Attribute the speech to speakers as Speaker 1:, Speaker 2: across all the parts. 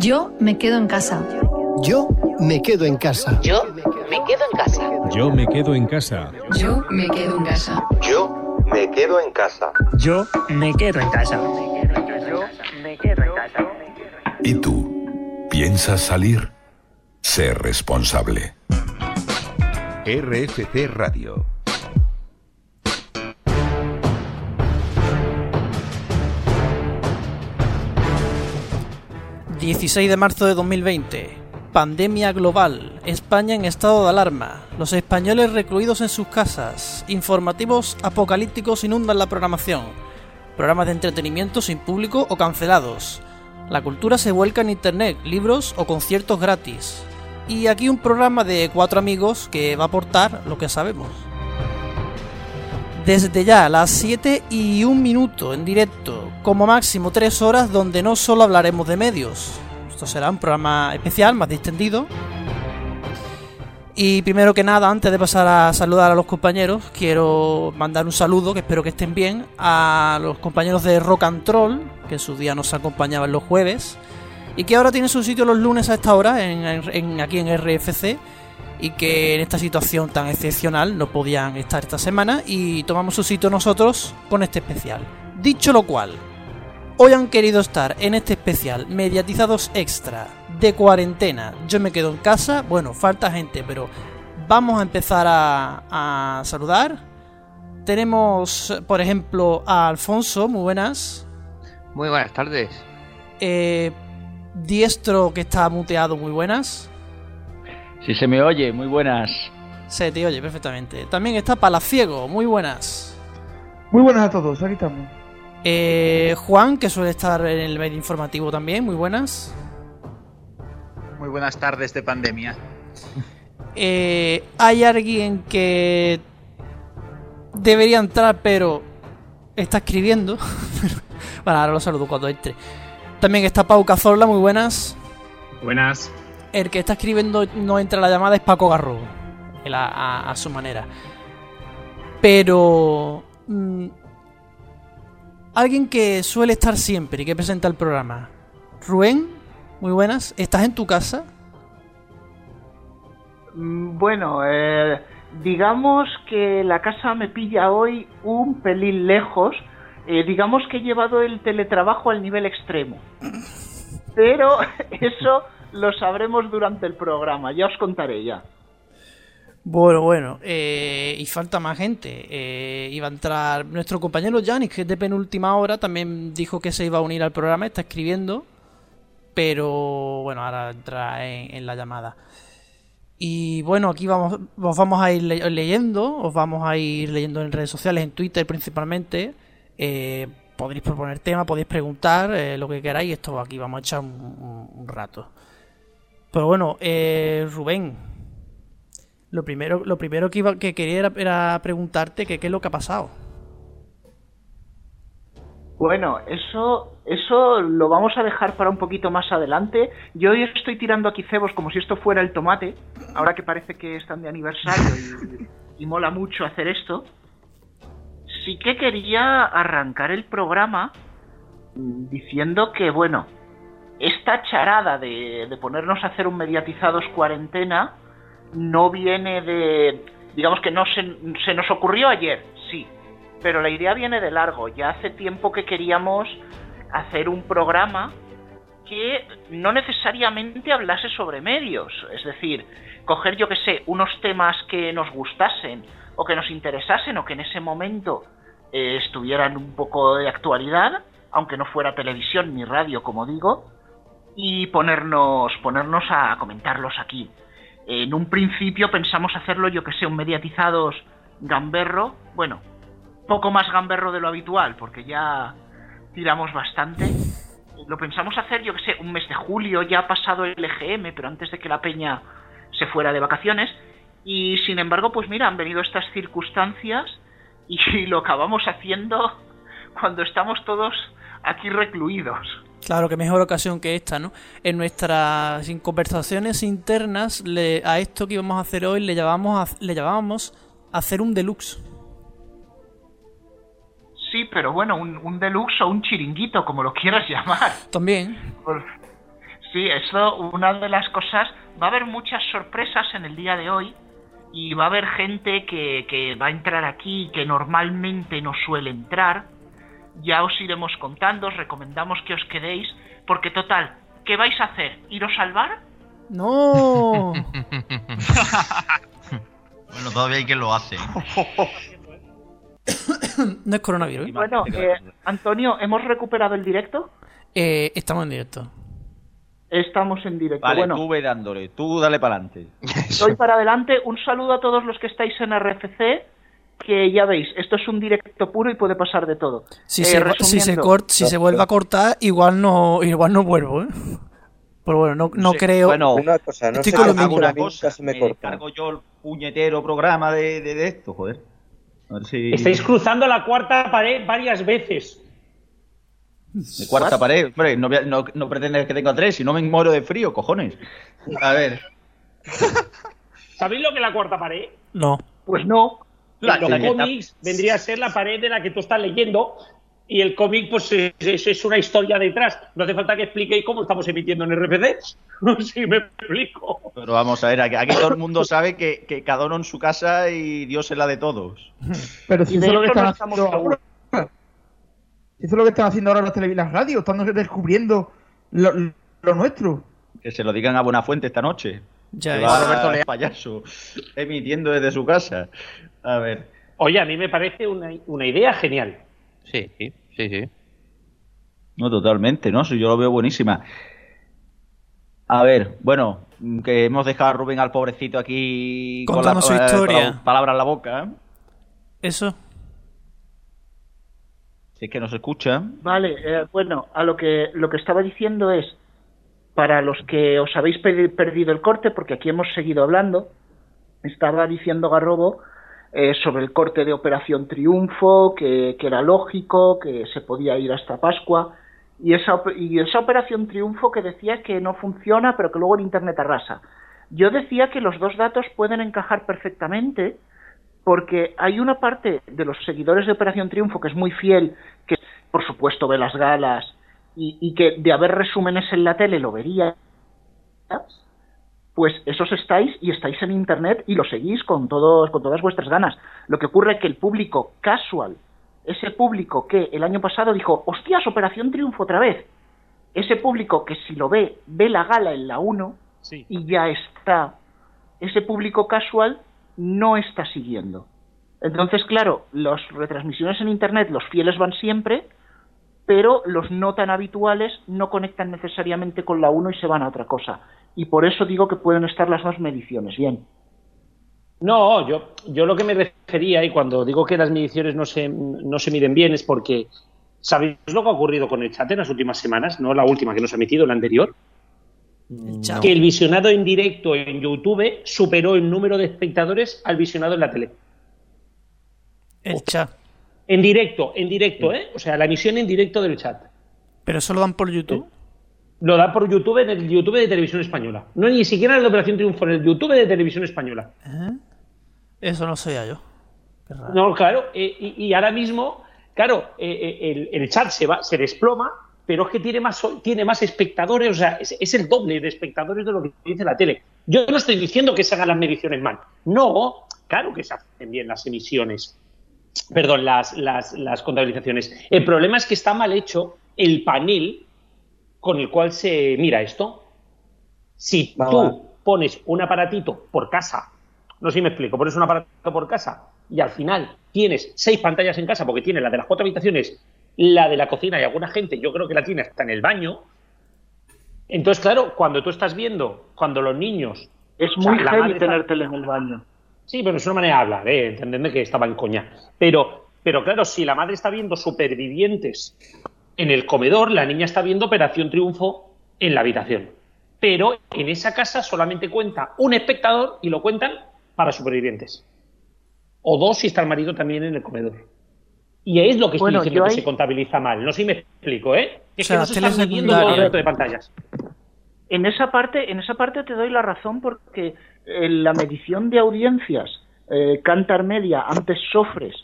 Speaker 1: Yo me quedo en casa.
Speaker 2: Yo me quedo en casa.
Speaker 3: Yo me quedo en casa.
Speaker 4: Yo me quedo en casa.
Speaker 1: Yo me quedo en casa.
Speaker 5: Yo me quedo en casa.
Speaker 6: Yo me quedo en casa.
Speaker 7: ¿Y tú? ¿Piensas salir? Sé responsable.
Speaker 8: RFC Radio.
Speaker 9: ...16 de marzo de 2020... ...pandemia global... ...España en estado de alarma... ...los españoles recluidos en sus casas... ...informativos apocalípticos inundan la programación... ...programas de entretenimiento sin público o cancelados... ...la cultura se vuelca en internet... ...libros o conciertos gratis... ...y aquí un programa de cuatro amigos... ...que va a aportar lo que sabemos... Desde ya, las 7 y un minuto en directo, como máximo 3 horas donde no solo hablaremos de medios. Esto será un programa especial, más distendido. Y primero que nada, antes de pasar a saludar a los compañeros, quiero mandar un saludo, que espero que estén bien, a los compañeros de Rock and Troll, que en su día nos acompañaban los jueves, y que ahora tienen su sitio los lunes a esta hora, en- aquí en RFC, y que en esta situación tan excepcional no podían estar esta semana y tomamos su sitio nosotros con este especial. Dicho lo cual, hoy han querido estar en este especial mediatizados extra de cuarentena. Yo me quedo en casa, bueno, falta gente, pero vamos a empezar a, a saludar. Tenemos, por ejemplo, a Alfonso, muy buenas.
Speaker 10: Muy buenas tardes.
Speaker 9: Eh, Diestro, que está muteado, muy buenas.
Speaker 10: Si se me oye, muy buenas.
Speaker 9: Se te oye perfectamente. También está Palaciego, muy buenas.
Speaker 11: Muy buenas a todos, aquí estamos.
Speaker 9: Eh, Juan, que suele estar en el medio informativo también, muy buenas.
Speaker 12: Muy buenas tardes de pandemia.
Speaker 9: Eh, hay alguien que debería entrar, pero está escribiendo. bueno, ahora lo saludo cuando entre. También está Pau Cazorla, muy buenas.
Speaker 13: Buenas.
Speaker 9: El que está escribiendo no entra la llamada es Paco Garro. A su manera. Pero. mm, alguien que suele estar siempre y que presenta el programa. Rubén, muy buenas. ¿Estás en tu casa?
Speaker 14: Mm, Bueno, eh, digamos que la casa me pilla hoy un pelín lejos. Eh, digamos que he llevado el teletrabajo al nivel extremo. Pero eso lo sabremos durante el programa, ya os contaré ya.
Speaker 9: Bueno, bueno, eh, y falta más gente. Eh, iba a entrar nuestro compañero Janis, que es de penúltima hora, también dijo que se iba a unir al programa, está escribiendo, pero bueno, ahora entra en, en la llamada. Y bueno, aquí vamos, os vamos a ir le- leyendo, os vamos a ir leyendo en redes sociales, en Twitter principalmente. Eh, podréis proponer temas, podéis preguntar eh, lo que queráis, esto aquí vamos a echar un, un- un rato. Pero bueno, eh, Rubén, lo primero, lo primero que, iba, que quería era, preguntarte qué es lo que ha pasado.
Speaker 14: Bueno, eso, eso lo vamos a dejar para un poquito más adelante. Yo hoy estoy tirando aquí cebos como si esto fuera el tomate, ahora que parece que están de aniversario y, y mola mucho hacer esto. Sí que quería arrancar el programa mm, diciendo que, bueno, esta charada de, de ponernos a hacer un mediatizados cuarentena no viene de... Digamos que no se, se nos ocurrió ayer, sí, pero la idea viene de largo. Ya hace tiempo que queríamos hacer un programa que no necesariamente hablase sobre medios, es decir, coger yo que sé, unos temas que nos gustasen o que nos interesasen o que en ese momento eh, estuvieran un poco de actualidad, aunque no fuera televisión ni radio, como digo, y ponernos, ponernos a comentarlos aquí. En un principio pensamos hacerlo, yo que sé, un mediatizados gamberro, bueno, poco más gamberro de lo habitual, porque ya tiramos bastante. Lo pensamos hacer, yo que sé, un mes de julio, ya ha pasado el EGM, pero antes de que la peña se fuera de vacaciones. Y sin embargo, pues mira, han venido estas circunstancias y lo acabamos haciendo cuando estamos todos aquí recluidos.
Speaker 9: Claro, que mejor ocasión que esta, ¿no? En nuestras conversaciones internas, le- a esto que íbamos a hacer hoy le llamábamos, a- le llamábamos hacer un deluxe.
Speaker 14: Sí, pero bueno, un, un deluxe o un chiringuito, como lo quieras llamar.
Speaker 9: También.
Speaker 14: Por- Sí, eso, una de las cosas, va a haber muchas sorpresas en el día de hoy y va a haber gente que, que va a entrar aquí que normalmente no suele entrar. Ya os iremos contando, os recomendamos que os quedéis, porque total, ¿qué vais a hacer? ¿Iros al bar?
Speaker 9: ¡No!
Speaker 4: bueno, todavía hay quien lo hace.
Speaker 9: no es coronavirus. ¿eh?
Speaker 14: Bueno, eh, Antonio, ¿hemos recuperado el directo?
Speaker 9: Eh, estamos en directo.
Speaker 14: Estamos en directo.
Speaker 10: Vale,
Speaker 14: bueno,
Speaker 10: tú ve dándole, tú dale para adelante.
Speaker 14: doy para adelante. Un saludo a todos los que estáis en RFC, que ya veis, esto es un directo puro y puede pasar de todo.
Speaker 9: Si,
Speaker 14: Eh,
Speaker 9: se, si, se,
Speaker 14: resumiendo-
Speaker 9: cort- si se vuelve a cortar, igual no igual no vuelvo, ¿eh? Pero bueno, no, no creo.
Speaker 10: Bueno,
Speaker 5: Una cosa, no
Speaker 9: Estoy
Speaker 5: sé
Speaker 9: con
Speaker 10: una cosa,
Speaker 5: se me corta.
Speaker 10: cargo yo el puñetero programa de, de, de esto, joder. A ver si...
Speaker 6: Estáis cruzando la cuarta pared varias veces.
Speaker 10: De cuarta pared. Hombre, no, no, no pretendes que tenga tres, si no me muero de frío, cojones. A ver.
Speaker 6: ¿Sabéis lo que es la cuarta pared?
Speaker 9: No.
Speaker 14: Pues no.
Speaker 10: La-
Speaker 6: los
Speaker 10: la que está-
Speaker 6: cómics vendría a ser la pared de la que tú estás leyendo y el cómic pues es, es- es una historia detrás. No hace falta que expliquéis cómo estamos emitiendo en RPC. si me explico.
Speaker 10: Pero vamos a ver, aquí, aquí todo el mundo sabe que, que cada uno en su casa y Dios es la de todos.
Speaker 11: Pero si eso es lo que están
Speaker 14: no
Speaker 11: haciendo ahora. Eso es lo que están haciendo ahora las, radios. Están descubriendo lo, lo nuestro.
Speaker 10: Que se lo digan a Buenafuente esta noche.
Speaker 9: Ya
Speaker 10: Que
Speaker 9: es.
Speaker 10: va
Speaker 12: Roberto Leal.
Speaker 10: payaso, emitiendo desde su casa. A ver.
Speaker 6: Oye, a mí me parece una, una idea genial.
Speaker 12: Sí, sí, sí.
Speaker 10: No, totalmente, ¿no? Sí, yo lo veo buenísima. A ver, bueno, que hemos dejado a Rubén al pobrecito aquí
Speaker 9: Contando su historia.
Speaker 10: la palabra en la boca. ¿eh?
Speaker 9: Eso.
Speaker 10: Si es que nos escucha.
Speaker 14: Vale, eh, bueno, a lo que lo que estaba diciendo es para los que os habéis pe- perdido el corte, porque aquí hemos seguido hablando, estaba diciendo Garrobo eh, sobre el corte de Operación Triunfo, que, que era lógico, que se podía ir hasta Pascua, y esa, y esa Operación Triunfo que decía que no funciona, pero que luego el Internet arrasa. Yo decía que los dos datos pueden encajar perfectamente, porque hay una parte de los seguidores de Operación Triunfo que es muy fiel, que por supuesto ve las galas y, y que de haber resúmenes en la tele lo vería, pues esos estáis y estáis en internet y lo seguís con todos con todas vuestras ganas. Lo que ocurre es que el público casual, ese público que el año pasado dijo, hostias, Operación Triunfo otra vez, ese público que si lo ve, ve la gala en la 1
Speaker 6: Sí.
Speaker 14: y ya está, ese público casual no está siguiendo. Entonces, claro, las retransmisiones en Internet, los fieles van siempre, pero los no tan habituales no conectan necesariamente con la 1 y se van a otra cosa. Y por eso digo que pueden estar las dos mediciones. Bien.
Speaker 6: No, yo, yo lo que me refería, y cuando digo que las mediciones no se, no se miden bien, es porque ¿sabéis lo que ha ocurrido con el chat en las últimas semanas? No la última que nos ha emitido, la anterior.
Speaker 9: El chat.
Speaker 6: Que el visionado en directo en YouTube superó el número de espectadores al visionado en la tele.
Speaker 9: El chat.
Speaker 6: En directo, en directo, ¿eh? O sea, la emisión en directo del chat.
Speaker 9: Pero eso lo dan por YouTube.
Speaker 6: Lo da por YouTube en el YouTube de Televisión Española. No ni siquiera en la Operación Triunfo, en el YouTube de Televisión Española.
Speaker 9: ¿Eh? Eso no sabía yo. Qué raro.
Speaker 6: No, claro, eh, y, y ahora mismo, claro, eh, eh, el, el chat se va, se desploma, pero es que tiene más, tiene más espectadores, o sea, es, es el doble de espectadores de lo que dice la tele. Yo no estoy diciendo que se hagan las mediciones mal. No, claro que se hacen bien las emisiones. Perdón, las, las, las contabilizaciones. El problema es que está mal hecho el panel con el cual se mira esto. Si
Speaker 5: Va,
Speaker 6: tú
Speaker 5: va.
Speaker 6: pones un aparatito por casa, no sé si me explico, pones un aparato por casa y al final tienes seis pantallas en casa porque tiene la de las cuatro habitaciones, la de la cocina y alguna gente, yo creo que la tiene hasta en el baño. Entonces, claro, cuando tú estás viendo, cuando los niños...
Speaker 14: Es
Speaker 6: o sea,
Speaker 14: muy heavy
Speaker 6: madre
Speaker 14: tener tele en el baño.
Speaker 6: Sí, pero es una manera de hablar, ¿eh? Entendedme que estaba en coña. Pero, pero claro, si la madre está viendo supervivientes en el comedor, la niña está viendo Operación Triunfo en la habitación. Pero en esa casa solamente cuenta un espectador y lo cuentan para supervivientes. O dos si está el marido también en el comedor. Y es lo que estoy
Speaker 14: Bueno,
Speaker 6: diciendo que
Speaker 14: ahí-
Speaker 6: se contabiliza mal. No sé si me explico, ¿eh? Es
Speaker 9: O sea,
Speaker 6: que no se
Speaker 9: tele
Speaker 6: está midiendo el de pantallas.
Speaker 14: En esa parte, en esa parte te doy la razón porque en la medición de audiencias, eh, Cantar Media, antes Sofres,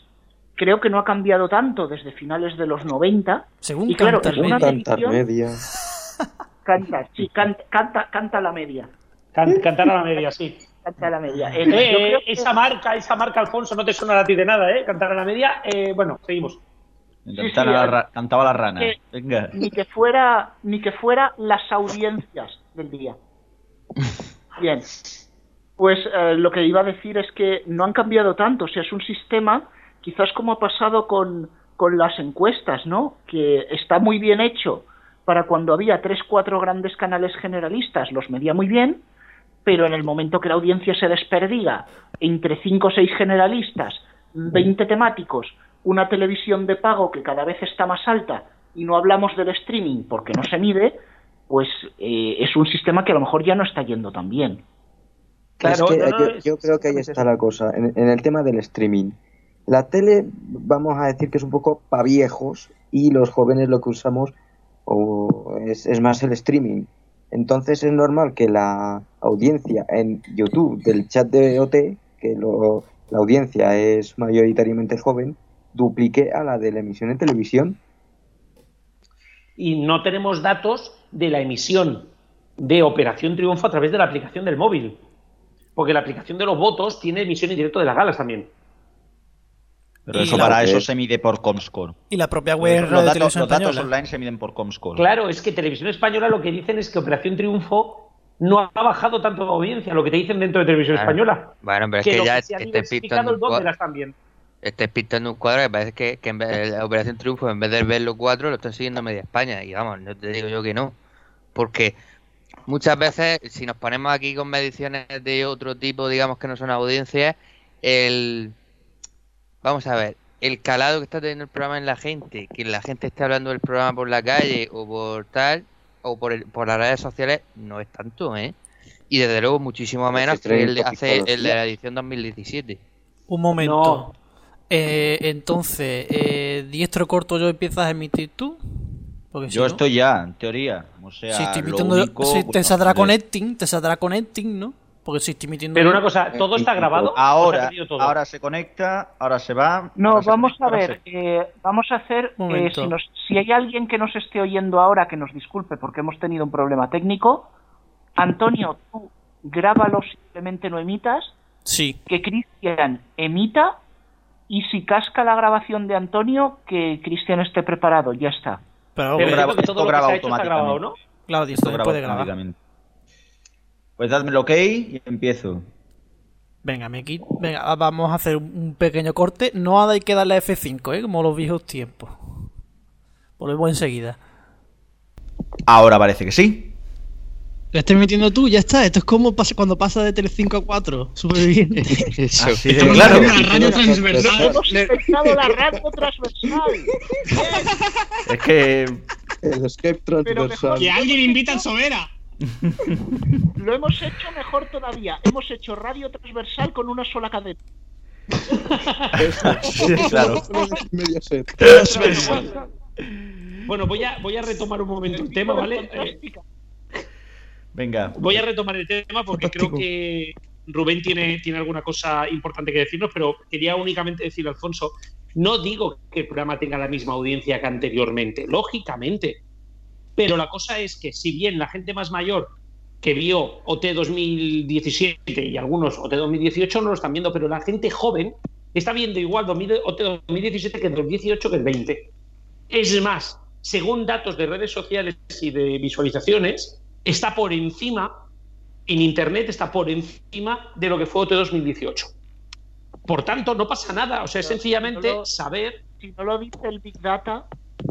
Speaker 14: creo que no ha cambiado tanto desde finales de los 90.
Speaker 9: Según
Speaker 14: y claro,
Speaker 9: Cantar
Speaker 14: es una
Speaker 9: Media.
Speaker 5: Cantar
Speaker 14: medición,
Speaker 5: media.
Speaker 14: Canta, sí, canta, canta, canta la media.
Speaker 6: Can- cantar a la media, sí.
Speaker 14: Canta la media.
Speaker 6: Eh, eh,
Speaker 14: creo que-
Speaker 6: esa marca, esa marca, Alfonso, no te suena a ti de nada, ¿eh? Cantar a la media. Eh, bueno, seguimos.
Speaker 10: Cantaba, la, ra- cantaba la rana.
Speaker 14: que-
Speaker 10: Venga.
Speaker 14: ni que fuera ni que fuera las audiencias del día. Bien. Pues eh, lo que iba a decir es que no han cambiado tanto, o sea, es un sistema quizás como ha pasado con, con las encuestas, ¿no? Que está muy bien hecho para cuando había tres, cuatro grandes canales generalistas, los medía muy bien, pero en el momento que la audiencia se desperdiga entre cinco o seis generalistas, 20 temáticos, una televisión de pago que cada vez está más alta y no hablamos del streaming porque no se mide, pues eh, es un sistema que a lo mejor ya no está yendo tan bien.
Speaker 8: es que yo, yo creo que ahí está la cosa. En, en el tema del streaming. La tele, vamos a decir que es un poco para viejos y los jóvenes lo que usamos o es, es más el streaming. Entonces es normal que la audiencia en YouTube del chat de OT, que lo- la audiencia es mayoritariamente joven, duplique a la de la emisión en televisión.
Speaker 6: Y no tenemos datos de la emisión de Operación Triunfo a través de la aplicación del móvil. Porque la aplicación de los votos tiene emisión en directo de las galas también.
Speaker 10: Pero eso para eso se mide por Comscore.
Speaker 9: Y la propia web
Speaker 10: los, datos,
Speaker 9: Televisión
Speaker 10: los datos
Speaker 9: Española.
Speaker 10: online se miden por Comscore.
Speaker 6: Claro, es que Televisión Española lo que dicen es que Operación Triunfo no ha bajado tanto la audiencia, lo que te dicen dentro de Televisión
Speaker 13: Claro.
Speaker 6: Española.
Speaker 13: Bueno, pero es
Speaker 6: que,
Speaker 13: que
Speaker 6: lo
Speaker 13: ya
Speaker 6: que se ha
Speaker 13: estés
Speaker 6: diversificado
Speaker 13: pintando
Speaker 6: el
Speaker 13: cuadro.
Speaker 6: las también.
Speaker 13: Estés pintando un cuadro que parece que, que en vez de la Operación Triunfo, en vez de ver los cuatro, lo está siguiendo media España. Y vamos, no te digo yo que no. Porque muchas veces, si nos ponemos aquí con mediciones de otro tipo, digamos que no son audiencias, el. Vamos a ver, el calado que está teniendo el programa en la gente, que la gente esté hablando del programa por la calle o por tal, o por, el- por las redes sociales, no es tanto, ¿eh? Y desde luego muchísimo menos que el de, hace el de la edición 2017.
Speaker 9: Un momento. Eh, entonces, eh, diestro corto yo empiezas a emitir tú. Porque si
Speaker 10: Yo
Speaker 9: no-
Speaker 10: estoy ya, en teoría. O sea,
Speaker 9: si estoy
Speaker 10: lo
Speaker 9: emitiendo,
Speaker 10: único,
Speaker 9: si te
Speaker 10: bueno,
Speaker 9: saldrá
Speaker 10: ver.
Speaker 9: connecting, te saldrá connecting, ¿no? Porque si estoy emitiendo.
Speaker 6: Pero una cosa, ¿todo está grabado? ¿O se
Speaker 10: Ahora,
Speaker 6: todo?
Speaker 10: ahora se conecta, ahora se va.
Speaker 14: No,
Speaker 10: ahora
Speaker 14: vamos a
Speaker 10: conecta, ahora
Speaker 14: ver, eh, vamos a hacer, eh, si, nos- si hay alguien que nos esté oyendo ahora, que nos disculpe porque hemos tenido un problema técnico. Antonio, tú grábalo, simplemente no emitas.
Speaker 9: Sí.
Speaker 14: Que Cristian emita y si casca la grabación de Antonio, que Cristian esté preparado, ya está.
Speaker 9: Pero,
Speaker 6: Pero
Speaker 10: graba- esto
Speaker 6: todo lo que
Speaker 10: graba
Speaker 6: se ha hecho está grabado, ¿no?
Speaker 10: automáticamente.
Speaker 9: Claro, Dios
Speaker 10: Esto graba
Speaker 9: puede grabar.
Speaker 10: automáticamente. Pues dadme el ok y empiezo.
Speaker 9: Venga, me quito. Venga, vamos a hacer un pequeño corte. No hay que darle a F5, ¿eh? Como los viejos tiempos. Volvemos enseguida.
Speaker 10: Ahora parece que sí.
Speaker 2: Lo estás metiendo tú, ya está. Esto es como pasa, cuando pasa de Tele5 a 4. Superviviente.
Speaker 13: Eso.
Speaker 10: Así de claro.
Speaker 2: La radio transversal.
Speaker 14: Hemos inventado la radio transversal.
Speaker 10: Es que
Speaker 8: El escape transversal.
Speaker 14: mejor-
Speaker 2: Que alguien invita al Sobera.
Speaker 14: Lo hemos hecho mejor todavía. Hemos hecho radio transversal con una sola cadena.
Speaker 10: Sí, claro.
Speaker 8: Mediaset.
Speaker 6: Bueno, voy a, voy a retomar un momento el tema, ¿vale? Eh,
Speaker 10: Venga.
Speaker 6: voy a retomar el tema porque creo que Rubén tiene, tiene alguna cosa importante que decirnos, pero quería únicamente decir, Alfonso, no digo que el programa tenga la misma audiencia que anteriormente, lógicamente. Pero la cosa es que si bien la gente más mayor que vio OT 2017 y algunos OT 2018 no lo están viendo, pero la gente joven está viendo igual 2000 OT 2017 que el 2018 que el 20. Es más, según datos de redes sociales y de visualizaciones, está por encima, en Internet está por encima de lo que fue OT 2018. Por tanto, no pasa nada, o sea, es sencillamente
Speaker 14: no lo-
Speaker 6: saber...
Speaker 14: Si no lo dice el Big Data,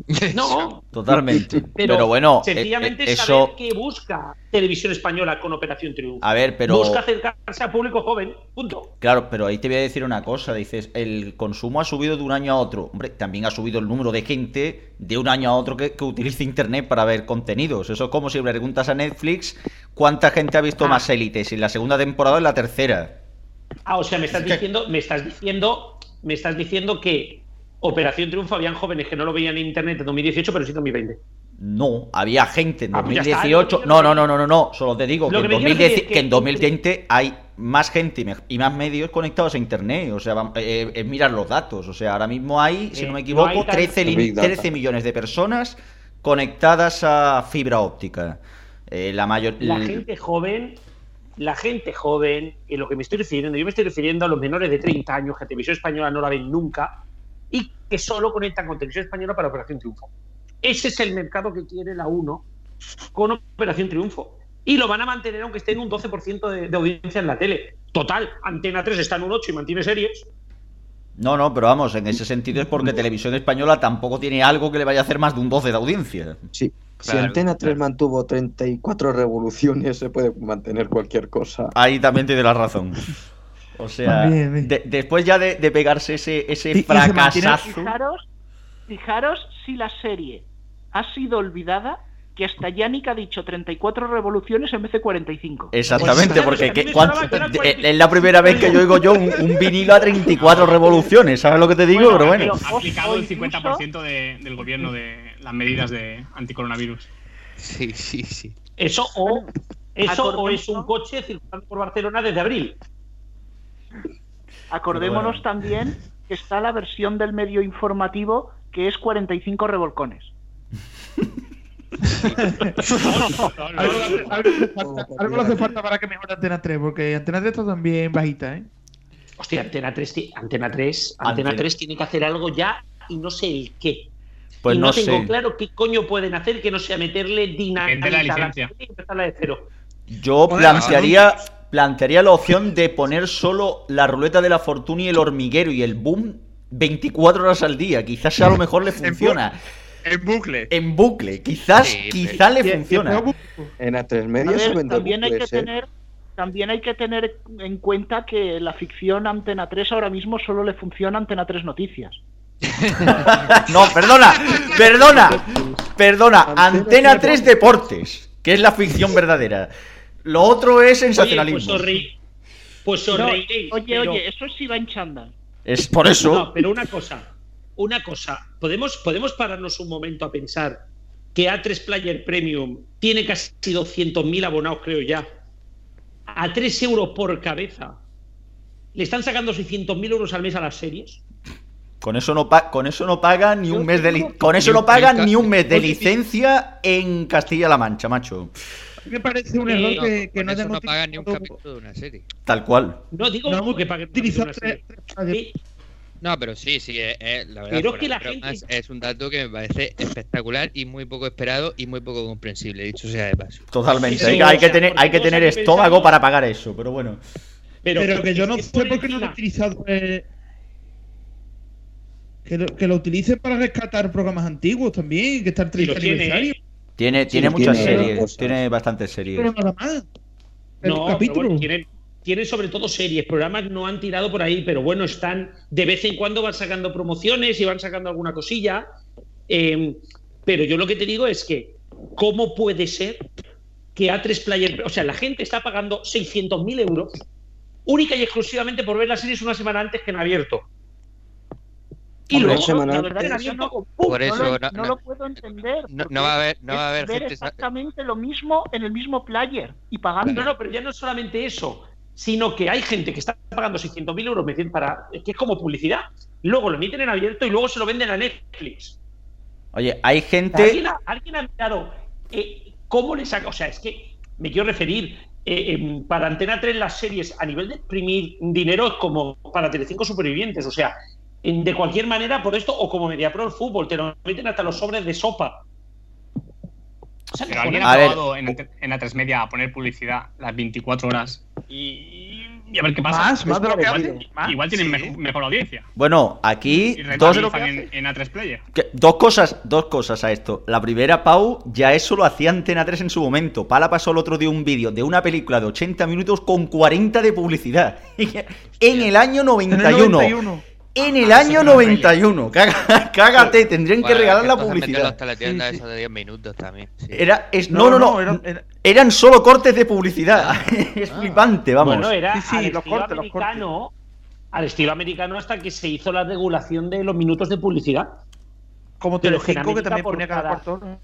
Speaker 6: No,
Speaker 10: Totalmente.
Speaker 6: pero,
Speaker 10: Pero, bueno, eh,
Speaker 6: sencillamente
Speaker 10: eh,
Speaker 6: saber
Speaker 10: eso.
Speaker 6: qué busca Televisión Española con Operación Triunfo.
Speaker 10: A ver, pero.
Speaker 6: Busca acercarse al público joven, punto.
Speaker 10: Claro, pero ahí te voy a decir una cosa. Dices, el consumo ha subido de un año a otro. Hombre, también ha subido el número de gente de un año a otro que, que utiliza Internet para ver contenidos. Eso es como si le preguntas a Netflix cuánta gente ha visto
Speaker 6: Ah.
Speaker 10: más élites, si en la segunda temporada o en la tercera.
Speaker 6: Ah, o sea, me estás diciendo, me estás diciendo, me estás diciendo que Operación Triunfo habían jóvenes que no lo veían en internet en 2018, pero sí en 2020.
Speaker 10: No, había gente en
Speaker 6: Ah, pues
Speaker 10: 2018. No, no, no, no, no, no. Solo te digo que en,
Speaker 6: que quiero
Speaker 10: 2010
Speaker 6: decir es
Speaker 10: que
Speaker 6: que-
Speaker 10: en 2020 hay más gente y me- y más medios conectados a internet. O sea, eh, es mirar los datos. O sea, ahora mismo hay, si
Speaker 6: Eh,
Speaker 10: no me equivoco,
Speaker 6: hay tan-
Speaker 10: 13, li-
Speaker 8: Big Data.
Speaker 10: 13 millones de personas conectadas a fibra óptica. Eh, la mayor...
Speaker 6: La gente joven, la gente joven, en lo que me estoy refiriendo, yo me estoy refiriendo a los menores de 30 años que Televisión Española no la ven nunca y que solo conectan con Televisión Española para Operación Triunfo. Ese es el mercado que quiere la 1 con Operación Triunfo. Y lo van a mantener aunque esté en un 12% de, de audiencia en la tele. Total, Antena 3 está en un 8 y mantiene series.
Speaker 10: No, no, pero vamos, en ese sentido es porque Televisión Española tampoco tiene algo que le vaya a hacer más de un 12 de audiencia.
Speaker 8: Sí. si Antena 3 mantuvo 34 revoluciones, se puede mantener cualquier cosa.
Speaker 10: Ahí también tiene la razón. O sea, de, después ya de, de, pegarse ese, ese fracasazo.
Speaker 14: Fijaros, fijaros si la serie ha sido olvidada que hasta Yannick ha dicho 34 revoluciones en vez de 45.
Speaker 10: Exactamente, porque que, es la primera vez que yo oigo yo un, un, vinilo a 34 revoluciones, ¿sabes lo que te digo? Pero bueno.
Speaker 15: Ha aplicado el 50% de, del gobierno de las medidas de anticoronavirus.
Speaker 13: Sí, sí, sí.
Speaker 6: Eso o, eso o es un coche circulando por Barcelona desde abril.
Speaker 14: Acordémonos también que está la versión del medio informativo que es 45 revolcones.
Speaker 11: algo, hace falta para que mejore Antena 3, porque Antena 3 está también bajita, ¿eh?
Speaker 6: Hostia, Antena 3, Antena 3, Antena 3 tiene que hacer algo ya y no sé el qué.
Speaker 10: Pues
Speaker 6: y
Speaker 10: no,
Speaker 6: no, tengo
Speaker 10: sé.
Speaker 6: claro qué coño pueden hacer que no sea meterle dinamita
Speaker 15: la licencia.
Speaker 6: y empezarla de cero.
Speaker 10: Yo plantearía, plantearía la opción de poner solo la ruleta de la fortuna y el hormiguero y el boom 24 horas al día. Quizás a lo mejor le funciona.
Speaker 15: En bucle.
Speaker 10: En bucle. Quizás,
Speaker 13: Sí,
Speaker 10: quizás le funciona.
Speaker 8: En A3
Speaker 14: A
Speaker 8: Media
Speaker 14: ver,
Speaker 8: suben de
Speaker 14: también hay que
Speaker 8: ¿eh?
Speaker 14: tener también hay que tener en cuenta que la ficción Antena 3 ahora mismo solo le funciona a Antena 3 Noticias.
Speaker 10: No, perdona, perdona, perdona. Antena 3 Deportes, que es la ficción verdadera. Lo otro es
Speaker 6: Oye, pues
Speaker 10: sensacionalismo.
Speaker 6: pues
Speaker 14: No,
Speaker 6: reiréis,
Speaker 14: oye,
Speaker 6: pero-
Speaker 14: oye, eso sí va en chándal.
Speaker 10: Es por eso.
Speaker 6: No, pero una cosa, una cosa, podemos, podemos pararnos un momento a pensar que A3 Player Premium tiene casi 200.000 abonados, creo ya, a 3 euros por cabeza. ¿Le están sacando 600.000 euros al mes a las series?
Speaker 10: Con eso no, pa- con eso no pagan ni un mes de con eso no pagan
Speaker 13: ni un
Speaker 10: mes de licencia en Castilla-La Mancha, macho.
Speaker 11: Me parece un
Speaker 6: Eh,
Speaker 11: error
Speaker 13: No,
Speaker 11: que, no
Speaker 13: eso no pagan ni un capítulo de una serie.
Speaker 10: Tal cual.
Speaker 6: No digo
Speaker 11: No
Speaker 6: que
Speaker 11: radios.
Speaker 6: Sí,
Speaker 13: No, pero sí, sí, es, es- la verdad.
Speaker 6: Pero
Speaker 13: fuera
Speaker 6: que la gente-
Speaker 13: Es un dato que me parece espectacular y muy poco esperado y muy poco comprensible, dicho sea de paso.
Speaker 10: Totalmente.
Speaker 6: Sí,
Speaker 10: hay,
Speaker 6: sí,
Speaker 10: hay
Speaker 6: o
Speaker 10: que
Speaker 6: sea,
Speaker 10: tener, hay que tener estómago para pagar eso, pero bueno.
Speaker 6: pero,
Speaker 11: Pero que yo no
Speaker 6: es
Speaker 11: sé por qué no lo he utilizado. eh, que, lo, que lo utilicen para rescatar programas antiguos también, que está el
Speaker 6: Sí, lo
Speaker 11: 30
Speaker 6: tiene,
Speaker 11: aniversario.
Speaker 6: ¿eh?
Speaker 10: Tiene,
Speaker 8: Sí,
Speaker 10: tiene muchas
Speaker 8: tiene
Speaker 10: series.
Speaker 8: cosas.
Speaker 10: Tiene bastantes series.
Speaker 11: Pero nada más.
Speaker 6: No, pero
Speaker 11: capítulo.
Speaker 6: bueno, tienen, tienen sobre todo series, programas no han tirado por ahí, pero bueno, están de vez en cuando van sacando promociones y van sacando alguna cosilla. Eh, pero yo lo que te digo es que, ¿cómo puede ser que A3 Player, o sea, la gente está pagando 600.000 euros única y exclusivamente por ver las series una semana antes que en abierto? Y
Speaker 8: Hombre,
Speaker 6: luego, la verdad, en abierto, con ¡pum!
Speaker 13: Por eso
Speaker 14: no, lo,
Speaker 13: no-
Speaker 14: no
Speaker 13: no-
Speaker 14: lo puedo entender.
Speaker 13: No, va a haber, no va a haber
Speaker 14: es ver
Speaker 13: gente.
Speaker 14: exactamente lo mismo en el mismo player y pagando.
Speaker 6: No, no, pero ya no es solamente eso, sino que hay gente que está pagando 600.000 euros metiendo para, que es como publicidad. Luego lo emiten en abierto y luego se lo venden a Netflix.
Speaker 10: Oye, hay gente.
Speaker 6: ¿Alguien ha, alguien ha mirado eh, cómo le saca? O sea, es que me quiero referir. eh, para Antena 3 las series a nivel de exprimir dinero es como para Telecinco Supervivientes. O sea, de cualquier manera, por esto, o como Mediapro el fútbol, te lo meten hasta los sobres de sopa. O sea,
Speaker 15: Pero alguien ha probado en, en la 3 media a poner publicidad las 24 horas y, y a ver qué pasa.
Speaker 11: Más, más de lo que
Speaker 15: igual,
Speaker 11: más.
Speaker 15: igual tienen
Speaker 11: Sí.
Speaker 15: mejor, mejor audiencia.
Speaker 10: Bueno, aquí
Speaker 15: Y
Speaker 10: dos,
Speaker 15: rentabilizan en, en A3 Player.
Speaker 10: que- dos cosas, dos cosas a esto. La primera, Pau, ya eso lo hacía Antena 3 en su momento. Pala pasó el otro día un vídeo de una película de 80 minutos con 40 de publicidad. en el año
Speaker 11: En el
Speaker 10: 91.
Speaker 11: 91.
Speaker 10: En el
Speaker 15: Ah,
Speaker 10: año
Speaker 15: sí, pero
Speaker 10: 91. Caga- Cágate, tendrían que
Speaker 13: Bueno,
Speaker 10: regalar la
Speaker 13: entonces
Speaker 10: publicidad.
Speaker 13: los teletiendas
Speaker 11: Sí, sí.
Speaker 13: esos de 10 minutos también. sí.
Speaker 10: Era, es, no, no, no.
Speaker 11: era- era-
Speaker 10: Eran solo cortes de publicidad. es flipante, vamos.
Speaker 6: Bueno, era
Speaker 11: Sí, sí,
Speaker 6: al
Speaker 11: los
Speaker 6: estilo
Speaker 11: cortes, los
Speaker 6: americano, al estilo americano hasta que se hizo la regulación de los minutos de publicidad.
Speaker 11: Como
Speaker 6: que en
Speaker 11: Telecinco, que también ponía cada
Speaker 6: cada-
Speaker 11: cuarto.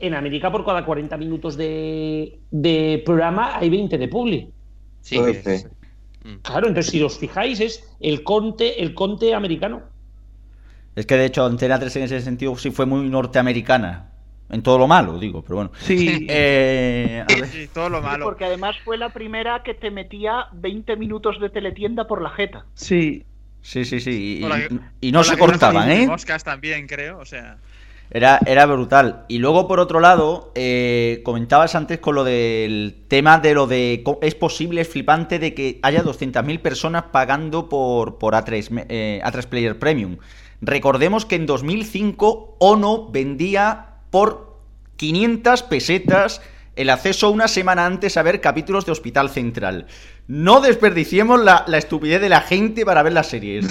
Speaker 6: En América por cada 40 minutos de, de programa hay 20 de publi.
Speaker 13: Sí,
Speaker 8: Doce.
Speaker 13: Mm.
Speaker 6: Claro, entonces si os fijáis es el conte, el conte americano.
Speaker 10: Es que de hecho Antena 3 en ese sentido sí fue muy norteamericana. En todo lo malo, digo, pero bueno.
Speaker 11: Sí.
Speaker 10: Eh, a ver.
Speaker 12: Sí, todo lo malo.
Speaker 14: Porque además fue la primera que te metía 20 minutos de teletienda por la jeta.
Speaker 11: Sí.
Speaker 10: Sí, sí, sí. Y,
Speaker 12: la-
Speaker 10: y no se cortaban, ¿eh?
Speaker 12: Moscas también, creo, o sea.
Speaker 10: Era, era brutal. Y luego, por otro lado, eh, comentabas antes con lo del tema de lo de... Es posible, es flipante de que haya 200.000 personas pagando por, por A3, me- eh, A3 Player Premium. Recordemos que en 2005 Ono vendía por 500 pesetas el acceso una semana antes a ver capítulos de Hospital Central. No desperdiciemos la, la estupidez de la gente para ver las series.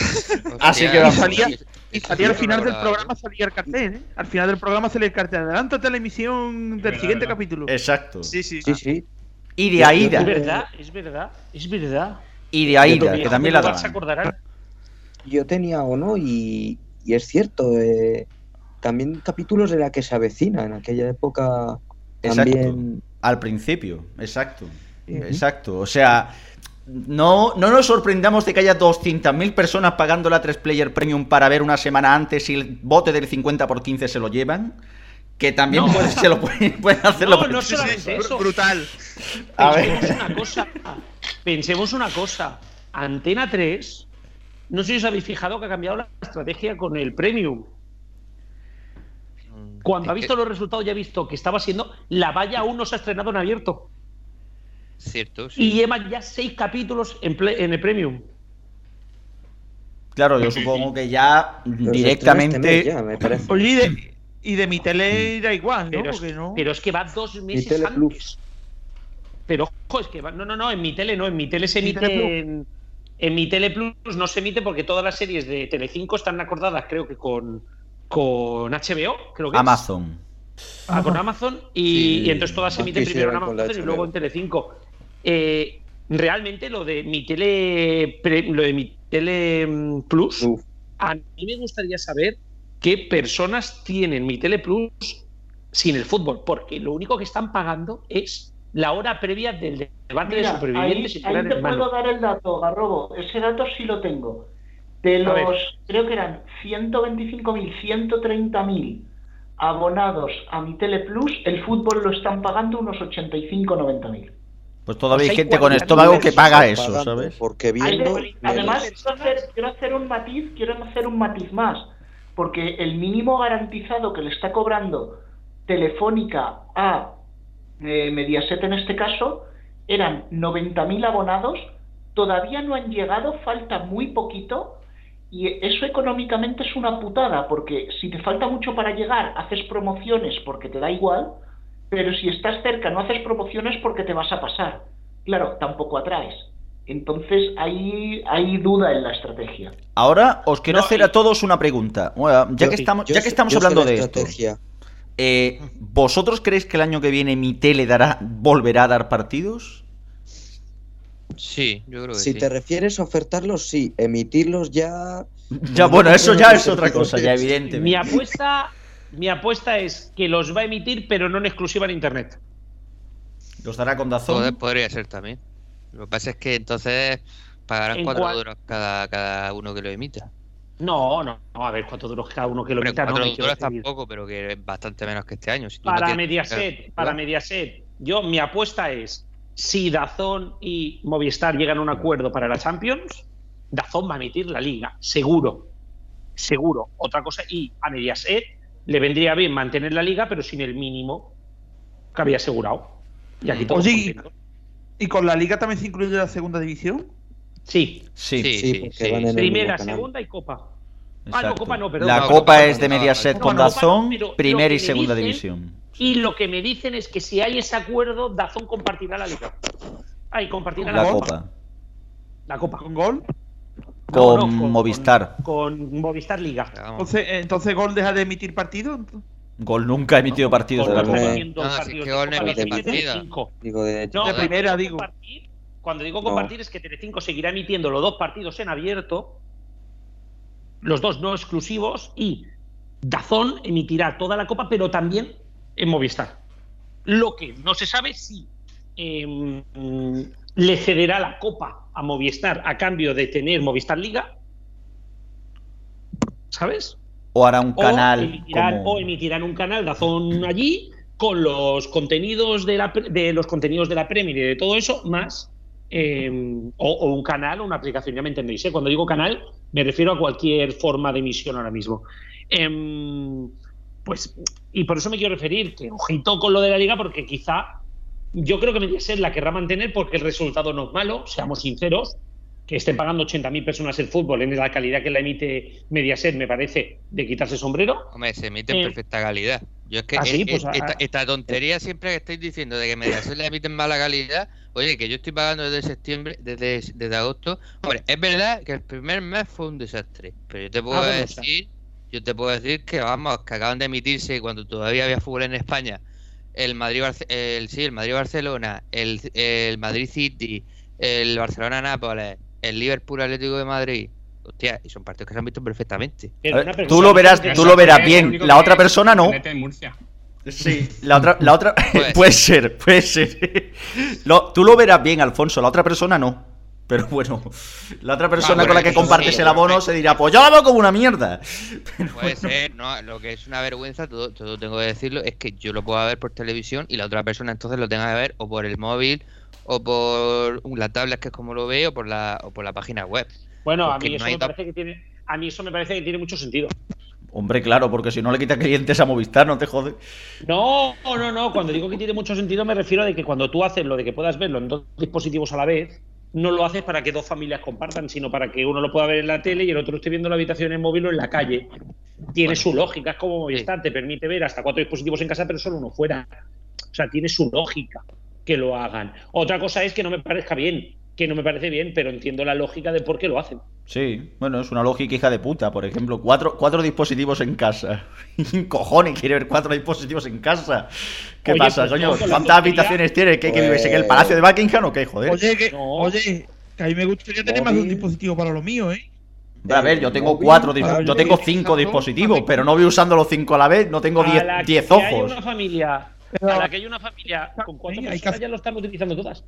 Speaker 10: Así que
Speaker 11: Y salía, y salía al final del programa salía el cartel, ¿eh? Al final del programa salía el cartel. Adelántate a la emisión del
Speaker 15: verdad,
Speaker 11: siguiente
Speaker 15: verdad.
Speaker 11: capítulo.
Speaker 10: Exacto.
Speaker 12: Sí, sí.
Speaker 8: Sí, sí.
Speaker 10: Y de Aida.
Speaker 6: Es verdad, es verdad, es verdad.
Speaker 10: Y de Aida, que también la daban.
Speaker 6: acordarán.
Speaker 8: Yo tenía uno y, y es cierto. eh, también capítulos de la que se avecina en aquella época. También.
Speaker 10: Exacto. Al principio, exacto. Exacto. O sea, no, no nos sorprendamos de que haya 200.000 personas pagando la 3 Player Premium para ver una semana antes y el bote del 50 por 15 se lo llevan. Que también
Speaker 6: No.
Speaker 10: puede- se lo pueden, pueden hacerlo.
Speaker 6: No, no solamente eso.
Speaker 12: Brutal.
Speaker 10: A
Speaker 6: Pensemos
Speaker 10: ver.
Speaker 6: una cosa. Pensemos una cosa. Antena 3, no sé si os habéis fijado que ha cambiado la estrategia con el Premium. Cuando
Speaker 13: Es
Speaker 6: ha visto
Speaker 13: que-
Speaker 6: los resultados ya ha visto que estaba siendo la valla aún no se ha estrenado en abierto.
Speaker 13: Cierto, sí.
Speaker 6: Y llevan ya seis capítulos en, el Premium.
Speaker 10: Claro, yo supongo que ya
Speaker 8: Pero este
Speaker 10: directamente.
Speaker 8: ya, me parece.
Speaker 11: Oye, y de, y de mi tele era igual, ¿no?
Speaker 6: Pero, es,
Speaker 11: Porque no.
Speaker 6: pero es que va dos meses antes.
Speaker 8: Plus.
Speaker 6: Pero ojo, es que va, no, no, no, en mi tele no, en mi tele se
Speaker 11: Mi
Speaker 6: emite
Speaker 11: Tele
Speaker 6: en, en mi tele Plus no se emite porque todas las series de Telecinco están acordadas, creo que con, con HBO, creo que es.
Speaker 10: Amazon.
Speaker 6: Ah, con Amazon y,
Speaker 10: Sí.
Speaker 6: y entonces todas se emiten primero en Amazon y luego en Telecinco. Eh, realmente lo de mi tele pre- lo de mi tele mm, Plus
Speaker 8: Uf.
Speaker 6: a mí me gustaría saber qué personas tienen mi tele Plus sin el fútbol, porque lo único que están pagando es la hora previa del debate de supervivientes
Speaker 14: ahí,
Speaker 6: y
Speaker 14: ahí te puedo dar el dato, Garrobo. Ese dato sí lo tengo. De los, creo que eran 125.000, 130.000 abonados a mi Tele Plus, el fútbol lo están pagando unos 85-90.000.
Speaker 10: Pues todavía hay
Speaker 6: Pues hay
Speaker 10: gente con
Speaker 6: 40.000
Speaker 10: estómago que paga eso, ¿sabes?
Speaker 8: Porque viendo.
Speaker 14: de- además, quiero hacer, quiero hacer un matiz, quiero hacer un matiz más, porque el mínimo garantizado que le está cobrando Telefónica a eh, Mediaset en este caso eran 90.000 abonados, todavía no han llegado, falta muy poquito, y eso económicamente es una putada, porque si te falta mucho para llegar, haces promociones porque te da igual, pero si estás cerca no haces promociones porque te vas a pasar. Claro, tampoco atraes. Entonces hay, hay duda en la estrategia.
Speaker 10: Ahora os quiero
Speaker 6: No,
Speaker 10: hacer
Speaker 6: y-
Speaker 10: a todos una pregunta. Bueno, ya
Speaker 8: Yo-
Speaker 10: que estamos,
Speaker 8: yo
Speaker 10: ya que
Speaker 8: sé-
Speaker 10: estamos
Speaker 8: yo sé
Speaker 10: hablando
Speaker 8: la
Speaker 10: de esto,
Speaker 8: estrategia.
Speaker 10: eh, ¿vosotros creéis que el año que viene mi tele dará, volverá a dar partidos?
Speaker 13: Sí, yo creo que
Speaker 8: Si
Speaker 13: sí.
Speaker 8: te refieres a ofertarlos, sí. Emitirlos ya.
Speaker 10: Ya, bueno, eso ya es otra cosa, ya evidentemente.
Speaker 6: Mi apuesta, mi apuesta es que los va a emitir, pero no en exclusiva en internet.
Speaker 10: ¿Los dará con
Speaker 13: Poder-
Speaker 10: Dazón?
Speaker 13: podría ser también. Lo que pasa es que entonces pagarán
Speaker 6: ¿En
Speaker 13: cuatro
Speaker 6: cuál?
Speaker 13: duros cada, cada uno que lo emita.
Speaker 6: No, no, no, a ver cuánto dura cada uno que lo emita, no
Speaker 13: cuatro
Speaker 6: me quiero
Speaker 13: duros tampoco, pero que es bastante menos que este año. Si no
Speaker 6: Para
Speaker 13: tienes-
Speaker 6: Mediaset, para. Mediaset, yo mi apuesta es si Dazón y Movistar llegan a un acuerdo para la Champions, Dazón va a emitir la liga, seguro. Seguro. Otra cosa, y a Mediaset le vendría bien mantener la liga, pero sin el mínimo que había asegurado. Y aquí todos
Speaker 11: Oye, y-
Speaker 6: contentos.
Speaker 11: ¿Y con la liga también se incluye la segunda división?
Speaker 6: Sí,
Speaker 10: Sí,
Speaker 13: Sí,
Speaker 6: primera, segunda y copa. Ah, no. Copa no, perdón.
Speaker 10: La
Speaker 13: No,
Speaker 10: Copa
Speaker 13: Copa
Speaker 10: es de Mediaset
Speaker 13: no,
Speaker 10: con
Speaker 6: no, Copa no,
Speaker 10: Dazón, primera y segunda
Speaker 6: dicen-
Speaker 10: división.
Speaker 6: Y lo que me dicen es que si hay ese acuerdo, Dazón compartirá la liga. Ahí compartirá
Speaker 10: La
Speaker 6: la,
Speaker 10: Copa.
Speaker 6: La copa.
Speaker 11: ¿Con gol?
Speaker 6: No,
Speaker 10: Con Movistar.
Speaker 6: Con, Movistar Liga.
Speaker 11: Entonces, eh, entonces Gol deja de emitir partido.
Speaker 10: Gol nunca ha emitido partidos de la
Speaker 8: Gol
Speaker 10: Copa.
Speaker 13: es
Speaker 6: partidos
Speaker 13: que
Speaker 6: de
Speaker 13: Gol no
Speaker 6: Copa,
Speaker 8: emite
Speaker 6: los emite
Speaker 13: partida.
Speaker 6: Telecinco.
Speaker 8: Digo, de
Speaker 6: No,
Speaker 11: De
Speaker 6: cuando
Speaker 11: primera,
Speaker 6: digo
Speaker 11: digo.
Speaker 6: compartir- Cuando digo
Speaker 8: No.
Speaker 6: compartir es que Telecinco seguirá emitiendo los dos partidos en abierto, los dos no exclusivos, y Dazón emitirá toda la copa, pero también en Movistar. Lo que no se sabe si em, le cederá la copa a Movistar a cambio de tener Movistar Liga. ¿Sabes?
Speaker 10: O hará un canal.
Speaker 6: Emitirán, O emitirán un canal Dazón allí con los contenidos de, la, de los contenidos de la Premier y de todo eso, más eh, o, un canal o una aplicación, ya me entendéis. ¿eh? Cuando digo canal, me refiero a cualquier forma de emisión ahora mismo. Em, pues, y por eso me quiero referir, que ojito con lo de la liga, porque quizá yo creo que Mediaset la querrá mantener porque el resultado no es malo, seamos sinceros. Que estén pagando 80.000 personas el fútbol en la calidad que la emite Mediaset, me parece de quitarse sombrero.
Speaker 13: Hombre, se emite en eh, perfecta calidad. Yo es que ¿Ah, pues, ah, esta, tontería siempre que estáis diciendo de que Mediaset le emiten mala calidad, oye, que yo estoy pagando desde septiembre, desde, desde agosto. Hombre, es verdad que el primer mes fue un desastre, pero yo te puedo ah, decir, yo te puedo decir que vamos, que acaban de emitirse cuando todavía había fútbol en España, el Madrid el sí, el Madrid Barcelona, el, el Madrid City, el Barcelona Nápoles, el Liverpool Atlético de Madrid, Hostia, y son partidos que se han visto perfectamente.
Speaker 10: tú lo verás, tú lo verás bien. La otra persona no. Sí, la otra, la otra puede ser, puede ser. tú lo verás bien, Alfonso, la otra persona no. Pero bueno, la otra persona con la que compartes el abono se dirá, pues yo la veo como una mierda.
Speaker 13: puede ser, no, lo que es una vergüenza, todo, todo tengo que decirlo, es que yo lo puedo ver por televisión y la otra persona entonces lo tenga que ver o por el móvil o por la tablet que es como lo veo o por la, o por la página web.
Speaker 6: Bueno, a mí, eso me parece que tiene, a mí eso me parece que tiene mucho sentido.
Speaker 10: Hombre, claro, porque si no le quita clientes a Movistar, no te jode.
Speaker 6: No, no, no. Cuando digo que tiene mucho sentido, me refiero a de que cuando tú haces lo de que puedas verlo en dos dispositivos a la vez, no lo haces para que dos familias compartan, sino para que uno lo pueda ver en la tele y el otro esté viendo la habitación en móvil o en la calle. Tiene su lógica, es como Movistar, te permite ver hasta cuatro dispositivos en casa, pero solo uno fuera. O sea, tiene su lógica que lo hagan. Otra cosa es que no me parezca bien que no me parece bien, pero entiendo la lógica de por qué lo hacen.
Speaker 10: Sí, bueno, es una lógica hija de puta. Por ejemplo, cuatro, cuatro dispositivos en casa. Cojones, quiere ver cuatro dispositivos en casa. ¿Qué pasa, pues, coño? ¿Cuántas habitaciones tiene? ¿Qué, vives en el Palacio de Buckingham o qué, joder?
Speaker 11: Oye, que, oye, que a mí me gustaría tener más de un dispositivo para lo mío, ¿eh?
Speaker 10: A ver, yo tengo cuatro, yo tengo cinco dispositivos, pero no voy usando los cinco a la vez, no tengo diez, diez ojos. Hay
Speaker 6: una familia, a la que hay una familia con cuatro personas ya lo están utilizando todas.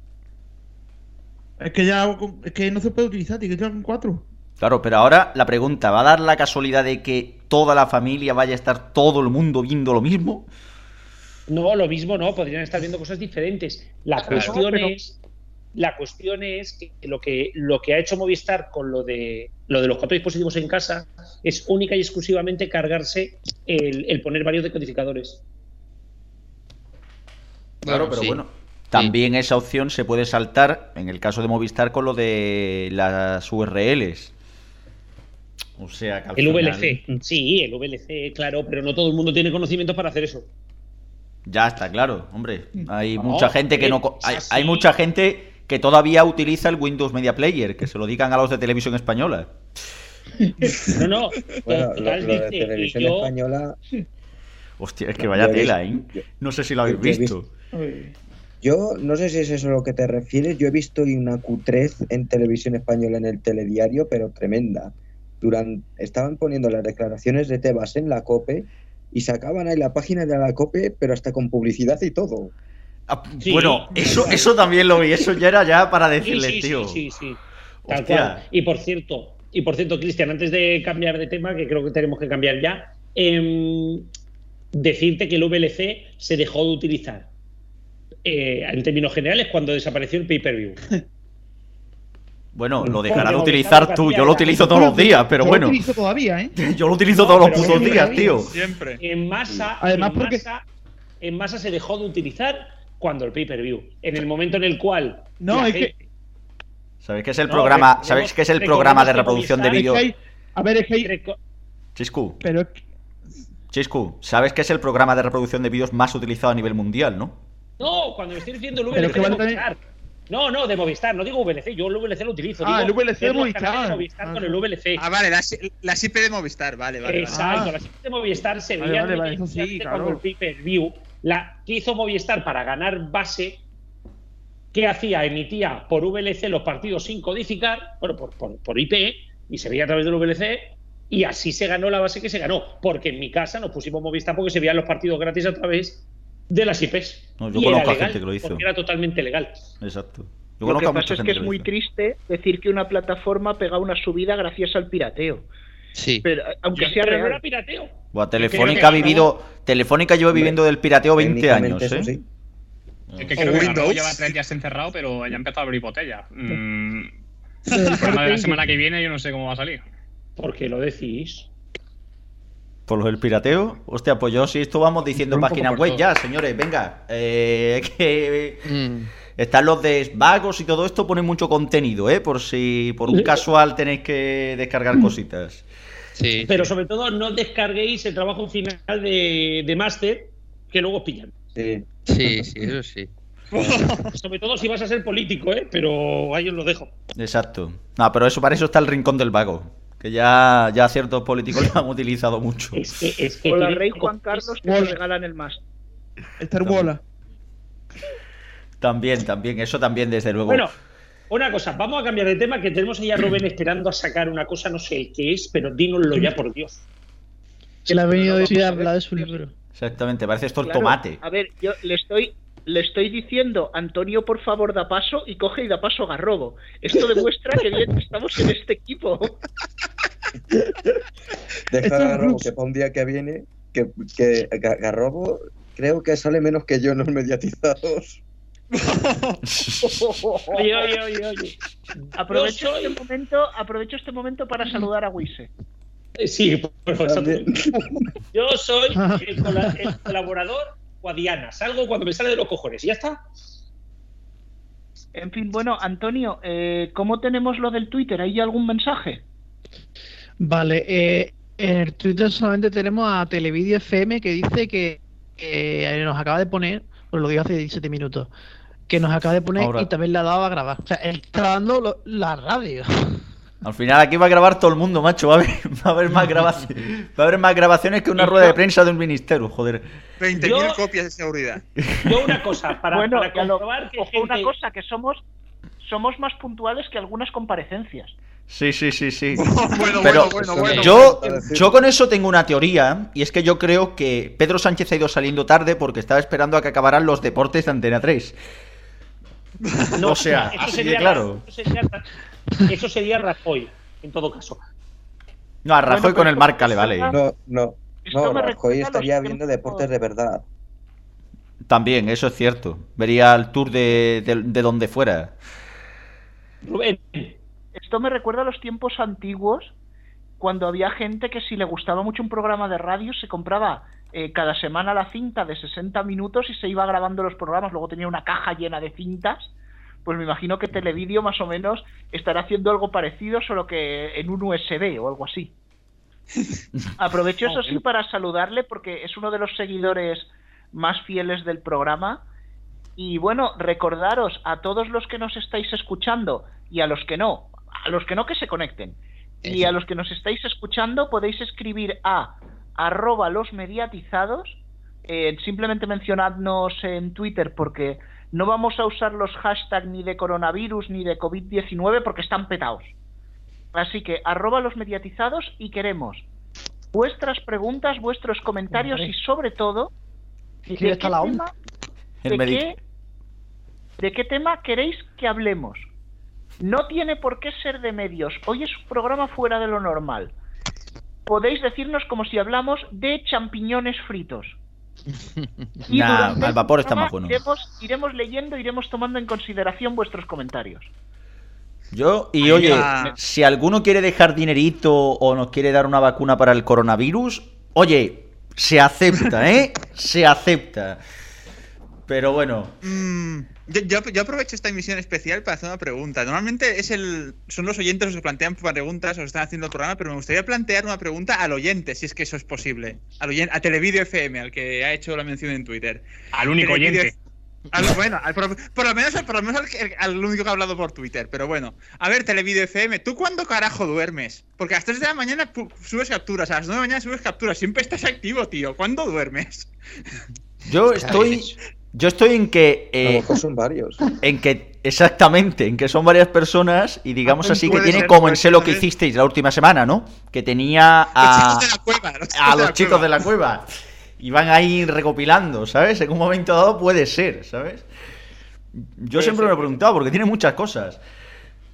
Speaker 11: Es que ya es que no se puede utilizar, tiene que con cuatro.
Speaker 10: Claro, pero ahora la pregunta, ¿va a dar la casualidad de que toda la familia vaya a estar todo el mundo viendo lo mismo?
Speaker 6: No, lo mismo no, podrían estar viendo cosas diferentes. La cuestión es la cuestión es que lo que lo que ha hecho Movistar con lo de lo de los cuatro dispositivos en casa es única y exclusivamente cargarse el, poner varios decodificadores.
Speaker 10: Claro, pero bueno, también esa opción se puede saltar en el caso de Movistar con lo de las URLs. O sea,
Speaker 6: que el VLC, sí, el VLC, claro, pero no todo el mundo tiene conocimientos para hacer eso.
Speaker 10: Ya está claro, hombre. Hay mucha gente que no hay, mucha gente que todavía utiliza el Windows Media Player, que se lo digan a los de televisión española.
Speaker 6: No, no,
Speaker 8: bueno, de televisión española.
Speaker 10: Hostia, es que vaya tela, ¿eh? No sé si lo habéis visto.
Speaker 8: Yo no sé si es eso a lo que te refieres. Yo he visto una Q3 en televisión española en el telediario, pero tremenda. Durante, estaban poniendo las declaraciones de Tebas en la COPE y sacaban ahí la página de la COPE, pero hasta con publicidad y todo.
Speaker 10: Ah, bueno, eso, eso también lo vi. Eso ya era ya para decirle,
Speaker 6: sí,
Speaker 10: tío.
Speaker 6: Sí, sí, sí. Y por cierto, y por cierto, Cristian, antes de cambiar de tema, que creo que tenemos que cambiar ya, em, decirte que el VLC se dejó de utilizar eh, en términos generales cuando desapareció el pay-per-view.
Speaker 10: Bueno, lo dejarás de utilizar tú. Yo lo utilizo todos los días, pero bueno. Yo lo
Speaker 11: utilizo todavía, ¿eh?
Speaker 10: Yo lo utilizo todos los putos días, tío.
Speaker 6: Siempre. En masa, Además, en, porque... masa, en masa se dejó de utilizar cuando el pay-per-view. En el momento en el cual.
Speaker 11: No, es que.
Speaker 10: ¿Sabéis qué es el programa? ¿Sabéis qué es el programa de reproducción de vídeos?
Speaker 11: A ver, es que
Speaker 10: Chiscu.
Speaker 11: Pero.
Speaker 10: Chiscu, ¿sabes qué es el programa de reproducción de vídeos más utilizado a nivel mundial, no?
Speaker 6: No, cuando me estoy diciendo el VLC de Movistar. No, no, de Movistar, no digo VLC, yo el VLC lo utilizo.
Speaker 11: Ah,
Speaker 6: el
Speaker 11: VLC de Movistar.
Speaker 6: Movistar con el VLC.
Speaker 12: Ah, vale, la, la SIP de Movistar, vale, vale.
Speaker 6: Exacto, la SIP de Movistar se veía vale, vale, sí, claro. el pay-per-view. La que hizo Movistar para ganar base, ¿qué hacía? Emitía por VLC los partidos sin codificar, bueno, por, por, por IP, y se veía a través del VLC, y así se ganó la base que se ganó. Porque en mi casa nos pusimos Movistar porque se veían los partidos gratis a través de las IPs.
Speaker 10: No, yo conozco a gente que lo hizo.
Speaker 6: Era totalmente legal.
Speaker 10: Exacto.
Speaker 14: lo que pasa es que es muy triste decir que una plataforma pega una subida gracias al pirateo.
Speaker 13: Sí.
Speaker 14: Pero, aunque sea
Speaker 6: Pero no era pirateo.
Speaker 10: Buah, Telefónica ha vivido. Telefónica lleva viviendo del pirateo 20 años, ¿eh?
Speaker 8: sí.
Speaker 15: Es que
Speaker 16: O
Speaker 15: creo que
Speaker 16: Windows.
Speaker 15: Lleva tres días encerrado, pero ya ha empezado a abrir botella. Mm, el programa de la semana que viene yo no sé cómo va a salir.
Speaker 6: ¿Por qué lo decís?
Speaker 10: Por lo del pirateo. Hostia, pues yo sí, esto vamos diciendo en páginas web
Speaker 15: todo.
Speaker 10: ya, señores. Venga. Eh, que
Speaker 13: Mm.
Speaker 10: están los de vagos y todo esto, ponen mucho contenido, ¿eh? Por si por un casual tenéis que descargar cositas.
Speaker 13: Sí,
Speaker 6: Pero
Speaker 13: sí.
Speaker 6: sobre todo no descarguéis el trabajo final de, de Master, que luego os pillan.
Speaker 8: Sí.
Speaker 13: Sí, sí, eso sí.
Speaker 6: Sobre todo si vas a ser político, ¿eh? Pero ahí os lo dejo.
Speaker 10: Exacto. No, pero eso para eso está el rincón del vago. Que ya, ya ciertos políticos lo han utilizado mucho.
Speaker 6: Es que, es que
Speaker 14: Con la rey Juan Carlos te
Speaker 11: Hola.
Speaker 14: regalan el más.
Speaker 11: Estar bola.
Speaker 10: También, también, eso también, desde luego.
Speaker 6: Bueno, una cosa, vamos a cambiar de tema, que tenemos ahí a Rubén esperando a sacar una cosa, no sé el qué es, pero dínoslo ya, por Dios.
Speaker 2: Que le ha venido
Speaker 14: No,
Speaker 2: decir
Speaker 14: a
Speaker 2: a
Speaker 14: ver.
Speaker 2: hablar de su libro.
Speaker 10: Exactamente, parece esto el
Speaker 14: Claro,
Speaker 10: tomate.
Speaker 14: A ver, yo le estoy, le estoy diciendo, Antonio, por favor, da paso y coge y da paso a Garrobo. Esto demuestra que bien estamos en este equipo.
Speaker 8: Deja a Garrobo que para un día que viene, que, que Ga- Garrobo creo que sale menos que yo en los mediatizados.
Speaker 6: Oye, oye, oye, oye.
Speaker 14: Aprovecho
Speaker 6: soy-
Speaker 14: este momento, aprovecho este momento para saludar a Wise.
Speaker 6: Eh, Sí, por favor. Yo soy el colaborador Guadiana. Salgo cuando me sale de los cojones. Y ya está.
Speaker 14: En fin, bueno, Antonio, eh, ¿cómo tenemos lo del Twitter? ¿Hay algún mensaje?
Speaker 2: Vale, eh, en el Twitter solamente tenemos a Televideo FM que dice que eh, nos acaba de poner, os lo digo hace 17 minutos, que nos acaba de poner
Speaker 10: Ahora.
Speaker 2: y también le ha dado a grabar. O sea, él está lo- la radio.
Speaker 10: Al final aquí va a grabar todo el mundo, macho. Va a haber, va a haber más grabaciones. Va a haber más grabaciones que una rueda de prensa de un ministerio, joder.
Speaker 16: 20.000
Speaker 6: Yo-
Speaker 16: copias de seguridad.
Speaker 6: Yo una cosa, para,
Speaker 14: bueno,
Speaker 6: para comprobar que
Speaker 14: ojo,
Speaker 6: gente...
Speaker 14: una cosa, que somos, somos más puntuales que algunas comparecencias.
Speaker 10: Sí, sí, sí, sí.
Speaker 16: bueno,
Speaker 10: Pero
Speaker 16: bueno, bueno, bueno.
Speaker 10: yo, yo con eso tengo una teoría, y es que yo creo que Pedro Sánchez ha ido saliendo tarde porque estaba esperando a que acabaran los deportes de Antena 3.
Speaker 6: No,
Speaker 10: o sea,
Speaker 6: eso
Speaker 10: así
Speaker 6: sería,
Speaker 10: de claro.
Speaker 6: Eso sería, eso sería Rajoy, en todo caso.
Speaker 10: No, a Rajoy
Speaker 14: Bueno,
Speaker 10: con el marca le vale.
Speaker 8: No, no. No, Rajoy estaría viendo deportes de verdad.
Speaker 10: También, eso es cierto. Vería el tour de, de, de donde fuera.
Speaker 6: Rubén,
Speaker 14: Esto me recuerda a los tiempos antiguos, cuando había gente que si le gustaba mucho un programa de radio se compraba eh, cada semana la cinta de 60 minutos y se iba grabando los programas, luego tenía una caja llena de cintas. Pues me imagino que Televideo más o menos estará haciendo algo parecido, solo que en un USB o algo así. Aprovecho eso sí para saludarle porque es uno de los seguidores más fieles del programa. Y bueno, recordaros a todos los que nos estáis escuchando y a los que no, a los que no que se conecten. Y a los que nos estáis escuchando podéis escribir a arroba los mediatizados. eh, simplemente mencionadnos en Twitter porque no vamos a usar los hashtags ni de coronavirus ni de COVID-19 porque están petados. Así que arroba los mediatizados y queremos vuestras preguntas, vuestros comentarios y sobre todo
Speaker 2: ¿Y
Speaker 14: de
Speaker 2: está
Speaker 14: qué
Speaker 2: la
Speaker 14: tema-
Speaker 10: El
Speaker 14: de
Speaker 10: medi-
Speaker 14: qué, de qué tema queréis que hablemos. No tiene por qué ser de medios. Hoy es un programa fuera de lo normal. Podéis decirnos como si hablamos de champiñones fritos.
Speaker 10: Nah, al
Speaker 14: el
Speaker 10: vapor está más bueno.
Speaker 14: Iremos, iremos leyendo, iremos tomando en consideración vuestros comentarios.
Speaker 10: Yo, y
Speaker 16: Ay,
Speaker 10: oye, si alguno quiere dejar dinerito o nos quiere dar una vacuna para el coronavirus, oye, se acepta, ¿eh? Se acepta. Pero bueno,
Speaker 16: Mm, yo, yo- yo aprovecho esta emisión especial para hacer una pregunta. Normalmente es el, son los oyentes los que plantean preguntas o están haciendo el programa, pero me gustaría plantear una pregunta al oyente, si es que eso es posible. Al oyen- a Televideo FM, al que ha hecho la mención en Twitter.
Speaker 15: Al único
Speaker 16: Televideo-
Speaker 15: oyente.
Speaker 16: al- bueno, al- por, por lo menos, por lo menos al, que- al único que ha hablado por Twitter. Pero bueno, a ver, Televideo FM, ¿tú cuándo carajo duermes? Porque a las 3 de la mañana subes capturas, a las 9 de la mañana subes capturas. Siempre estás activo, tío. ¿Cuándo duermes?
Speaker 10: yo estoy. Yo estoy en que.
Speaker 8: A lo
Speaker 10: eh,
Speaker 8: mejor son varios.
Speaker 10: en que. Exactamente, en que son varias personas y digamos así que tiene como en sé lo que hicisteis la última semana, ¿no? Que tenía
Speaker 16: Los
Speaker 10: a.
Speaker 16: chicos de la cueva. Los chicos
Speaker 10: a
Speaker 16: de
Speaker 10: los
Speaker 16: la
Speaker 10: chicos
Speaker 16: cueva.
Speaker 10: de la cueva. Y van ahí recopilando, ¿sabes? En un momento dado puede ser, ¿sabes? Yo siempre me lo he preguntado porque tiene muchas cosas.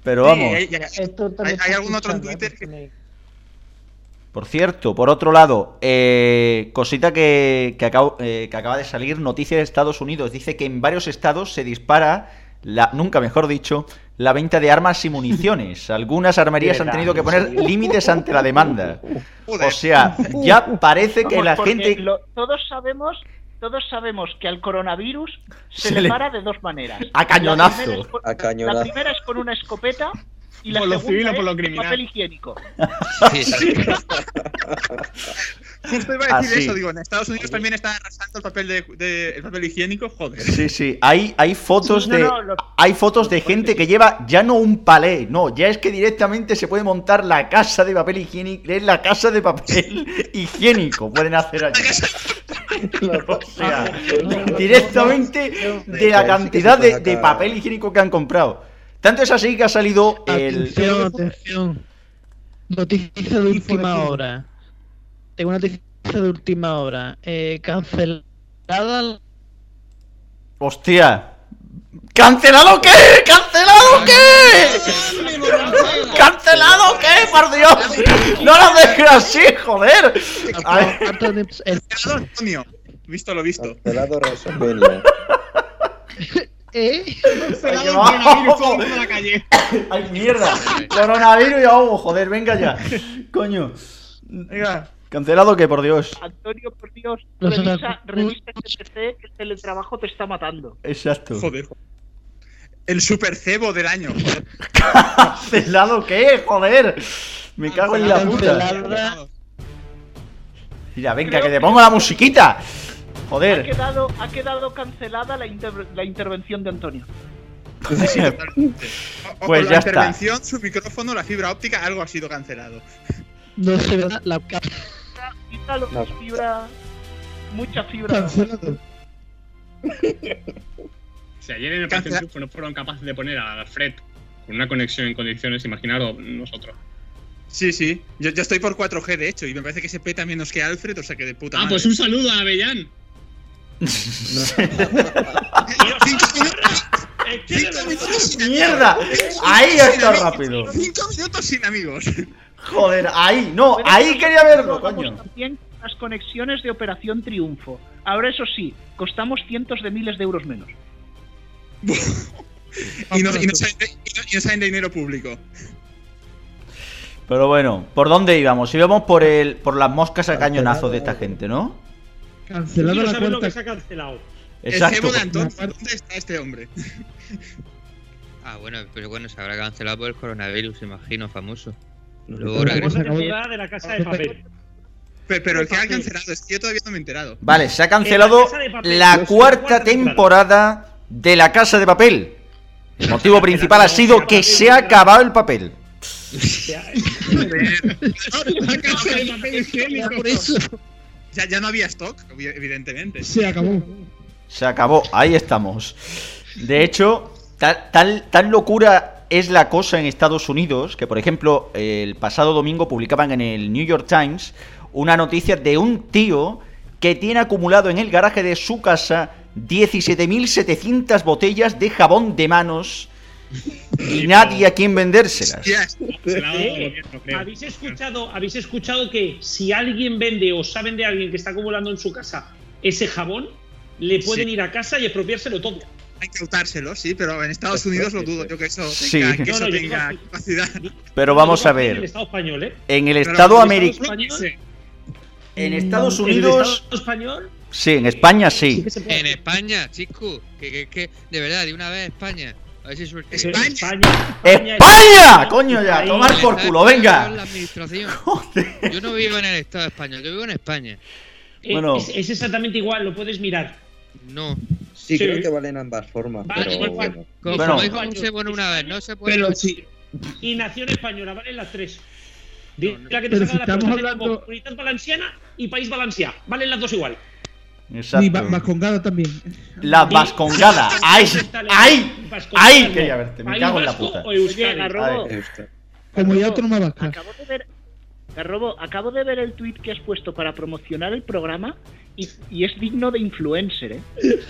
Speaker 10: Pero
Speaker 16: Sí,
Speaker 10: vamos.
Speaker 16: hay- hay-
Speaker 2: Esto
Speaker 16: ¿Hay, hay algún otro en Twitter que,
Speaker 10: Por cierto, por otro lado, eh, cosita que, que, acabo- eh, que acaba de salir, noticia de Estados Unidos. Dice que en varios estados se dispara, la, nunca mejor dicho, la venta de armas y municiones. Algunas armerías han tenido que poner límites ante la demanda. O sea, ya parece que
Speaker 14: Vamos,
Speaker 10: la gente...
Speaker 14: lo- todos sabemos, todos sabemos que al coronavirus se,
Speaker 10: Se
Speaker 14: le para de dos maneras.
Speaker 10: A cañonazo.
Speaker 14: La primera es con-
Speaker 8: A cañonazo.
Speaker 14: La primera es con una escopeta y la
Speaker 15: Por lo
Speaker 14: segunda
Speaker 15: civil o por lo criminal.
Speaker 14: papel higiénico.
Speaker 16: Justo iba a decir
Speaker 10: Así.
Speaker 16: eso, digo, en Estados Unidos también están arrasando el papel de, de- el papel higiénico, joder.
Speaker 10: Sí, sí, hay, hay fotos
Speaker 16: No,
Speaker 10: de
Speaker 16: no, lo-
Speaker 10: hay fotos de gente que lleva ya no un palé, no, ya es que directamente se puede montar la casa de papel higiénico, es la casa de papel higiénico, pueden hacer allí. O sea, directamente de la cantidad de, de papel higiénico que han comprado. Tanto es así que ha salido el
Speaker 2: Atención, atención. Noticia de última hora. Tengo una noticia de última hora. Eh, cancelada.
Speaker 10: Hostia. ¿Cancelado qué? ¿Cancelado qué? ¿Cancelado qué? Por Dios. No lo dejes así, joder. Ay.
Speaker 16: Antonio, visto lo visto.
Speaker 8: Cancelado.
Speaker 2: ¿Eh?
Speaker 10: Ay, que vamos. Ay, mierda. Coronavirus y ahogo, joder, venga ya. Coño.
Speaker 11: Venga.
Speaker 10: ¿Cancelado qué, por Dios?
Speaker 14: Antonio, por Dios, revisa,
Speaker 2: la-
Speaker 14: revisa este PC que el teletrabajo te está matando.
Speaker 10: Exacto.
Speaker 16: Joder. El super cebo del año. joder.
Speaker 10: ¿Cancelado qué, joder? Me cago en la puta. Mira, venga, que te pongo la musiquita.
Speaker 14: Ha
Speaker 10: Joder.
Speaker 14: quedado, ha quedado cancelada la, inter- la intervención de Antonio.
Speaker 16: O- o
Speaker 10: Pues
Speaker 16: la
Speaker 10: ya está.
Speaker 16: intervención, su micrófono, la fibra óptica, algo ha sido cancelado.
Speaker 2: No se ve la ca-
Speaker 14: Quita lo que
Speaker 8: No.
Speaker 14: es fibra, mucha fibra.
Speaker 11: Cancelado.
Speaker 15: Si ayer en el Triunfo no fueron capaces de poner a Fred con una conexión en condiciones, imaginaros nosotros.
Speaker 16: Sí, sí. Yo, yo estoy por 4G, de hecho, y me parece que ese peta menos que Alfred, o sea que de puta
Speaker 15: Ah,
Speaker 16: madre.
Speaker 15: pues un saludo a Avellán.
Speaker 16: Cinco minutos, cinco minutos sin
Speaker 10: ¡Mierda!
Speaker 16: amigos.
Speaker 10: Ahí está rápido.
Speaker 16: Cinco minutos sin amigos.
Speaker 10: Joder, ahí, no, ahí quería verlo, coño.
Speaker 14: También las conexiones de Operación Triunfo. Ahora, eso sí, costamos cientos de miles de euros menos.
Speaker 16: y, no, y no salen de, y no- y no salen de dinero público.
Speaker 10: Pero bueno, ¿por dónde íbamos? Íbamos por el por las moscas a cañonazos de esta gente, ¿no?
Speaker 11: Cancelada la
Speaker 6: saber lo que
Speaker 11: cuarta.
Speaker 6: se ha cancelado.
Speaker 16: El
Speaker 10: Exacto.
Speaker 16: Antonio, ¿dónde está este hombre?
Speaker 13: Ah, bueno, pero bueno, se habrá cancelado por el coronavirus, imagino, famoso. Luego
Speaker 11: Pero
Speaker 13: regresa.
Speaker 6: Segunda
Speaker 11: se acabó.
Speaker 6: temporada de la casa de papel.
Speaker 16: Pero, pero el que ha cancelado, es que yo todavía no me he enterado.
Speaker 10: Vale, se ha cancelado
Speaker 6: la
Speaker 10: la cuarta
Speaker 6: cuarta
Speaker 10: temporada de La Casa de Papel. El motivo principal ha sido que se ha acabado el papel.
Speaker 11: Por eso
Speaker 16: Ya, ya no había stock, evi- evidentemente.
Speaker 11: se acabó.
Speaker 10: Se acabó, ahí estamos. De hecho, tal, tal, tal locura es la cosa en Estados Unidos que, por ejemplo, el pasado domingo publicaban en el New York Times una noticia de un tío que tiene acumulado en el garaje de su casa 17.700 botellas de jabón de manos y nadie a quien vendérselas.
Speaker 6: Eh. ¿Habéis escuchado, ¿Habéis escuchado que si alguien vende o saben de alguien que está acumulando en su casa ese jabón, le pueden
Speaker 16: Sí.
Speaker 6: ir a casa y apropiárselo todo?
Speaker 16: Hay que untárselo, sí, pero en Estados Unidos lo dudo yo que eso
Speaker 10: Sí.
Speaker 16: tenga, que
Speaker 6: No,
Speaker 16: eso
Speaker 6: no, yo
Speaker 16: tenga
Speaker 6: digo-
Speaker 16: capacidad.
Speaker 10: Pero vamos a
Speaker 6: En el
Speaker 10: ver,
Speaker 6: Estado español, ¿eh?
Speaker 10: en el Estado americano, en Estados
Speaker 6: en el
Speaker 10: Unidos,
Speaker 6: Estado español,
Speaker 10: sí, en España
Speaker 6: sí
Speaker 10: sí.
Speaker 13: En. España, chico, que, que, que, de verdad, de una vez España. A ver si suerte.
Speaker 6: Sí,
Speaker 16: España.
Speaker 6: España,
Speaker 10: ¡España! Coño ya,
Speaker 6: Ahí.
Speaker 10: tomar por culo, venga.
Speaker 13: la administración. Yo no vivo en el Estado español, yo vivo en España.
Speaker 6: Eh,
Speaker 10: Bueno.
Speaker 6: es, es exactamente igual, lo puedes mirar.
Speaker 13: No.
Speaker 8: Sí,
Speaker 6: Sí.
Speaker 8: creo que valen ambas formas,
Speaker 6: Vale,
Speaker 8: pero
Speaker 6: igual,
Speaker 8: bueno.
Speaker 13: Como,
Speaker 10: Bueno.
Speaker 13: dijo José Bueno una vez, no se puede.
Speaker 11: Pero sí.
Speaker 6: Y Nación Española, valen las tres.
Speaker 13: No, no.
Speaker 6: la que te
Speaker 11: Pero
Speaker 6: salga
Speaker 11: si
Speaker 6: la
Speaker 11: estamos hablando-
Speaker 6: Comunitat Valenciana y País Valencià. Valen las dos igual.
Speaker 11: Y
Speaker 10: Exacto.
Speaker 11: va- Vascongado también.
Speaker 10: La vascongada. ¡Ay! ¡Ay!
Speaker 6: Vascongada,
Speaker 10: ¡Ay! Quería verte, me cago en la puta.
Speaker 11: ya autónoma vasca.
Speaker 14: acabo de ver, Garrobo, acabo de ver el tweet que has puesto para promocionar el programa y, y es digno de influencer, ¿eh?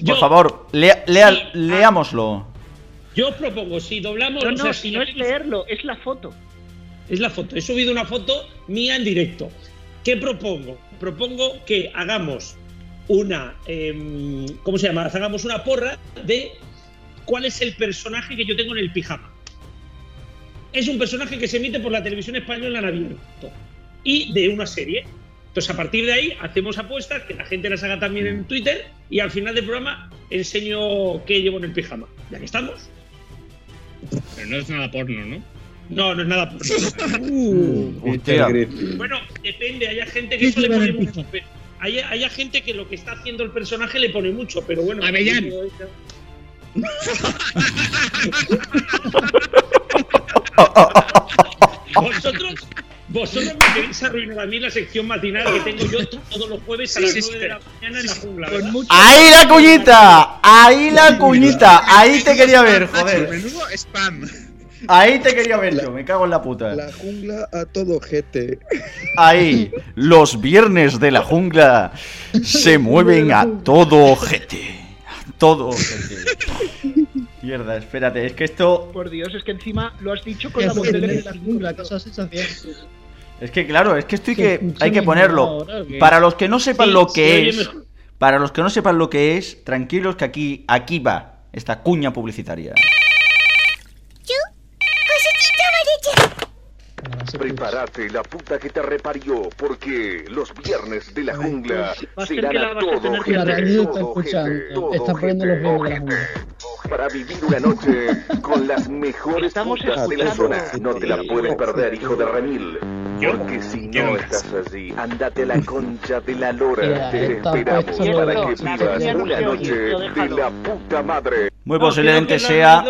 Speaker 10: Por
Speaker 6: Yo-
Speaker 10: favor, lea- lea-
Speaker 6: Sí, ah.
Speaker 10: leámoslo.
Speaker 6: Yo propongo, si doblamos.
Speaker 14: No,
Speaker 6: o
Speaker 14: no,
Speaker 6: sea,
Speaker 14: si no es leerlo, es la foto.
Speaker 6: Es la foto. He subido una foto mía en directo. ¿Qué propongo? Propongo que hagamos una, em, ¿cómo se llama? Hagamos una porra de cuál es el personaje que yo tengo en el pijama. Es un personaje que se emite por la televisión española en abierto y de una serie. Entonces, a partir de ahí, hacemos apuestas, que la gente las haga también en Twitter y al final del programa enseño qué llevo en el pijama. Ya que estamos.
Speaker 15: Pero no es nada porno, ¿no?
Speaker 6: No, no es nada porno.
Speaker 8: Uh,
Speaker 6: bueno, depende, hay gente que eso le pone mucho. pero Hay, hay gente que lo que está haciendo el personaje le pone mucho, pero bueno.
Speaker 15: Avellán.
Speaker 6: Vosotros, vosotros me queréis arruinar a mí la sección matinal que tengo yo todos los jueves a las 9 de la mañana en la jungla.
Speaker 10: ¡Ahí la cuñita! ¡Ahí la cuñita! Ahí te quería ver, joder.
Speaker 16: Menudo spam.
Speaker 10: Ahí te quería ver yo, me cago en la puta.
Speaker 17: La jungla a todo jete.
Speaker 10: Ahí, los viernes de la jungla se mueven a todo jete. A todo jete. Mierda, espérate, es que esto.
Speaker 14: Por Dios, es que encima lo has dicho con la voz
Speaker 9: en la jungla, que.
Speaker 10: Es que claro, es que esto hay
Speaker 9: Que
Speaker 10: hay que ponerlo. Para los que no sepan
Speaker 6: Sí,
Speaker 10: lo que es. Para los que no sepan lo que es, tranquilos que aquí, aquí va esta cuña publicitaria.
Speaker 7: Prepárate la puta que te reparió, porque los viernes de la jungla serán a todo gente, todo
Speaker 9: escuchando,
Speaker 7: gente, todo
Speaker 9: está poniendo los
Speaker 7: gente, para vivir una noche con las mejores
Speaker 14: Estamos
Speaker 7: putas de la zona. No te la puedes perder, hijo de Remil. Porque si no estás allí, andate a la concha de la lora. Te esperamos para que vivas una noche de la puta madre.
Speaker 10: Muy posiblemente sea.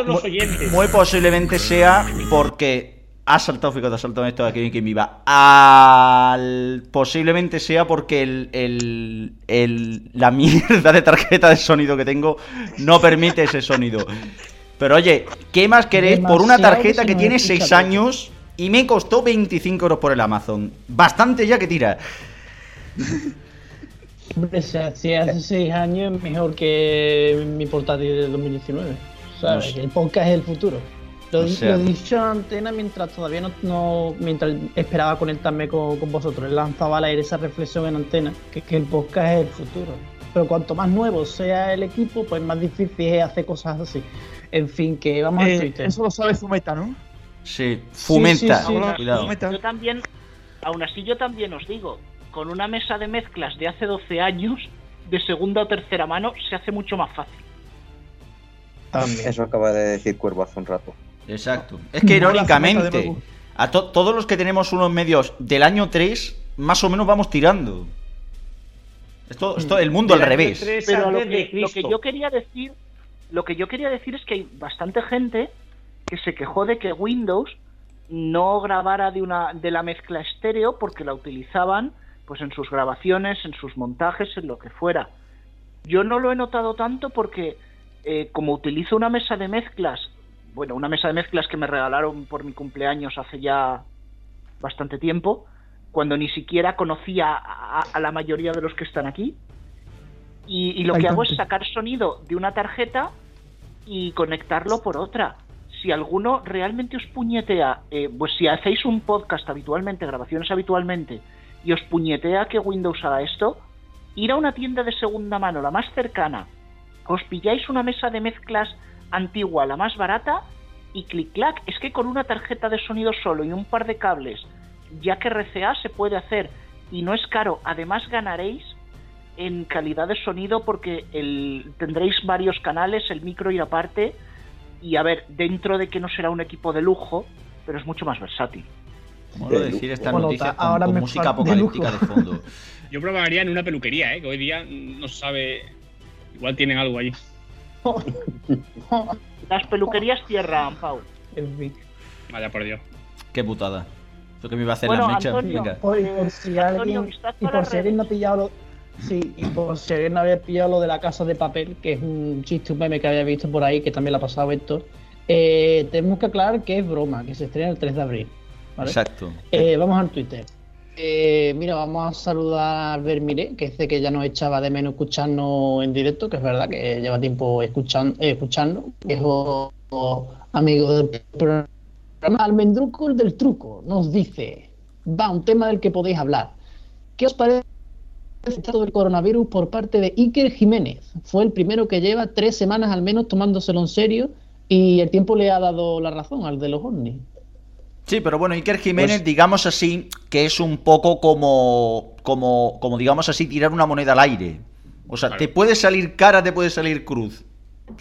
Speaker 10: Muy posiblemente sea porque. Ha saltado, fíjate, ha saltado esto de aquí en quien viva. Al, posiblemente sea porque el, el- el- la mierda de tarjeta de sonido que tengo no permite ese sonido. Pero oye, ¿qué más queréis por una tarjeta
Speaker 9: que
Speaker 10: tiene
Speaker 9: nos
Speaker 10: 6
Speaker 9: escucha
Speaker 10: años y me costó 25 euros por el Amazon? Bastante ya que tira.
Speaker 9: Hombre, si hace seis años es mejor que mi portátil de 2019. ¿Sabes?
Speaker 10: No sé.
Speaker 9: El podcast es el futuro. Lo,
Speaker 10: O sea-
Speaker 9: lo he dicho en antena mientras todavía no, no- mientras esperaba conectarme con, con vosotros. He lanzado al aire esa reflexión en antena, que, que el podcast es el futuro. Pero cuanto más nuevo sea el equipo, pues más difícil es hacer cosas así. En fin, que vamos
Speaker 11: Eh,
Speaker 9: al Twitter.
Speaker 11: eso lo sabe Fumeta, ¿no?
Speaker 10: Sí,
Speaker 9: sí.
Speaker 10: Cuidado.
Speaker 11: Fumeta.
Speaker 14: Yo también, aún así yo también os digo, con una mesa de mezclas de hace 12 años, de segunda o tercera mano, se hace mucho más fácil.
Speaker 8: Eso acaba de decir Cuervo hace un rato.
Speaker 10: Exacto. Es que irónicamente, a to- todos los que tenemos unos medios del año 3, más o menos vamos tirando. Esto, esto el mundo al
Speaker 6: Del
Speaker 10: revés.
Speaker 14: Pero lo que, lo que
Speaker 6: Cristo.
Speaker 14: yo quería decir, lo que yo quería decir es que hay bastante gente que se quejó de que Windows no grabara de una de la mezcla estéreo porque la utilizaban pues en sus grabaciones, en sus montajes, en lo que fuera. Yo no lo he notado tanto porque eh, como utilizo una mesa de mezclas, bueno, una mesa de mezclas que me regalaron por mi cumpleaños hace ya bastante tiempo, cuando ni siquiera conocía a, a la mayoría de los que están aquí. Y, y lo
Speaker 11: Hay
Speaker 14: que hago es sacar sonido de una tarjeta y conectarlo por otra. Si alguno realmente os puñetea, eh, pues si hacéis un podcast habitualmente, grabaciones habitualmente, y os puñetea que Windows haga esto, ir a una tienda de segunda mano, la más cercana, os pilláis una mesa de mezclas antigua, la más barata, y clic clac, es que con una tarjeta de sonido solo y un par de cables, ya que RCA se puede hacer y no es caro, además ganaréis en calidad de sonido porque el, tendréis varios canales, el micro irá aparte y a ver, dentro de que no será un equipo de lujo, pero es mucho más versátil.
Speaker 10: Mola decir estas
Speaker 9: Bueno,
Speaker 10: noticias con,
Speaker 9: ahora
Speaker 10: con música
Speaker 9: de
Speaker 10: apocalíptica de
Speaker 9: lujo.
Speaker 10: fondo.
Speaker 15: Yo probaría en una peluquería, ¿eh? que hoy día no se sabe. Igual tienen algo allí.
Speaker 14: Las peluquerías cierran, Pau.
Speaker 9: En fin.
Speaker 15: Vaya por Dios.
Speaker 10: Qué putada. ¿Esto que me iba a hacer
Speaker 14: Bueno,
Speaker 10: las mechas?
Speaker 14: Antonio,
Speaker 10: Venga.
Speaker 9: Por, y por si
Speaker 14: Antonio,
Speaker 9: alguien,
Speaker 14: vistazo
Speaker 9: y
Speaker 14: a
Speaker 9: por
Speaker 14: las
Speaker 9: si alguien
Speaker 14: redes.
Speaker 9: no ha pillado lo, sí, y por si alguien no había pillado lo de la casa de papel, que es un chiste, un meme que había visto por ahí, que también lo ha pasado Héctor, eh, tenemos que aclarar que es broma, que se estrena el 3 de abril. ¿vale?
Speaker 10: Exacto.
Speaker 9: Eh, vamos al Twitter. Eh, mira, vamos a saludar a Albert Miré, que dice que ya nos echaba de menos escucharnos en directo, que es verdad que lleva tiempo escuchando, eh, escuchando, que es amigo del programa
Speaker 2: Almendruco el del truco nos dice, va, un tema del que podéis hablar. ¿Qué os parece el estado del coronavirus por parte de Iker Jiménez? Fue el primero que lleva tres semanas al menos tomándoselo en serio y el tiempo le ha dado la razón al de los ovnis.
Speaker 10: Sí, pero bueno, Iker Jiménez, digamos así, que es un poco como, como, como digamos así, tirar una moneda al aire. O sea, te puede salir cara, te puede salir cruz.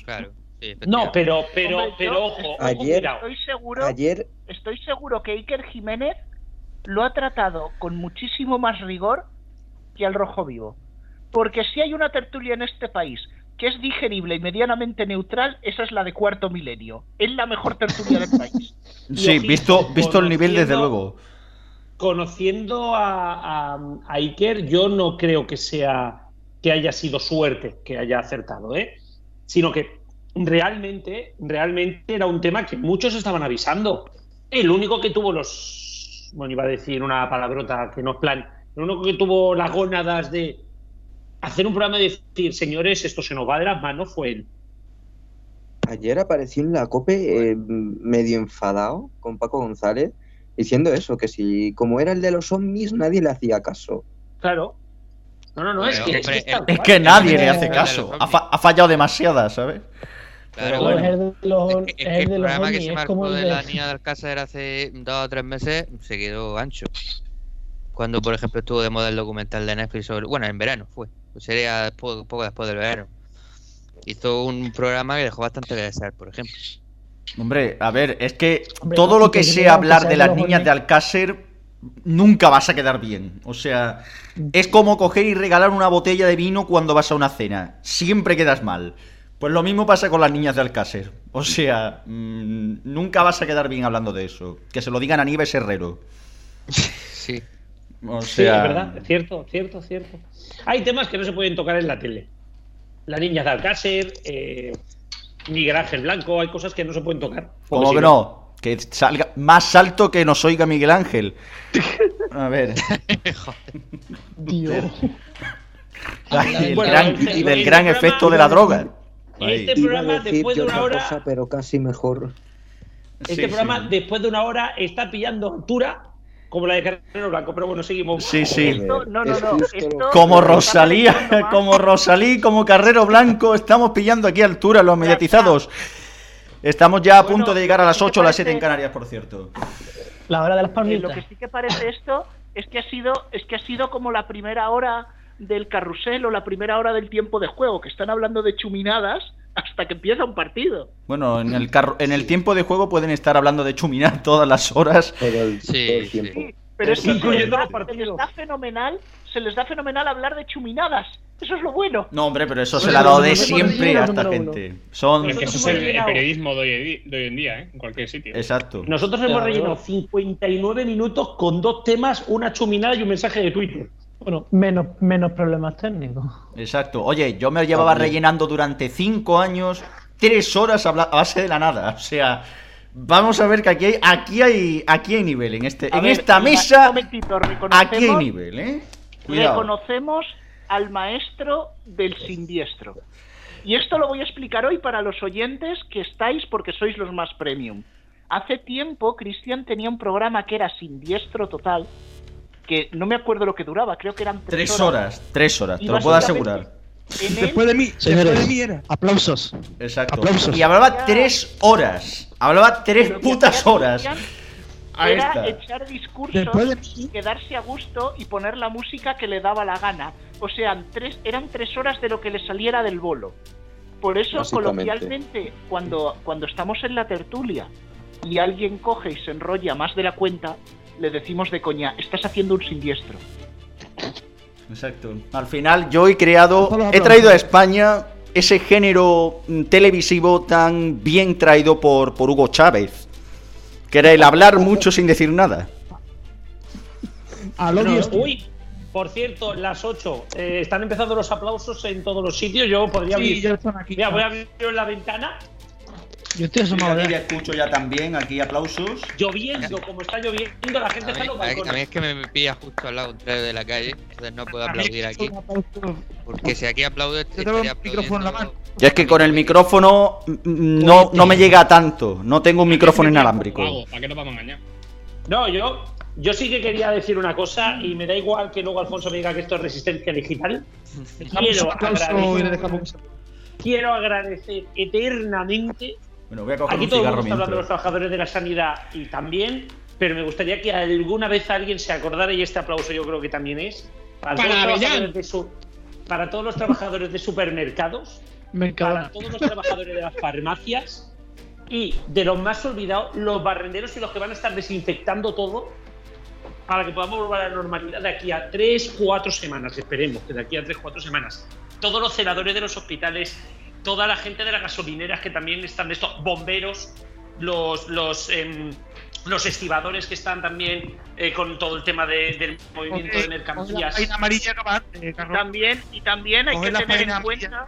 Speaker 13: Claro. sí,
Speaker 6: No, pero, pero,
Speaker 14: Hombre,
Speaker 6: pero
Speaker 14: yo
Speaker 6: ojo, ojo,
Speaker 8: Ayer-
Speaker 6: cuidado.
Speaker 14: Estoy seguro,
Speaker 8: Ayer,
Speaker 14: estoy seguro que Iker Jiménez lo ha tratado con muchísimo más rigor que al Rojo Vivo. Porque si hay una tertulia en este país que es digerible y medianamente neutral, esa es la de Cuarto Milenio. Es la mejor tertulia del país.
Speaker 10: Sí,
Speaker 6: ojito,
Speaker 10: visto, visto el nivel, desde luego.
Speaker 6: Conociendo a, a, a Iker, yo no creo que sea que haya sido suerte que haya acertado, ¿eh? Sino que realmente, realmente era un tema que muchos estaban avisando. El único que tuvo los, bueno, iba a decir una palabrota que no es plan, el único que tuvo las gónadas de hacer un programa y decir, señores, esto se nos va de las manos fue él.
Speaker 8: ayer apareció en la COPE eh, medio enfadado con Paco González diciendo eso, que si como era el de los ovnis nadie le hacía caso.
Speaker 6: Claro. No, no, no, es que, es que está
Speaker 10: Es
Speaker 6: guay.
Speaker 10: que nadie le hace caso. Ha, fa- ha fallado demasiadas, ¿sabes?
Speaker 13: Claro,
Speaker 2: Pero
Speaker 13: bueno.
Speaker 2: es el de los,
Speaker 13: Es que,
Speaker 2: el
Speaker 13: el
Speaker 2: de los
Speaker 13: programa que se marcó
Speaker 2: el
Speaker 13: de
Speaker 2: de...
Speaker 13: la niña de Alcácer hace dos o tres meses se quedó ancho. Cuando, por ejemplo, estuvo de moda el documental de Netflix sobre. Bueno, en verano fue. Pues sería después- poco después del verano. Hizo un programa que dejó bastante que desear, por ejemplo.
Speaker 10: Hombre, a ver, es que
Speaker 2: Hombre,
Speaker 10: todo
Speaker 2: no,
Speaker 10: lo que
Speaker 2: que
Speaker 10: sea hablar de las niñas de Alcácer nunca vas a quedar bien. O sea, es como coger y regalar una botella de vino cuando vas a una cena. Siempre quedas mal. Pues lo mismo pasa con las niñas de Alcácer. O sea, mm, nunca vas a quedar bien hablando de eso. Que se lo digan a Nieves Herrero.
Speaker 13: Sí.
Speaker 10: O
Speaker 6: Sí,
Speaker 10: sea,
Speaker 6: es verdad, es cierto, cierto, cierto. Hay temas que no se pueden tocar en la tele. La niña de Alcácer, eh, Miguel Ángel Blanco, hay cosas que no se pueden tocar.
Speaker 10: ¿Cómo
Speaker 6: si
Speaker 10: que no? Que salga más alto que nos oiga Miguel Ángel. A ver.
Speaker 2: Dios.
Speaker 10: Ay, el
Speaker 6: Bueno,
Speaker 10: gran-
Speaker 6: este-
Speaker 10: del
Speaker 6: este
Speaker 10: gran
Speaker 6: programa-
Speaker 10: efecto de la droga.
Speaker 6: Este
Speaker 10: Ahí.
Speaker 6: Programa, después de una hora,
Speaker 8: cosa, pero casi mejor.
Speaker 6: este
Speaker 10: Sí,
Speaker 6: programa,
Speaker 10: sí.
Speaker 6: después de una hora, está pillando altura como la de Carrero Blanco. Pero bueno, seguimos.
Speaker 10: Sí, sí.
Speaker 14: Esto- no, no, no. esto-
Speaker 10: Como Rosalía, como Rosalí, como Carrero Blanco, estamos pillando aquí altura los mediatizados. Estamos ya a
Speaker 14: Bueno,
Speaker 10: punto de llegar a las
Speaker 14: ¿qué te
Speaker 10: 8 o las 7 en? Canarias, por cierto.
Speaker 2: La hora de las
Speaker 14: Eh,
Speaker 2: palmitas.
Speaker 14: lo que sí que parece esto es que ha sido es que ha sido como la primera hora del carrusel o la primera hora del tiempo de juego, que están hablando de chuminadas hasta que empieza un partido.
Speaker 10: Bueno, en el, carro- en el tiempo de juego pueden estar hablando de chuminar todas las horas.
Speaker 8: Todo el,
Speaker 13: Sí,
Speaker 8: todo el
Speaker 13: sí.
Speaker 8: tiempo.
Speaker 14: Pero es que se les,
Speaker 6: Incluyendo
Speaker 14: da,
Speaker 6: los partidos.
Speaker 14: se les da fenomenal, se les da fenomenal hablar de chuminadas. Eso es lo bueno.
Speaker 10: No, hombre, pero eso se le ha dado de siempre a esta gente. Son...
Speaker 15: Es que eso es el, periodismo de hoy, de hoy en día, ¿eh? En cualquier sitio.
Speaker 10: Exacto.
Speaker 6: Nosotros hemos rellenado 59 minutos con dos temas, una chuminada y un mensaje de Twitter.
Speaker 2: Bueno, menos, menos problemas técnicos.
Speaker 10: Exacto. Oye, yo me llevaba rellenando durante 5 años, 3 horas a, base de la nada. O sea, vamos a ver que aquí hay, aquí hay, aquí hay nivel. En, este,
Speaker 14: A
Speaker 10: en
Speaker 14: ver,
Speaker 10: esta
Speaker 14: un
Speaker 10: mesa, aquí hay
Speaker 14: reconocemos-
Speaker 10: nivel, ¿eh? Cuidado.
Speaker 14: Reconocemos al maestro del sindiestro. Y esto lo voy a explicar hoy para los oyentes que estáis porque sois los más premium. Hace tiempo Cristian tenía un programa que era sindiestro total, que no me acuerdo lo que duraba, creo que eran tres,
Speaker 10: Tres horas, tres horas,
Speaker 14: Y
Speaker 10: te lo puedo asegurar.
Speaker 14: En él,
Speaker 11: Después de mí,
Speaker 9: Señores,
Speaker 11: después de mí era.
Speaker 9: aplausos.
Speaker 10: Exacto.
Speaker 9: Aplausos.
Speaker 10: Y hablaba tres horas. Hablaba tres putas horas. Ahí
Speaker 14: era
Speaker 10: está.
Speaker 14: echar discursos,
Speaker 11: de
Speaker 14: quedarse a gusto y poner la música que le daba la gana. O sea, tres, eran tres horas de lo que le saliera del bolo. Por eso, coloquialmente, cuando, cuando estamos en la tertulia y alguien coge y se enrolla más de la cuenta, le decimos de coña, estás haciendo un sindiestro.
Speaker 10: Exacto. Al final yo he creado, he traído a. España ese género mm, televisivo tan bien traído por, por Hugo Chávez. Que era el hablar mucho sin decir nada.
Speaker 11: Estoy.
Speaker 6: uy, por cierto, las 8. eh, están empezando los aplausos en todos los sitios. Yo podría
Speaker 11: Sí,
Speaker 6: abrir.
Speaker 11: ya están aquí.
Speaker 6: Mira, voy a abrir en la ventana.
Speaker 2: Yo estoy asomado
Speaker 10: Aquí
Speaker 2: ya.
Speaker 10: ya escucho ya también, aquí aplausos.
Speaker 6: Lloviendo, como está lloviendo, la gente
Speaker 13: A
Speaker 6: está
Speaker 13: mí,
Speaker 6: en los
Speaker 13: a mí es que me pilla justo al lado contrario de la calle, entonces no puedo aplaudir aquí. Porque si aquí aplaudo,
Speaker 11: Yo un micrófono en la mano.
Speaker 10: Ya es que con el micrófono mm, no, no me llega tanto. No tengo un micrófono inalámbrico.
Speaker 15: ¿Para qué nos vamos a engañar?
Speaker 6: No, yo, yo sí que quería decir una cosa y me da igual que luego Alfonso me diga que esto es resistencia digital. Quiero agradecer, quiero agradecer eternamente.
Speaker 10: Bueno, voy a coger
Speaker 6: Aquí
Speaker 10: un
Speaker 6: todo el
Speaker 10: cigarro
Speaker 6: mundo está hablando de los trabajadores de la sanidad y también, pero me gustaría que alguna vez alguien se acordara, y este aplauso yo creo que también es, para,
Speaker 15: Para
Speaker 6: todos, los trabajadores de su- para todos los trabajadores de supermercados, para todos los trabajadores de las farmacias y de los más olvidados, los barrenderos y los que van a estar desinfectando todo para que podamos volver a la normalidad de aquí a 3, 4 semanas, esperemos que de aquí a 3, 4 semanas. Todos los celadores de los hospitales, toda la gente de las gasolineras que también están de estos, bomberos, los, los, em, los estibadores que están también eh, con todo el tema de- del movimiento de mercancías.
Speaker 11: Amarilla no va, eh.
Speaker 14: También, y también hay que tener en cuenta,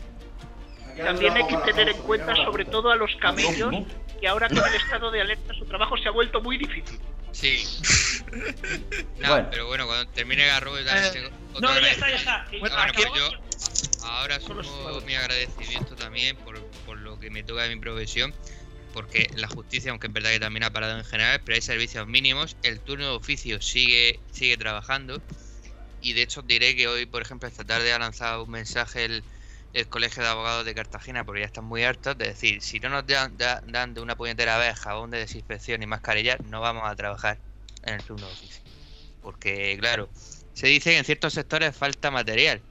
Speaker 14: también hay que tener en cuenta sobre todo a los camellos, que ahora con el estado de alerta su trabajo se ha vuelto muy difícil.
Speaker 13: Sí. No,
Speaker 10: Bueno.
Speaker 13: pero bueno, cuando termine Garro, tengo otro
Speaker 6: No, ya está, ya está.
Speaker 13: Bueno, yo ahora sumo mi agradecimiento también por, por lo que me toca de mi profesión, porque la justicia, aunque es verdad que también ha parado en general, pero hay servicios mínimos, el turno de oficio sigue, sigue trabajando y de hecho diré que hoy, por ejemplo, esta tarde ha lanzado un mensaje el, el Colegio de Abogados de Cartagena, porque ya están muy hartos, de decir, si no nos dan, da- dan de una puñetera vez jabón de desinfección y mascarilla, no vamos a trabajar en el turno de oficio. Porque, claro, se dice que en ciertos sectores falta material,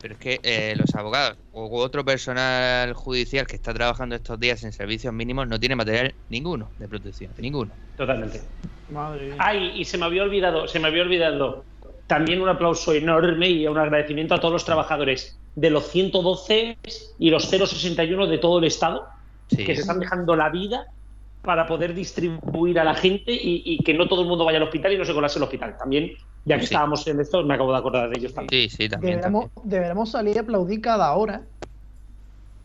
Speaker 13: pero es que eh, los abogados u otro personal judicial que está trabajando estos días en servicios mínimos no tiene material ninguno de protección, ninguno.
Speaker 6: Totalmente.
Speaker 2: Madre mía.
Speaker 6: Ay, y se me había olvidado, se me había olvidado. También un aplauso enorme y un agradecimiento a todos los trabajadores de los 112 y los 061 de todo el estado
Speaker 13: Sí.
Speaker 6: que se están dejando la vida para poder distribuir a la gente y, y que no todo el mundo vaya al hospital y no se colase el hospital. También, ya que
Speaker 13: Sí.
Speaker 6: estábamos en esto, me acabo de acordar de ellos también.
Speaker 13: Sí, sí, también.
Speaker 2: Deberemos, deberemos salir a aplaudir cada hora.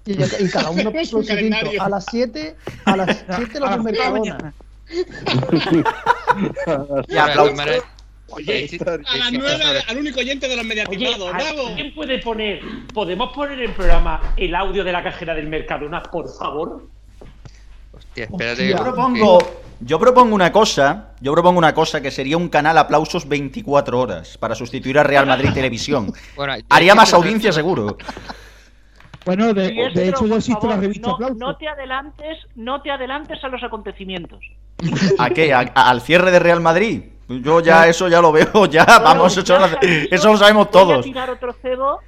Speaker 2: Y, cada uno su. A las 7, a las 7 los de Mercadona.
Speaker 10: Y aplausos.
Speaker 6: Oye,
Speaker 15: A las 9 al único oyente de los mediatizados. ¡Bravo!
Speaker 6: ¿alguien puede poner, podemos poner en programa el audio de la cajera del Mercadona, por favor?
Speaker 13: Hostia, espérate.
Speaker 10: Yo
Speaker 13: que-
Speaker 10: propongo, yo propongo una cosa, yo propongo una cosa que sería un canal aplausos 24 horas para sustituir a Real Madrid Televisión.
Speaker 13: Bueno,
Speaker 10: Haría más audiencia seguro.
Speaker 11: Bueno, de, hecho ya existe la revista
Speaker 14: no,
Speaker 11: Aplauso.
Speaker 14: no te adelantes, no te adelantes a los acontecimientos.
Speaker 10: ¿A qué? ¿A- a- ¿Al cierre de Real Madrid? Yo ya eso ya lo veo, ya, vamos,
Speaker 14: ya
Speaker 10: eso, eso lo sabemos
Speaker 14: Voy a
Speaker 10: todos.
Speaker 14: tirar otro cebo,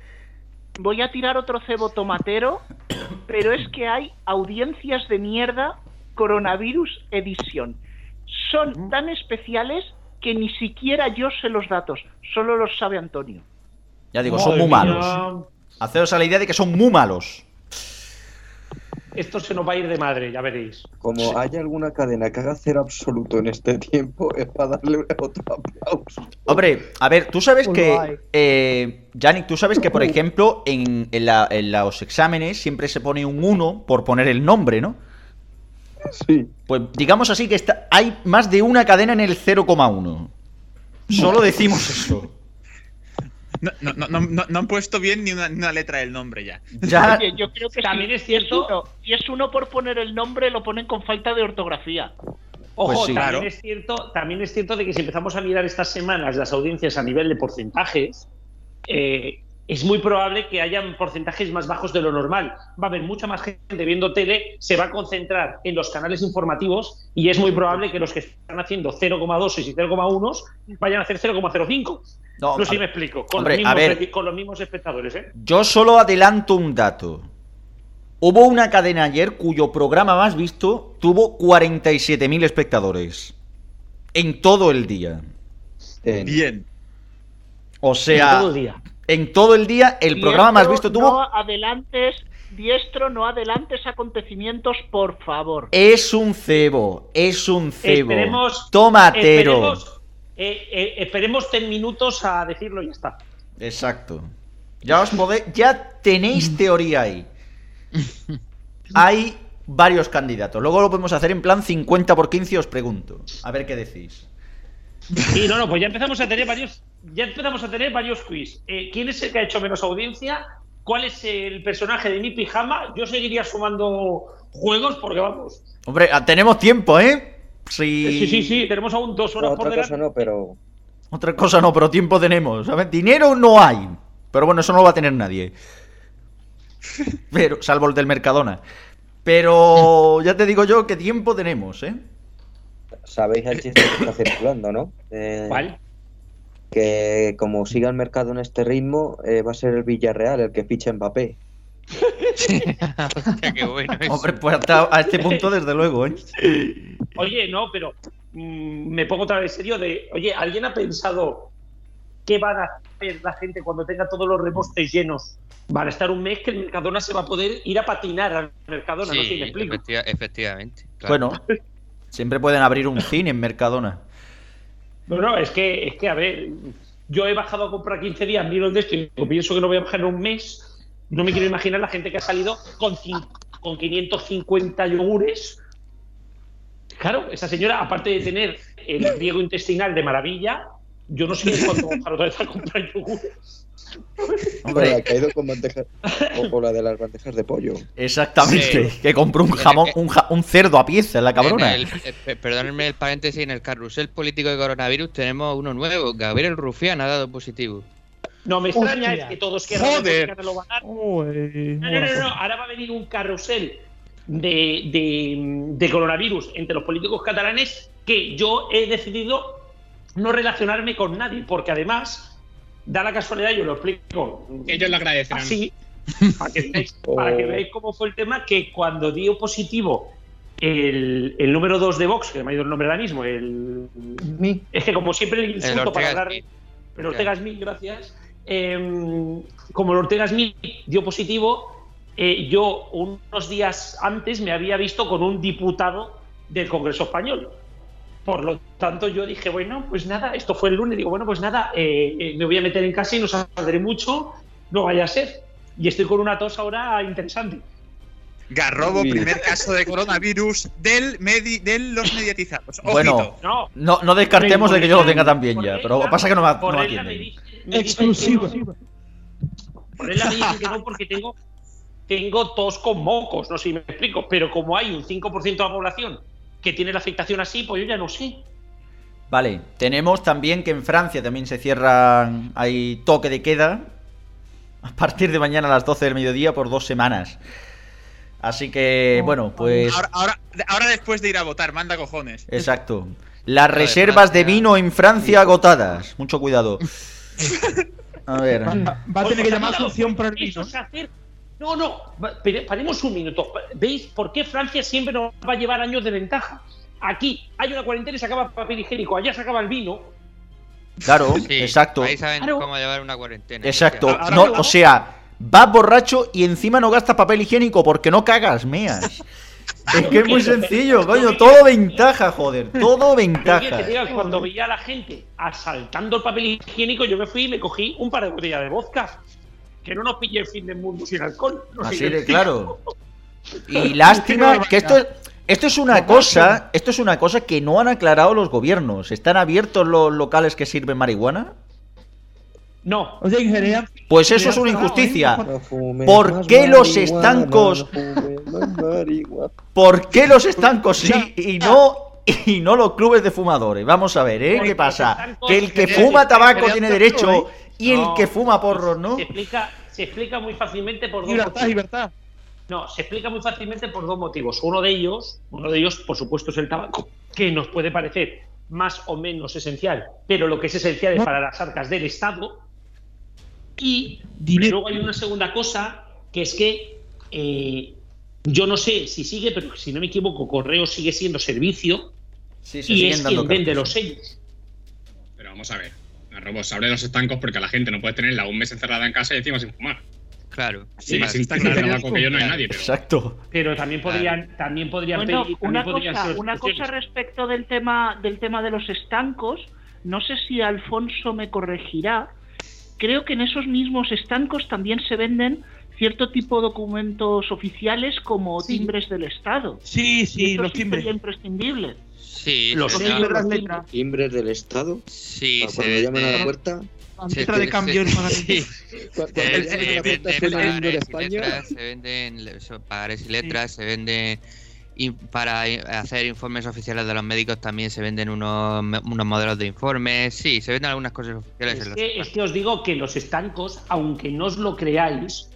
Speaker 14: voy a tirar otro cebo tomatero, pero es que hay audiencias de mierda coronavirus edición. Son tan especiales que ni siquiera yo sé los datos, solo los sabe Antonio.
Speaker 10: Ya digo, son muy
Speaker 6: mía.
Speaker 10: malos. Haceros a la idea de que son muy malos.
Speaker 6: Esto se nos va a ir de madre, ya veréis.
Speaker 8: Como haya alguna cadena que haga cero absoluto en este tiempo, es para darle otro aplauso.
Speaker 10: Hombre, a ver, tú sabes
Speaker 2: hay.
Speaker 10: que, eh, Yannick, tú sabes que, por ejemplo, en, en la- en los exámenes siempre se pone un 1 por poner el nombre, ¿no?
Speaker 8: Sí.
Speaker 10: Pues digamos así que está, hay más de una cadena en el 0,1. Solo decimos eso.
Speaker 16: No, no, no, no, han puesto bien ni una, ni una letra del nombre ya.
Speaker 10: Ya,
Speaker 14: Oye, yo creo que
Speaker 6: También
Speaker 14: si-
Speaker 6: es cierto-
Speaker 14: Si es, uno, si es uno por poner el nombre, lo ponen con falta de ortografía.
Speaker 6: Ojo,
Speaker 10: Pues sí.
Speaker 6: también,
Speaker 16: Claro.
Speaker 6: es cierto, también es cierto de que si empezamos a mirar estas semanas las audiencias a nivel de porcentajes, eh, es muy probable que hayan porcentajes más bajos de lo normal. Va a haber mucha más gente viendo tele, se va a concentrar en los canales informativos y es muy probable que los que están haciendo 0,2 y 0,1 vayan a hacer 0,05.
Speaker 10: No,
Speaker 6: No, sé
Speaker 10: a
Speaker 6: si me explico. Con,
Speaker 10: hombre,
Speaker 6: los
Speaker 10: a
Speaker 6: mismos,
Speaker 10: ver.
Speaker 6: con los mismos espectadores, ¿eh?
Speaker 10: yo solo adelanto un dato. Hubo una cadena ayer cuyo programa más visto tuvo 47.000 espectadores. En todo el día.
Speaker 8: En-
Speaker 16: Bien.
Speaker 10: O sea,
Speaker 6: todo el día.
Speaker 10: En todo el día el programa más visto tuvo...
Speaker 14: No adelantes, diestro, no adelantes acontecimientos, por favor.
Speaker 10: Es un cebo, es un cebo.
Speaker 6: Esperemos-
Speaker 10: Tomatero.
Speaker 6: Esperemos, eh, eh, esperemos 10 minutos a decirlo y ya está.
Speaker 10: Exacto. Ya os podéis, ya tenéis teoría ahí. Hay varios candidatos. Luego lo podemos hacer en plan 50 por 15, os pregunto. A ver qué decís.
Speaker 6: Sí, no, no, pues ya empezamos a tener varios, ya empezamos a tener varios quiz. Eh, ¿Quién es el que ha hecho menos audiencia? ¿Cuál es el personaje de mi pijama? Yo seguiría sumando juegos porque vamos.
Speaker 10: Hombre, ah, tenemos tiempo, ¿eh? Sí,
Speaker 6: sí, sí, sí, tenemos aún dos horas
Speaker 8: Otra
Speaker 6: por delante.
Speaker 8: cosa no, pero.
Speaker 10: Otra cosa no, pero tiempo tenemos. Ver, dinero no hay. Pero bueno, eso no lo va a tener nadie. Pero, salvo el del Mercadona. Pero ya te digo yo que tiempo tenemos, ¿eh?
Speaker 8: Sabéis el chiste que está circulando, ¿no? Eh,
Speaker 6: ¿Cuál?
Speaker 8: Que como siga el mercado en este ritmo, eh, va a ser el Villarreal el que ficha Mbappé.
Speaker 13: Hostia, qué bueno eso.
Speaker 10: Hombre, pues hasta a este punto, desde luego, ¿eh?
Speaker 6: Oye, no, pero mm, me pongo otra vez serio de, oye, ¿alguien ha pensado qué van a hacer la gente cuando tenga todos los repostes llenos? Van a estar un mes que el Mercadona se va a poder ir a patinar al Mercadona, no sé si
Speaker 13: Sí,
Speaker 6: me explico.
Speaker 13: efectiva- efectivamente. claro.
Speaker 10: Bueno, siempre pueden abrir un cine en Mercadona.
Speaker 6: No, no, es que, es que, a ver, yo he bajado a comprar 15 días libros de esto y pienso que no voy a bajar en un mes. No me quiero imaginar la gente que ha salido con, con 550 yogures. Claro, esa señora, aparte de tener el riego intestinal de maravilla, yo no sé cuánto bajar otra vez a comprar yogures.
Speaker 8: Hombre, ha caído con bandejas. O la de las bandejas de pollo.
Speaker 10: Exactamente. Que compró un jamón, un, ja- un cerdo a pieza, la cabrona.
Speaker 13: El- eh, pe- perdónenme el paréntesis, en el carrusel político de coronavirus tenemos uno nuevo. Gabriel Rufián ha dado positivo.
Speaker 6: No me extraña,
Speaker 11: Hostia.
Speaker 6: es que todos quieran que lo van a
Speaker 11: Uy,
Speaker 6: No, no, no, no, ahora va a venir un carrusel de, de- de coronavirus entre los políticos catalanes que yo he decidido no relacionarme con nadie, porque además da la casualidad, yo lo explico.
Speaker 15: Ellos lo agradecerán.
Speaker 6: Así, para que, veáis, para que veáis cómo fue el tema, que cuando dio positivo el, el número 2 de Vox, que me ha ido el nombre ahora mismo, el, es que como siempre el insulto para
Speaker 13: Ortega
Speaker 6: hablar... El Ortega Smith, gracias. Em, como el Ortega Smith dio positivo, eh, yo unos días antes me había visto con un diputado del Congreso Español. Por lo tanto, yo dije, bueno, pues nada, esto fue el lunes, digo, bueno, pues nada, eh, eh, me voy a meter en casa y no saldré mucho, no vaya a ser. Y estoy con una tos ahora interesante.
Speaker 16: Garrobo, primer caso de coronavirus del medi de los mediatizados. Ojito.
Speaker 10: Bueno,
Speaker 6: No,
Speaker 10: no, no descartemos de que yo lo tenga también ya, pero pasa que no me, no
Speaker 6: por
Speaker 10: me atienden.
Speaker 11: Exclusivo.
Speaker 6: no. Por él me dicen que no porque tengo, tengo tos con mocos, no sé si me explico, pero como hay un 5% de la población que tiene la afectación así, pues yo ya no sé.
Speaker 10: Vale, tenemos también que en Francia también se cierran, hay toque de queda a partir de mañana a las 12 del mediodía por dos semanas. Así que, bueno, pues...
Speaker 16: Ahora, ahora, ahora después de ir a votar, manda cojones.
Speaker 10: Exacto. Las reservas de vino en Francia agotadas. Mucho cuidado. A ver.
Speaker 11: Va, va a tener que
Speaker 6: pues,
Speaker 11: llamar
Speaker 6: amigo,
Speaker 11: función para el
Speaker 6: eso
Speaker 11: vino.
Speaker 6: No, no, paremos un minuto. ¿Veis por qué Francia siempre nos va a llevar años de ventaja? Aquí hay una cuarentena y se acaba el papel higiénico, allá se acaba el vino.
Speaker 10: Claro,
Speaker 13: Sí,
Speaker 10: exacto.
Speaker 13: Ahí saben
Speaker 6: Claro.
Speaker 13: cómo llevar una cuarentena.
Speaker 10: Exacto. No, o sea, vas borracho y encima no gastas papel higiénico porque no cagas, meas. Es que es muy sencillo, coño. Todo ventaja, joder. Todo ventaja.
Speaker 6: cuando veía a la gente asaltando el papel higiénico, yo me fui y me cogí un par de botellas de vodka. Que no nos pille el fin del mundo sin alcohol. No sé
Speaker 10: Así de claro. Y lástima que esto es, esto es una cosa, esto es una cosa que no han aclarado los gobiernos. ¿Están abiertos los locales que sirven marihuana?
Speaker 6: No.
Speaker 11: En general.
Speaker 10: Pues eso es una injusticia. ¿Por qué los estancos, por qué los estancos sí y no y no los clubes de fumadores? Vamos a ver, ¿eh? ¿Qué pasa? Que el que fuma tabaco tiene derecho
Speaker 11: ¿eh?
Speaker 10: y el que fuma porros no.
Speaker 6: Se explica, se explica muy fácilmente por dos
Speaker 11: Libertad,
Speaker 6: motivos.
Speaker 11: libertad.
Speaker 6: No, se explica muy fácilmente por dos motivos. Uno de ellos, uno de ellos, por supuesto, es el tabaco, que nos puede parecer más o menos esencial, pero lo que es esencial es para las arcas del Estado. Y
Speaker 11: Dinero.
Speaker 6: luego hay una segunda cosa, que es que eh, yo no sé si sigue, pero si no me equivoco, Correo sigue siendo servicio
Speaker 10: Sí, se
Speaker 6: y es
Speaker 10: dando
Speaker 6: quien vende los sellos.
Speaker 15: Pero vamos a ver. Robos, abre los estancos porque la gente no puede tenerla un mes encerrada en casa y encima sin fumar.
Speaker 13: Claro.
Speaker 15: Sí,
Speaker 13: claro.
Speaker 15: sin el tabaco que yo no hay nadie, pero.
Speaker 10: Exacto.
Speaker 6: Pero también podrían, también podrían
Speaker 14: Bueno,
Speaker 6: pedir.
Speaker 14: una
Speaker 6: también
Speaker 14: cosa,
Speaker 6: ser
Speaker 14: una cosa respecto del tema del tema de los estancos, no sé si Alfonso me corregirá. Creo que en esos mismos estancos también se venden cierto tipo de documentos oficiales como timbres del Estado.
Speaker 11: Sí, sí, los timbres.
Speaker 14: Sería imprescindible.
Speaker 13: Sí,
Speaker 14: Los
Speaker 13: sí,
Speaker 14: timbres,
Speaker 13: sí.
Speaker 14: las letras.
Speaker 8: Timbres del Estado.
Speaker 13: Sí,
Speaker 8: Para
Speaker 13: se
Speaker 8: cuando llaman a la puerta.
Speaker 13: se-
Speaker 11: letra de
Speaker 13: se-
Speaker 11: cambio
Speaker 13: sí. Se,
Speaker 8: llaman
Speaker 13: se
Speaker 8: a la puerta,
Speaker 13: venden
Speaker 8: es el himno de
Speaker 13: pagares y letras, se venden eso, pagares y letras, se venden y para hacer informes oficiales de los médicos también se venden unos, unos modelos de informes. Sí, se venden algunas cosas oficiales.
Speaker 6: Es
Speaker 13: en los-
Speaker 6: que, es que os digo que los estancos, aunque no os lo creáis,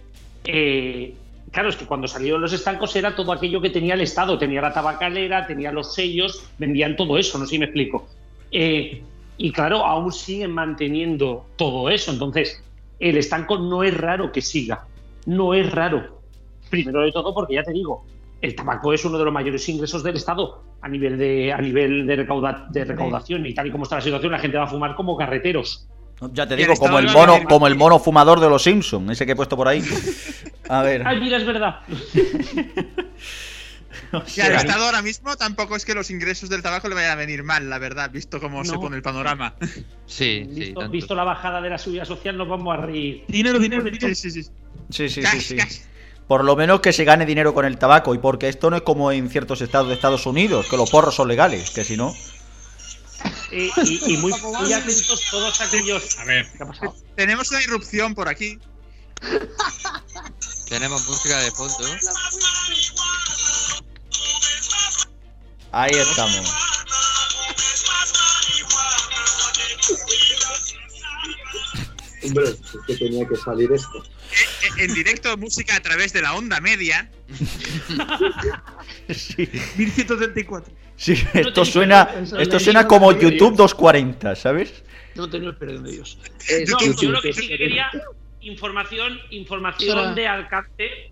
Speaker 6: eh, claro, es que cuando salieron los estancos era todo aquello que tenía el Estado. Tenía la tabacalera, tenía los sellos, vendían todo eso, no sé si me explico. Eh, y claro, aún siguen manteniendo todo eso. Entonces, el estanco no es raro que siga. No es raro. Primero de todo, porque ya te digo, el tabaco es uno de los mayores ingresos del Estado a nivel de, a nivel de, recauda- de recaudación. Y tal y como está la situación, la gente va a fumar como carreteros.
Speaker 10: Ya te digo, como el mono, como el mono fumador de los Simpsons, ese que he puesto por ahí. A ver.
Speaker 6: Ay, mira, es verdad.
Speaker 16: Y al Estado ahora mismo tampoco es que los ingresos del tabaco le vayan a venir mal, la verdad, visto cómo se pone el panorama.
Speaker 13: Sí, sí.
Speaker 6: Visto,
Speaker 13: tanto.
Speaker 6: visto la bajada de la subida social, nos vamos a reír.
Speaker 11: Dinero, dinero, dinero.
Speaker 16: Sí, sí, sí.
Speaker 10: Sí, sí, sí,
Speaker 16: Cash,
Speaker 10: sí.
Speaker 16: cash.
Speaker 10: Por lo menos que se gane dinero con el tabaco y porque esto no es como en ciertos estados de Estados Unidos, que los porros son legales, que si no...
Speaker 6: Y, y muy, muy atentos todos aquellos.
Speaker 15: A ver,
Speaker 6: ¿Qué ha pasado?
Speaker 16: Tenemos una irrupción por aquí.
Speaker 13: Tenemos música de fondo.
Speaker 10: Ahí estamos.
Speaker 8: Hombre, es que tenía que salir esto.
Speaker 16: Eh, En directo, música a través de la onda media.
Speaker 10: Sí,
Speaker 11: 1134.
Speaker 10: sí,
Speaker 2: No
Speaker 10: esto suena, esto suena como. YouTube 240, ¿sabes?
Speaker 2: No tengo el perdón de Dios.
Speaker 6: No,
Speaker 2: YouTube.
Speaker 6: yo lo que sí que quería información, información de alcance.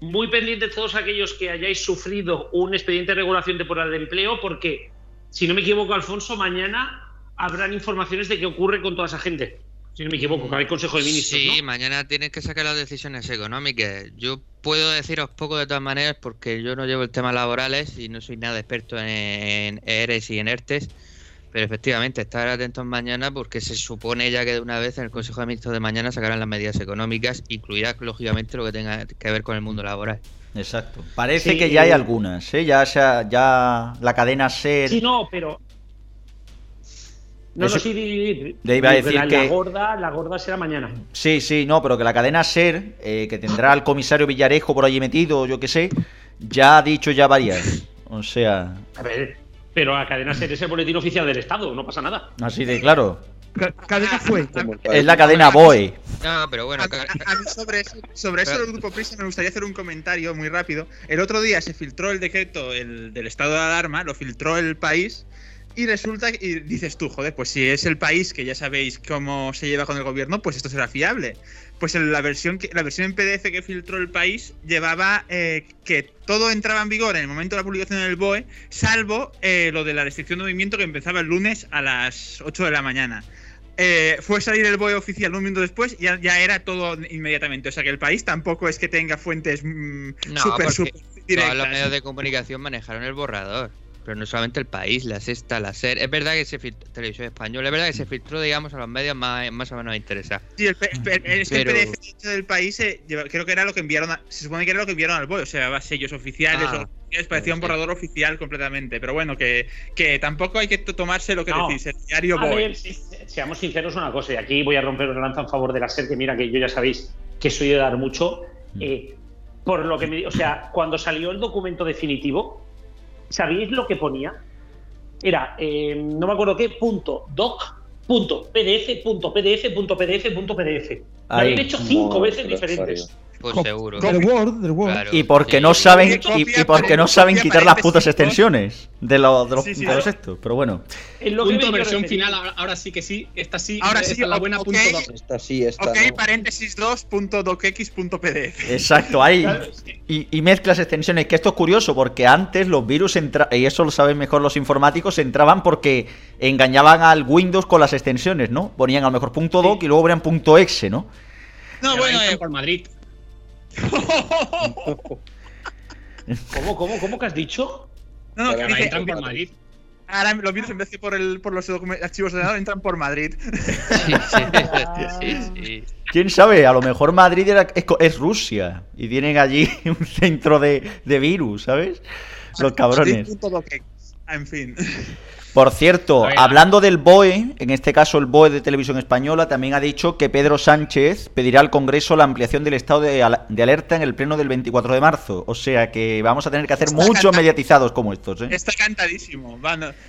Speaker 6: Muy pendientes todos aquellos que hayáis sufrido un expediente de regulación temporal de empleo, porque si no me equivoco, Alfonso, mañana habrán informaciones de qué ocurre con toda esa gente. Si no me equivoco, que hay Consejo de Ministros.
Speaker 13: Sí,
Speaker 6: ¿no?
Speaker 13: mañana tienes que sacar las decisiones económicas. Yo puedo deciros poco de todas maneras porque yo no llevo el tema laborales y no soy nada experto en, ERES y en ERTES. Pero efectivamente, estar atentos mañana porque se supone ya que de una vez en el Consejo de Ministros de mañana sacarán las medidas económicas, incluidas lógicamente lo que tenga que ver con el mundo laboral.
Speaker 10: Exacto. Parece
Speaker 6: Sí,
Speaker 10: que ya hay
Speaker 6: eh,
Speaker 10: algunas, ¿eh? Ya, se ha- ya la cadena SER...
Speaker 6: Sí, no, pero. No,
Speaker 10: Eso-
Speaker 6: no, sí, di- di- di-
Speaker 10: Le iba a decir
Speaker 6: la,
Speaker 10: que-
Speaker 6: la gorda, la gorda será mañana.
Speaker 10: Sí, sí, no, pero que la cadena SER, eh, que tendrá al comisario Villarejo por allí metido, yo qué sé, ya ha dicho ya varias. O sea,
Speaker 6: A ver, pero la cadena SER es el boletín oficial del Estado, no pasa nada.
Speaker 10: así de claro.
Speaker 11: Ca- Cadena fue.
Speaker 10: Es la cadena BOE.
Speaker 13: No, pero bueno,
Speaker 16: A, a- a mí sobre eso, sobre eso del Grupo Prisa me gustaría hacer un comentario muy rápido. El otro día se filtró el decreto el, del estado de alarma, lo filtró el país y resulta y dices tú, joder, pues si es el país que ya sabéis cómo se lleva con el gobierno, pues esto será fiable. Pues en la versión que, la versión en PDF que filtró el país llevaba eh, que todo entraba en vigor en el momento de la publicación en el BOE, salvo eh, lo de la restricción de movimiento que empezaba el lunes a las 8 de la mañana. Eh, fue salir el BOE oficial un minuto después y ya, ya era todo inmediatamente. O sea que el país tampoco es que tenga fuentes mm,
Speaker 13: No,
Speaker 16: súper, súper
Speaker 13: todos los
Speaker 16: directas.
Speaker 13: medios de comunicación manejaron el borrador. Pero no solamente el país, la sexta, la SER. Es verdad que se filtró, televisión española, es verdad que se filtró, digamos, a los medios más, más o menos interesados.
Speaker 16: Sí, el, el- es que
Speaker 13: Pero-
Speaker 16: el PDF del país eh, creo que era lo que enviaron, a- se supone que era lo que enviaron al BOE, o sea, llevaba sellos oficiales,
Speaker 13: Ah,
Speaker 16: oficiales, parecía un
Speaker 13: sí.
Speaker 16: borrador oficial completamente, pero bueno, que, que tampoco hay que to- tomarse lo que
Speaker 6: No.
Speaker 16: decís, el diario
Speaker 6: A
Speaker 16: BOE.
Speaker 6: ver, si- seamos sinceros una cosa, y aquí voy a romper una lanza en favor de la SER, que mira que yo ya sabéis que soy de dar mucho. eh, por lo que me, o sea, cuando salió el documento definitivo, ¿sabéis lo que ponía? Era, eh, no me acuerdo qué, punto, doc, punto, pdf, punto, pdf, punto, pdf, punto, pdf. Lo habían hecho cinco veces
Speaker 8: de
Speaker 13: Pues
Speaker 11: Co-
Speaker 13: seguro.
Speaker 11: Del Word, del Word.
Speaker 13: Claro,
Speaker 10: Y porque
Speaker 13: sí.
Speaker 10: no saben y, y porque no saben quitar las
Speaker 16: paréntesis,
Speaker 10: putas extensiones de, los de los
Speaker 16: Sí, sí,
Speaker 10: de los
Speaker 16: claro.
Speaker 10: estos. Pero bueno,
Speaker 6: Es lo que
Speaker 15: Punto versión final, ahora, sí que sí. Esta sí,
Speaker 16: Ahora
Speaker 15: esta
Speaker 16: sí,
Speaker 15: la buena
Speaker 16: ok.
Speaker 15: punto dos.
Speaker 8: Esta sí, esta
Speaker 16: Ok,
Speaker 8: no.
Speaker 16: paréntesis 2, punto docx, punto PDF.
Speaker 10: exacto, ahí.
Speaker 6: Claro,
Speaker 10: Y, y mezclas extensiones, que esto es curioso, porque antes los virus entraban, y eso lo saben mejor los informáticos, entraban porque engañaban al Windows con las extensiones, ¿no? Ponían a lo mejor punto .doc y luego ponían punto .exe, ¿no?
Speaker 16: No, bueno, eh,
Speaker 15: por Madrid.
Speaker 6: ¿Cómo, cómo, cómo que has dicho?
Speaker 16: no, no, que
Speaker 15: Ahora
Speaker 16: dice,
Speaker 15: entran por Madrid.
Speaker 16: ahora los virus en vez que por, el, por los archivos de ordenador entran por Madrid.
Speaker 13: Sí, sí, sí, sí.
Speaker 10: ¿Quién sabe? A lo mejor Madrid era- es, es Rusia y tienen allí un centro de, de virus, ¿sabes? Los cabrones.
Speaker 16: En fin.
Speaker 10: Por cierto, hablando del BOE, en este caso el BOE de Televisión Española, también ha dicho que Pedro Sánchez pedirá al Congreso la ampliación del estado de, al- de alerta en el pleno del 24 de marzo. O sea que vamos a tener que hacer
Speaker 16: Está
Speaker 10: muchos mediatizados como estos, ¿eh?
Speaker 16: Está cantadísimo.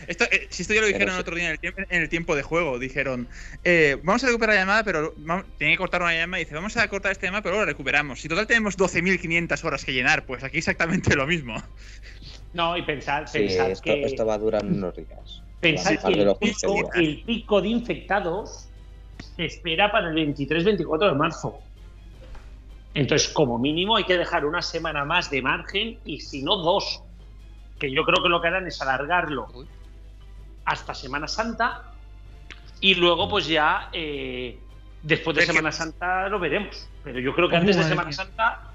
Speaker 16: Esto, eh, si esto ya lo dijeron
Speaker 10: sí.
Speaker 16: otro día en el, tiempo, en el tiempo de juego, dijeron, eh, vamos a recuperar la llamada, pero vamos, tiene que cortar una llamada y dice, vamos a cortar este llamada, pero luego la recuperamos. Si total tenemos 12.500 horas que llenar, pues aquí exactamente lo mismo.
Speaker 6: No, y pensad,
Speaker 8: Sí,
Speaker 6: pensad
Speaker 8: esto,
Speaker 6: que,
Speaker 8: esto va a durar unos días.
Speaker 6: pensad que el pico, el pico de infectados se espera para el 23-24 de marzo. Entonces, como mínimo, hay que dejar una semana más de margen y si no, dos. Que yo creo que lo que harán es alargarlo hasta Semana Santa y luego, pues ya eh, después de
Speaker 16: Es que-
Speaker 6: Semana Santa lo veremos. Pero yo creo que
Speaker 11: Oh,
Speaker 6: antes de Semana. Santa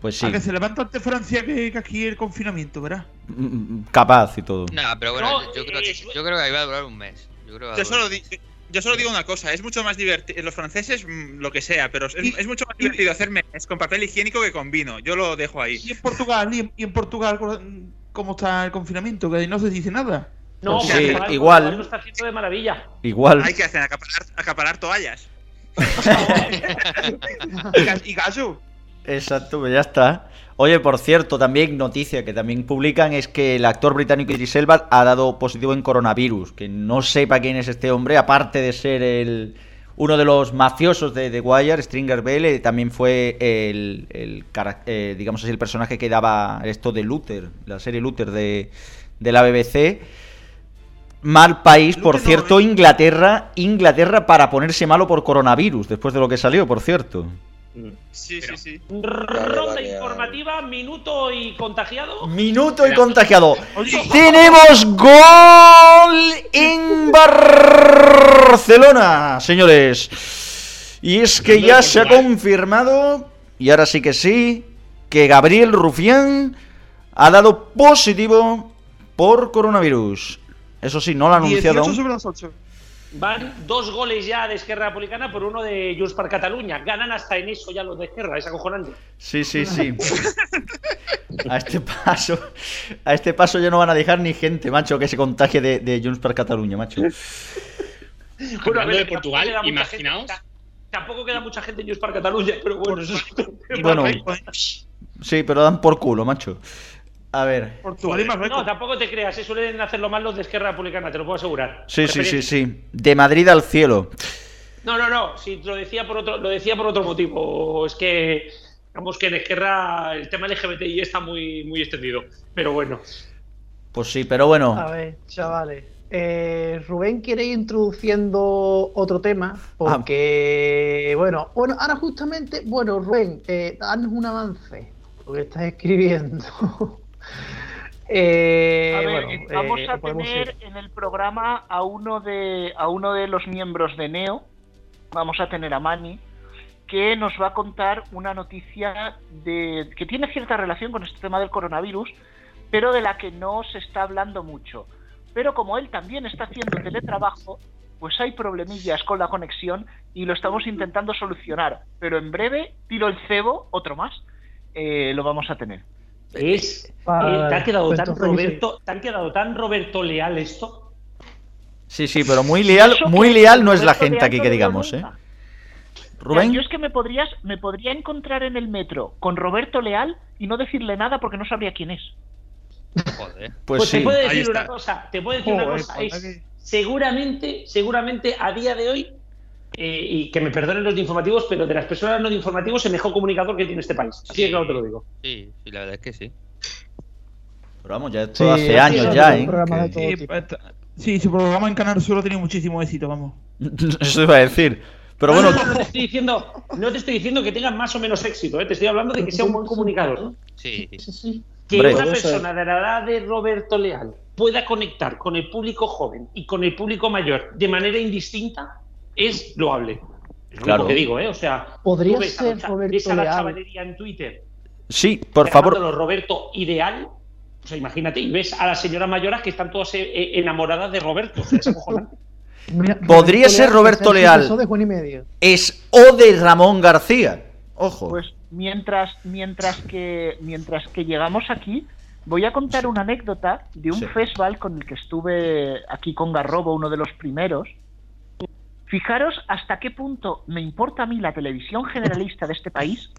Speaker 10: Pues sí,
Speaker 11: A que se levanta ante Francia que, que aquí el confinamiento, ¿verdad?
Speaker 10: mm, mm, capaz y todo.
Speaker 13: No, pero bueno,
Speaker 6: No,
Speaker 13: yo, creo
Speaker 6: eh,
Speaker 13: que, yo creo que ahí va a durar un mes. Yo creo
Speaker 16: solo,
Speaker 13: un
Speaker 16: di-
Speaker 13: mes.
Speaker 16: yo solo digo una cosa, es mucho más divertido, los franceses mm, lo que sea, pero es, es mucho más divertido hacer memes con papel higiénico que con vino. Yo lo dejo ahí.
Speaker 11: Y en Portugal, y en, y en Portugal, ¿cómo está el confinamiento? Que no se dice nada.
Speaker 6: no,
Speaker 10: Pues sí, igual.
Speaker 6: Lo está haciendo de maravilla.
Speaker 10: Igual.
Speaker 16: Hay que hacer acaparar, acaparar toallas.
Speaker 11: Y ga- Y gallo.
Speaker 10: Exacto, pues ya está. Oye, por cierto, también noticia que también publican es que el actor británico Idris Elba ha dado positivo en coronavirus. Que no sepa quién es este hombre, aparte de ser el uno de los mafiosos de The Wire, Stringer Bell, eh, también fue el, eh, digamos así, el personaje que daba esto de Luther, la serie Luther de, de la BBC. Mal país, por
Speaker 16: Luther no,
Speaker 10: cierto,
Speaker 16: ¿eh?
Speaker 10: Inglaterra, Inglaterra para ponerse malo por coronavirus, después de lo que salió, por cierto.
Speaker 16: Sí, sí, sí.
Speaker 6: Ronda
Speaker 8: vale,
Speaker 6: informativa, minuto y contagiado.
Speaker 10: Minuto y contagiado. Tenemos gol en Barcelona, señores. Y es que ya se ha confirmado, y ahora sí que sí, que Gabriel Rufián ha dado positivo por coronavirus. Eso sí, no lo ha anunciado
Speaker 11: 18
Speaker 10: aún.
Speaker 11: sobre las 8.
Speaker 6: Van dos goles ya de Esquerra Republicana por uno de Junts per Cataluña. Ganan hasta en eso ya los de Esquerra, es acojonante.
Speaker 10: Sí, sí, sí. A este paso, a este paso ya no van a dejar ni gente, macho, que se contagie de, de Junts per Cataluña, macho.
Speaker 6: Bueno,
Speaker 15: Hablando de
Speaker 6: tampoco
Speaker 15: Portugal,
Speaker 6: queda mucha
Speaker 15: imaginaos.
Speaker 6: gente- tampoco queda mucha gente en Junts per Cataluña, pero bueno, eso es
Speaker 10: Bueno, sí, pero dan por culo, macho. A ver.
Speaker 11: Portugal y Marruecos.
Speaker 6: No, tampoco te creas, eh, suelen hacerlo mal los de Esquerra Republicana, te lo puedo asegurar.
Speaker 10: Sí, sí, sí, sí. De Madrid al cielo.
Speaker 6: No, no, no, sí, lo decía por otro, lo decía por otro motivo. Es que, digamos que en Esquerra el tema LGBTI está muy, muy extendido. Pero bueno.
Speaker 10: Pues sí, pero bueno.
Speaker 2: A ver, chavales. eh, Rubén quiere ir introduciendo otro tema porque, bueno, bueno, ahora justamente, bueno, Rubén, eh, danos un avance, lo que estás escribiendo. Eh,
Speaker 14: A ver,
Speaker 2: bueno,
Speaker 14: vamos
Speaker 2: eh,
Speaker 14: a tener
Speaker 2: ir.
Speaker 14: en el programa a uno de a uno de los miembros de Neo, vamos a tener a Mani, que nos va a contar una noticia de que tiene cierta relación con este tema del coronavirus, pero de la que no se está hablando mucho. Pero como él también está haciendo teletrabajo, pues hay problemillas con la conexión y lo estamos intentando solucionar. Pero en breve, tiro el cebo, otro más, eh, lo vamos a tener.
Speaker 6: Es,
Speaker 2: Vale,
Speaker 6: eh, ¿te, ha quedado
Speaker 2: pues
Speaker 6: tan Roberto, ¿Te han quedado tan Roberto Leal esto?
Speaker 10: Sí, sí, pero muy leal, muy leal no es la gente aquí que digamos, ¿eh? Rubén.
Speaker 14: Yo es que me podrías, me podría encontrar en el metro con Roberto Leal y no decirle nada porque no sabría quién es.
Speaker 13: Joder.
Speaker 10: Pues
Speaker 6: Pues te
Speaker 10: sí.
Speaker 6: puedo
Speaker 16: Ahí
Speaker 6: decir una cosa, te puedo decir una cosa,
Speaker 11: pasa
Speaker 6: es seguramente, seguramente a día de hoy, eh, y que me perdonen los de informativos, pero de las personas no de informativos, el mejor comunicador que tiene este país. Así de claro te lo digo.
Speaker 13: Sí, sí, la verdad es que sí.
Speaker 10: Pero vamos, ya esto
Speaker 2: Sí,
Speaker 10: hace
Speaker 2: sí,
Speaker 10: años
Speaker 2: sí,
Speaker 10: ya,
Speaker 2: sí,
Speaker 10: ¿eh? Que-
Speaker 2: todo
Speaker 11: Sí, sí, su programa en Canal Sur ha tenido muchísimo éxito, vamos.
Speaker 10: Eso iba a decir. Pero bueno,
Speaker 6: No, no te estoy diciendo, no te estoy diciendo que tenga más o menos éxito, ¿eh? te estoy hablando de que sea un buen comunicador.
Speaker 13: Sí.
Speaker 2: Sí, sí.
Speaker 6: Que
Speaker 10: Hombre.
Speaker 6: una persona de la edad de Roberto Leal pueda conectar con el público joven y con el público mayor de manera indistinta es loable. Es lo
Speaker 10: Claro.
Speaker 6: único que digo, ¿eh? O sea,
Speaker 2: Podría
Speaker 6: ves a
Speaker 2: ser
Speaker 6: la cha-
Speaker 2: Roberto
Speaker 6: ves a la
Speaker 2: Leal.
Speaker 6: chavalería en Twitter
Speaker 10: sí, por favor.
Speaker 6: Roberto ideal. O sea, imagínate, y ves a las señoras mayores que están todas eh, eh, enamoradas de Roberto. O sea, es acojonante.
Speaker 10: Podría ser Roberto Leal. Es O de Ramón García. Ojo.
Speaker 14: Pues mientras, mientras que mientras que llegamos aquí, voy a contar una anécdota de un festival con el que estuve aquí con Garrobo, uno de los primeros. Fijaros hasta qué punto me importa a mí la televisión generalista de este país,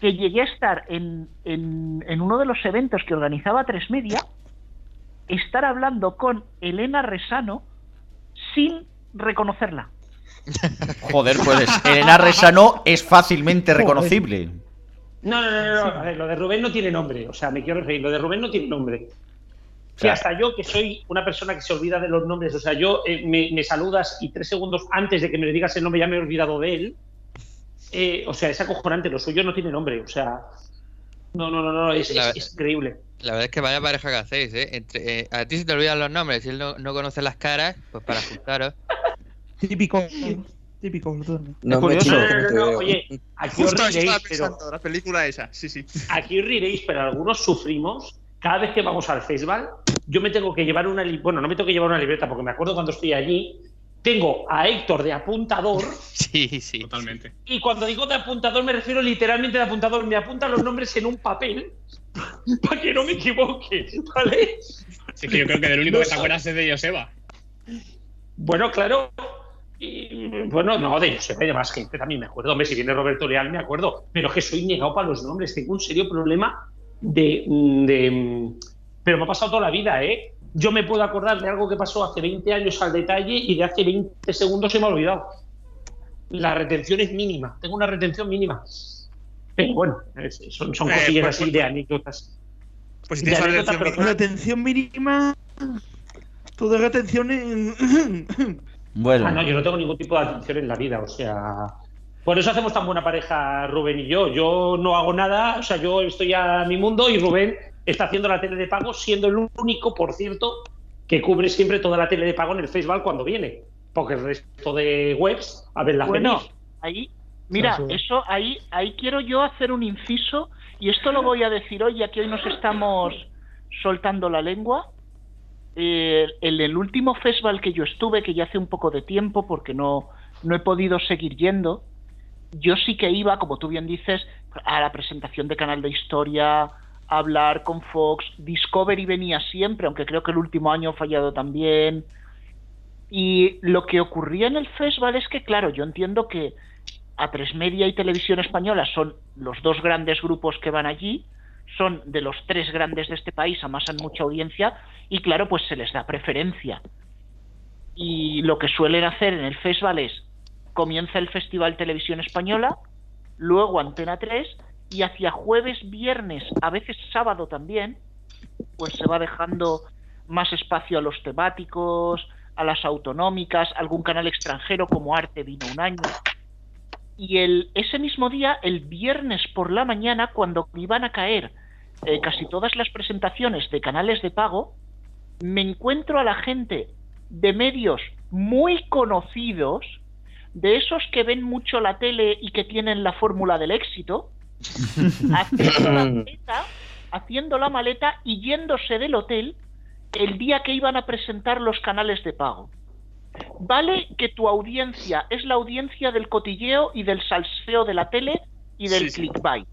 Speaker 14: que llegué a estar en, en, en uno de los eventos que organizaba Tres Media, estar hablando con Elena Resano sin reconocerla.
Speaker 10: Joder, pues Elena Resano es fácilmente reconocible.
Speaker 6: No, no, no, no, a ver, lo de Rubén no tiene nombre, o sea, me quiero referir, lo de Rubén no tiene nombre. Que hasta yo, que soy una persona que se olvida de los nombres, o sea, yo eh, me, saludas y tres segundos antes de que me digas el nombre ya me he olvidado de él. Eh, o sea, es acojonante, lo suyo no tiene nombre, o sea, no, no, no, no, es, increíble.
Speaker 13: La verdad es que vaya pareja que hacéis, ¿eh? Entre, eh, a ti se te olvidan los nombres, si él no, no conoce las caras, pues para juntaros.
Speaker 11: Típico. Típico,
Speaker 6: no es curioso. No, no, oye, aquí os riréis, pero...
Speaker 16: La película esa, sí, sí.
Speaker 6: Aquí os riréis, pero algunos sufrimos. Cada vez que vamos al festival, yo me tengo que llevar una... Bueno, no me tengo que llevar una libreta, porque me acuerdo cuando estoy allí, tengo a Héctor de apuntador.
Speaker 13: Sí, sí.
Speaker 15: Totalmente.
Speaker 6: Y cuando digo de apuntador me refiero literalmente de apuntador. Me apunta los nombres en un papel para que no me equivoque, ¿vale?
Speaker 15: Sí, que yo creo que del único que te acuerdas es de Joseba.
Speaker 6: Bueno, claro. Y, bueno, no, de Joseba y de más gente también me acuerdo. Hombre, si viene Roberto Leal me acuerdo. Pero es que soy negado para los nombres. Tengo un serio problema de, de... Pero me ha pasado toda la vida, ¿eh? yo me puedo acordar de algo que pasó hace 20 años al detalle y de hace 20 segundos se me ha olvidado. La retención es mínima, tengo una retención mínima. Pero bueno, son, son eh, cosillas pues, así pues, de anécdotas.
Speaker 11: Pues si tienes retención, retención mínima, tú de retención en...
Speaker 10: Bueno.
Speaker 6: Ah, no, yo no tengo ningún tipo de atención en la vida, o sea... Por eso hacemos tan buena pareja Rubén y yo. Yo no hago nada, o sea, yo estoy a mi mundo y Rubén está haciendo la tele de pago, siendo el único, por cierto, que cubre siempre toda la tele de pago en el Facebook cuando viene. Porque el resto de webs, a ver, la
Speaker 14: Bueno, ahí, mira, eso ahí, ahí quiero yo hacer un inciso, y esto lo voy a decir hoy, ya que hoy nos estamos soltando la lengua. Eh, en el último festival que yo estuve, que ya hace un poco de tiempo, porque no, no he podido seguir yendo, yo sí que iba, como tú bien dices, a la presentación de Canal de Historia, hablar con Fox. Discovery venía siempre, aunque creo que el último año ha fallado también. Y lo que ocurría en el festival es que, claro, yo entiendo que A3 Media y Televisión Española son los dos grandes grupos que van allí, son de los tres grandes de este país, amasan mucha audiencia y, claro, pues se les da preferencia. Y lo que suelen hacer en el festival es, comienza el Festival Televisión Española, luego Antena 3 y hacia jueves, viernes, a veces sábado también, pues se va dejando más espacio a los temáticos, a las autonómicas, algún canal extranjero como Arte vino un año. Y el, ese mismo día, el viernes por la mañana, cuando iban a caer eh, casi todas las presentaciones de canales de pago, me encuentro a la gente de medios muy conocidos, de esos que ven mucho la tele y que tienen la fórmula del éxito, haciendo la maleta, haciendo la maleta y yéndose del hotel el día que iban a presentar los canales de pago. Vale que tu audiencia es la audiencia del cotilleo y del salseo de la tele y del clickbait.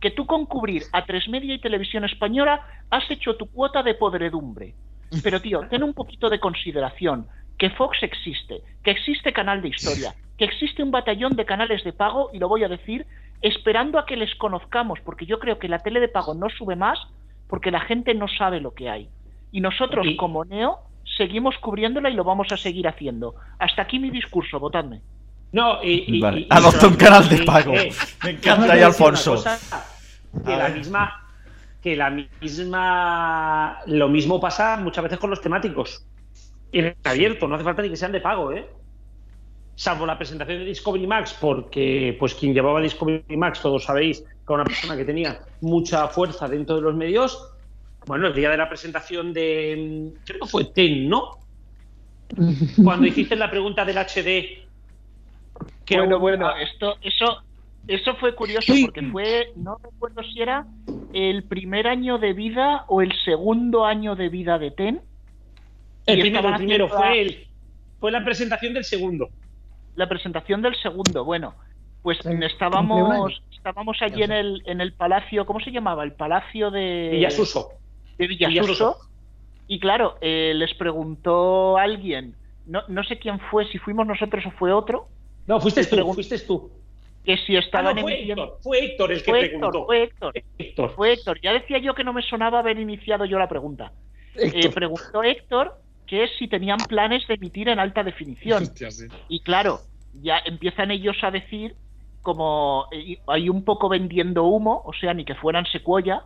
Speaker 14: Que tú con cubrir a tres media y televisión española has hecho tu cuota de podredumbre. Pero tío, ten un poquito de consideración que Fox existe, que existe canal de historia, que existe un batallón de canales de pago, y lo voy a decir, esperando a que les conozcamos, porque yo creo que la tele de pago no sube más porque la gente no sabe lo que hay. Y nosotros, como Neo, seguimos cubriéndola y lo vamos a seguir haciendo. Hasta aquí mi discurso, votadme.
Speaker 6: No, y,
Speaker 10: vale. Adopta un canal de pago. Me encanta, y Alfonso.
Speaker 6: que la misma que la misma lo mismo pasa muchas veces con los temáticos. Y abierto, no hace falta ni que sean de pago, ¿eh? Salvo la presentación de Discovery Max, porque pues quien llevaba Discovery Max, todos sabéis, que era una persona que tenía mucha fuerza dentro de los medios. Bueno, el día de la presentación de, creo que fue TEN, ¿no? Cuando hiciste la pregunta del HD.
Speaker 14: Que bueno, bueno, esto, eso, eso fue curioso porque fue, no recuerdo si era el primer año de vida o el segundo año de vida de TEN.
Speaker 6: El primero, el primero fue el, fue la presentación del segundo.
Speaker 14: La presentación del segundo, bueno, pues estábamos, estábamos allí en el, en el palacio, ¿cómo se llamaba? El palacio de
Speaker 6: Villasuso.
Speaker 14: De Villasuso. Y claro, eh, les preguntó alguien, no, no sé quién fue, si fuimos nosotros o fue otro.
Speaker 6: No, fuiste tú, fuiste tú.
Speaker 14: Que si estaban
Speaker 6: Ah, no, fue Héctor, fue Héctor el que
Speaker 14: Fue
Speaker 6: preguntó.
Speaker 14: Héctor, fue Héctor.
Speaker 6: Héctor.
Speaker 14: Fue Héctor. Ya decía yo que no me sonaba haber iniciado yo la pregunta. Eh, preguntó Héctor que si tenían planes de emitir en alta definición.
Speaker 15: Hostia, sí.
Speaker 14: Y claro, ya empiezan ellos a decir como eh, hay un poco vendiendo humo, o sea, ni que fueran secuoya.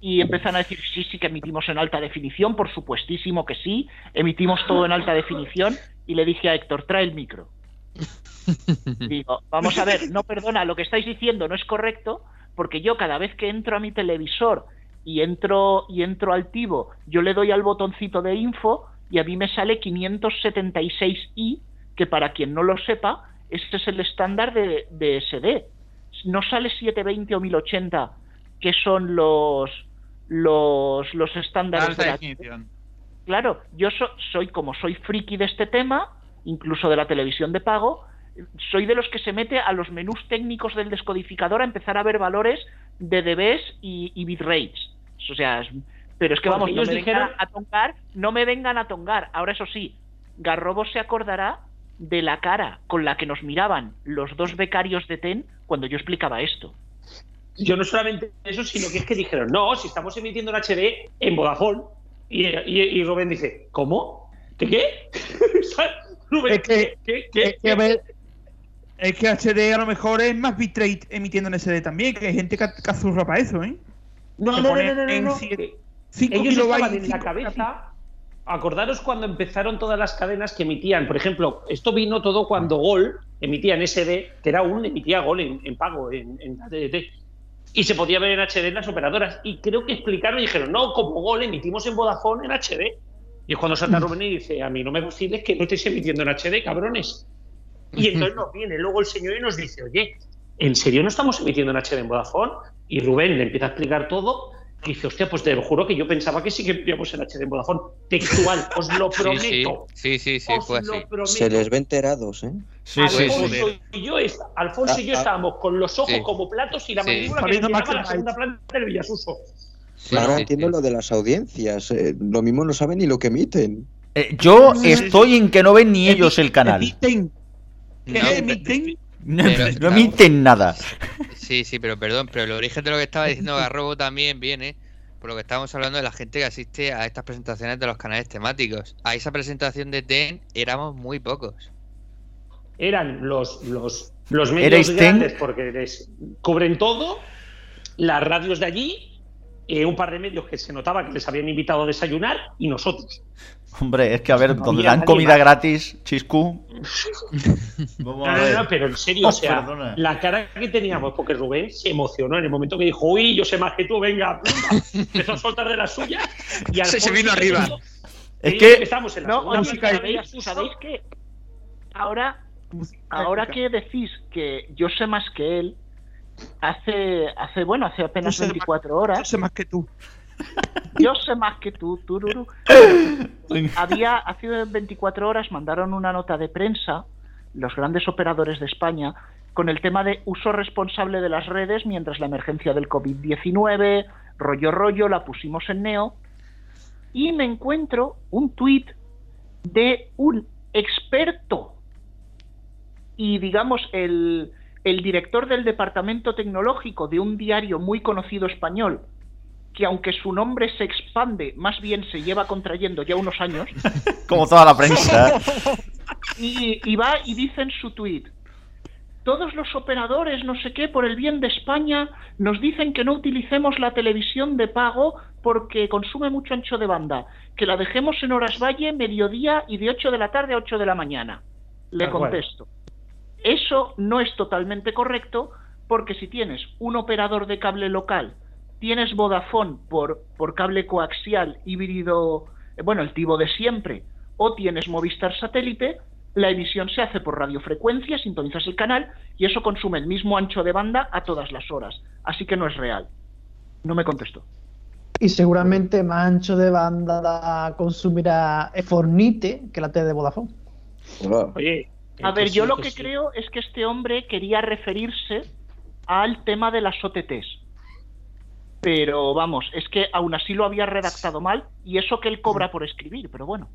Speaker 14: Y empiezan a decir, sí, sí que emitimos en alta definición, por supuestísimo que sí, emitimos todo en alta definición. Y le dije a Héctor, trae el micro. Digo, vamos a ver, no perdona, lo que estáis diciendo no es correcto, porque yo cada vez que entro a mi televisor y entro y entro al Tivo, yo le doy al botoncito de info y a mí me sale 576i, que para quien no lo sepa, este es el estándar de, de SD. No sale 720 o 1080, que son los los los estándares de la-
Speaker 16: definición.
Speaker 14: Claro, yo so- soy como soy friki de este tema, incluso de la televisión de pago, soy de los que se mete a los menús técnicos del descodificador a empezar a ver valores de dBs y, y bitrates. O sea, es- pero es que
Speaker 6: Porque
Speaker 14: vamos, no
Speaker 6: ellos
Speaker 14: me
Speaker 6: dijeron-
Speaker 14: vengan a tongar, no me vengan a tongar. Ahora eso sí, Garrobo se acordará de la cara con la que nos miraban los dos becarios de TEN cuando yo explicaba esto.
Speaker 6: Yo no solamente eso, sino que es que dijeron, no, si estamos emitiendo en HD en Vodafone. Y, y, y Rubén dice, ¿cómo? ¿Qué qué? Rubén,
Speaker 11: Es que,
Speaker 6: ¿qué, qué,
Speaker 11: es que, a ver, es que HD a lo mejor es más bitrate emitiendo en SD también, que hay gente que, que azurra para eso, ¿eh?
Speaker 6: No, no, no, no, no, no, no. Ellos estaban en la cabeza. Acordaros cuando empezaron todas las cadenas que emitían. Por ejemplo, esto vino todo cuando Gol emitía en SD, que era un emitía Gol en, pago, en, en. Y se podía ver en HD en las operadoras. Y creo que explicaron y dijeron, no, como Gol emitimos en Vodafone en HD. Y es cuando salta Rubén y dice, a mí no me vaciles que no estéis emitiendo en HD, cabrones. Y entonces nos viene luego el señor y nos dice, oye, ¿en serio no estamos emitiendo en HD en Vodafone? Y Rubén le empieza a explicar todo. Y dice, hostia, pues te lo juro que yo pensaba que sí que emitíamos en HD en Vodafone. Textual, os lo
Speaker 13: Sí, sí,
Speaker 6: prometo.
Speaker 13: sí, sí, sí,
Speaker 6: Os
Speaker 13: fue
Speaker 6: lo
Speaker 13: así.
Speaker 6: prometo.
Speaker 8: Se les ve enterados, ¿eh?
Speaker 6: Alfonso, y yo, Alfonso y yo
Speaker 8: Ah, ah.
Speaker 6: estábamos con los ojos
Speaker 8: Sí.
Speaker 6: como platos y la
Speaker 13: Sí.
Speaker 6: mandíbula que a la segunda planta del Villasuso.
Speaker 8: Ahora entiendo lo de las audiencias. eh, lo mismo no saben ni lo que emiten.
Speaker 10: Eh, yo estoy en que no ven ni ellos el canal.
Speaker 11: Emiten. ¿Qué
Speaker 13: No,
Speaker 11: emiten?
Speaker 10: No,
Speaker 13: Pero-
Speaker 10: no nada.
Speaker 13: Sí, sí, pero perdón, pero el origen de lo que estaba diciendo Garrobo también viene por lo que estábamos hablando de la gente que asiste a estas presentaciones de los canales temáticos. A esa presentación de TEN éramos muy pocos.
Speaker 6: Eran los, los, los medios grandes porque les cubren todo, las radios de allí, eh, un par de medios que se notaba que les habían invitado a desayunar y nosotros.
Speaker 10: Hombre, es que a ver,
Speaker 6: No
Speaker 10: donde dan comida
Speaker 6: más.
Speaker 10: gratis, chiscu.
Speaker 6: No, no,
Speaker 10: ver.
Speaker 6: no, pero en serio, o sea,
Speaker 10: Perdona.
Speaker 6: la cara que teníamos, porque Rubén se emocionó en el momento que dijo, uy, yo sé más que tú, venga, pluma", empezó a soltar de la suya y
Speaker 16: Se- se
Speaker 6: Alfonso
Speaker 16: vino arriba.
Speaker 10: Es que-
Speaker 6: estamos en la
Speaker 14: No,
Speaker 6: segunda planta de
Speaker 14: ¿sabéis, que ahora, ahora que decís que yo sé más que él, hace, hace bueno, hace apenas
Speaker 11: Yo sé más-
Speaker 14: 24 horas,
Speaker 11: Yo sé más que tú.
Speaker 14: Yo sé más que tú, tururu. Había, hace 24 horas mandaron una nota de prensa, los grandes operadores de España, con el tema de uso responsable de las redes mientras la emergencia del COVID-19, rollo rollo, la pusimos en Neo, y me encuentro un tuit de un experto y digamos el, el director del departamento tecnológico de un diario muy conocido español, que aunque su nombre se expande, más bien se lleva contrayendo ya unos años,
Speaker 10: Como toda la prensa.
Speaker 14: y, y va y dice en su tuit, todos los operadores, no sé qué, por el bien de España, nos dicen que no utilicemos la televisión de pago porque consume mucho ancho de banda, que la dejemos en horas valle, mediodía y de 8 de la tarde a 8 de la mañana. Le contesto. Eso no es totalmente correcto porque si tienes un operador de cable local, tienes Vodafone por, por cable coaxial híbrido, eh, bueno, el tivo de siempre, o tienes Movistar satélite, la emisión se hace por radiofrecuencia, sintonizas el canal y eso consume el mismo ancho de banda a todas las horas. Así que no es real. No me contestó.
Speaker 2: Y seguramente más ancho de banda consumirá Fornite que la T de Vodafone.
Speaker 14: Oye, a ver, yo lo que creo es que este hombre quería referirse al tema de las OTTs. Pero vamos, es que aún así lo había redactado mal y eso que él cobra por escribir, pero bueno.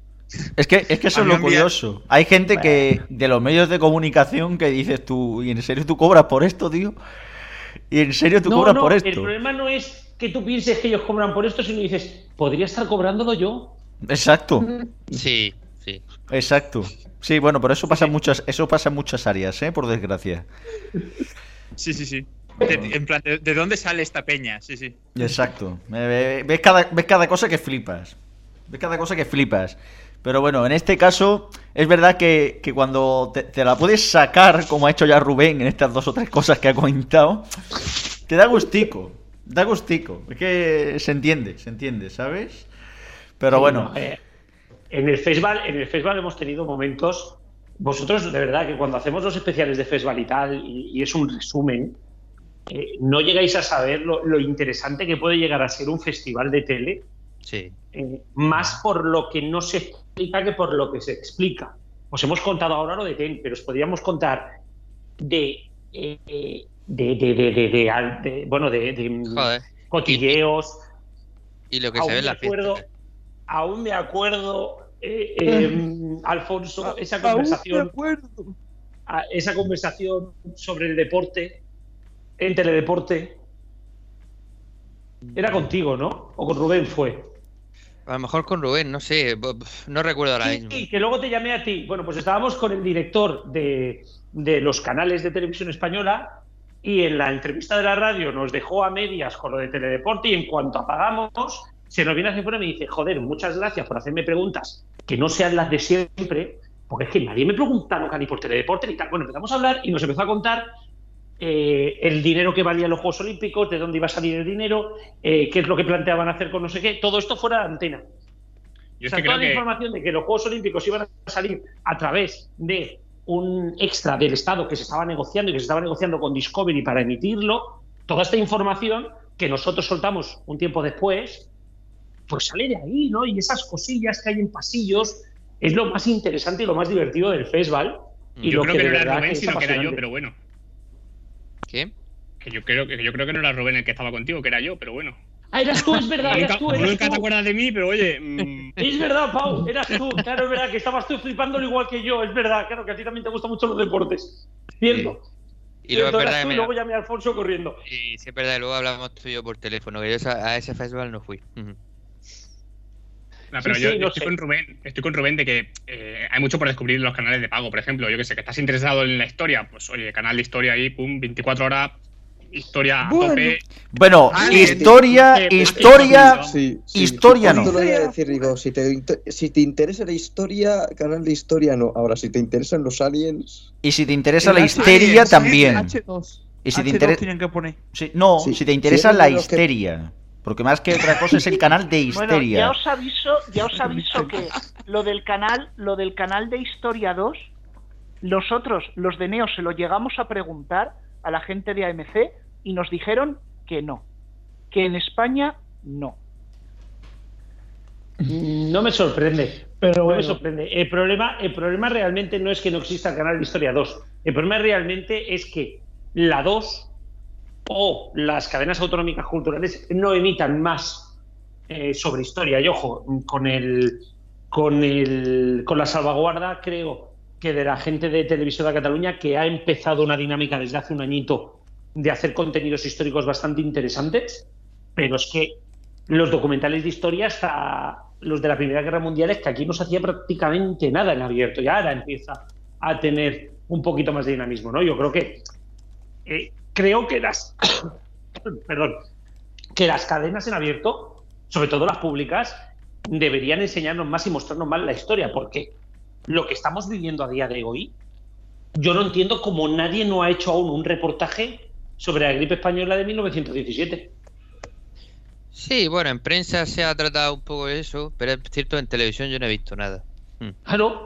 Speaker 10: Es que, es que eso es lo curioso. Hay gente que de los medios de comunicación que dices tú, ¿y en serio tú cobras por esto, tío? ¿Y en serio tú cobras por esto?
Speaker 6: El problema no es que tú pienses que ellos cobran por esto, sino dices, ¿podría estar cobrándolo yo?
Speaker 10: Exacto.
Speaker 13: Sí, sí.
Speaker 10: Exacto. Sí, bueno, pero eso pasa en muchas, eso pasa en muchas áreas, ¿eh? Por desgracia.
Speaker 16: Sí, sí, sí. De, en plan, ¿de, dónde sale esta peña? Sí, sí.
Speaker 10: Exacto. Ves cada, ves cada cosa que flipas. Ves cada cosa que flipas. Pero bueno, en este caso es verdad que, cuando te, la puedes sacar, como ha hecho ya Rubén en estas dos o tres cosas que ha comentado, te da gustico. Da gustico. Es que se entiende, se entiende, ¿sabes? Pero bueno.
Speaker 6: Eh, en el festival, en el festival hemos tenido momentos. Vosotros, de verdad, que cuando hacemos los especiales de festival y tal, y es un resumen, eh, no llegáis a saber lo, interesante que puede llegar a ser un festival de tele.
Speaker 13: Sí.
Speaker 6: Eh, más por lo que no se explica que por lo que se explica. Os hemos contado ahora lo de TEN, pero os podríamos contar de. Eh, de, de, de, bueno, de, cotilleos.
Speaker 13: Y, lo que se ve en la
Speaker 6: acuerdo, Aún me acuerdo, em, Alfonso, esa conversación. Esa conversación sobre el deporte en Teledeporte. Era contigo, ¿no? ¿O con Rubén fue?
Speaker 13: A lo mejor con Rubén, no sé, no recuerdo ahora mismo.
Speaker 6: Sí, que luego te llamé a ti. Bueno, pues estábamos con el director de, de, los canales de televisión española y en la entrevista de la radio nos dejó a medias con lo de Teledeporte y en cuanto apagamos, se nos viene hacia fuera y me dice, joder, muchas gracias por hacerme preguntas que no sean las de siempre, porque es que nadie me pregunta nunca ni por Teledeporte ni tal. Bueno, empezamos a hablar y nos empezó a contar eh, el dinero que valían los Juegos Olímpicos, de dónde iba a salir el dinero, eh, qué es lo que planteaban hacer con no sé qué, todo esto fuera de antena. o sea, toda la información de que los Juegos Olímpicos iban a salir a través de un extra del Estado que se estaba negociando y que se estaba negociando con Discovery para emitirlo, toda esta información que nosotros soltamos un tiempo después, pues sale de ahí, ¿no? Y esas cosillas que hay en pasillos es lo más interesante y lo más divertido del festival. Y
Speaker 15: yo
Speaker 6: lo
Speaker 15: creo que, no era Rubén, sino que era yo, pero bueno.
Speaker 13: ¿Qué?
Speaker 15: Que yo creo que yo creo que no era Rubén el que estaba contigo, que era yo, pero bueno.
Speaker 6: Ah, eras tú, es verdad, eras tú.
Speaker 15: nunca te acuerdas de mí, pero oye. Mm.
Speaker 6: Es verdad, Pau, eras tú. Claro, es verdad que estabas tú flipándolo igual que yo. Es verdad, claro, que a ti también te gustan mucho los deportes. Cierto.
Speaker 13: Y luego, es verdad,
Speaker 6: tú, y luego llamé a Alfonso corriendo.
Speaker 13: Y sí, es verdad, luego hablamos tú y yo por teléfono, que yo a ese festival no fui.
Speaker 15: No, pero yo, estoy, con Rubén, estoy con Rubén de que eh, hay mucho por descubrir en los canales de pago. Por ejemplo, yo que sé, que estás interesado en la historia, pues oye, canal de historia ahí, pum, 24 horas, historia a tope.
Speaker 10: Bueno, historia, historia, historia no.
Speaker 18: Te lo voy a decir, digo, si te, si te interesa la historia, canal de historia no. Ahora, si te interesan los aliens.
Speaker 10: Y si te interesa la histeria también.
Speaker 11: H2.
Speaker 10: Y si
Speaker 11: H2
Speaker 10: te interesa.
Speaker 11: tienen que poner.
Speaker 10: Sí, no,
Speaker 18: Sí.
Speaker 10: si te interesa
Speaker 18: Sí,
Speaker 10: la
Speaker 18: que-
Speaker 10: histeria. Porque más que otra cosa es el canal de
Speaker 14: Bueno,
Speaker 10: histeria.
Speaker 14: ya os aviso, ya os aviso que lo del canal, lo del canal de Historia 2, nosotros, los de Neo, se lo llegamos a preguntar a la gente de AMC y nos dijeron que no, que en España no.
Speaker 6: No me sorprende.
Speaker 2: Pero
Speaker 6: no
Speaker 2: bueno.
Speaker 6: me sorprende. El problema, el problema realmente no es que no exista el canal de Historia 2. El problema realmente es que la 2 o las cadenas autonómicas culturales no emitan más eh, sobre historia. Y ojo, con el con el con la salvaguarda, creo que de la gente de Televisión de Cataluña que ha empezado una dinámica desde hace un añito de hacer contenidos históricos bastante interesantes, pero es que los documentales de historia hasta los de la Primera Guerra Mundial es que aquí no se hacía prácticamente nada en abierto y ahora empieza a tener un poquito más de dinamismo, ¿no? Yo creo que eh, creo que las perdón que las cadenas en abierto, sobre todo las públicas, deberían enseñarnos más y mostrarnos más la historia, porque lo que estamos viviendo a día de hoy, yo no entiendo cómo nadie no ha hecho aún un reportaje sobre la gripe española de 1917.
Speaker 13: Sí, bueno, en prensa se ha tratado un poco de eso, pero es cierto, en televisión yo no he visto nada.
Speaker 6: Claro.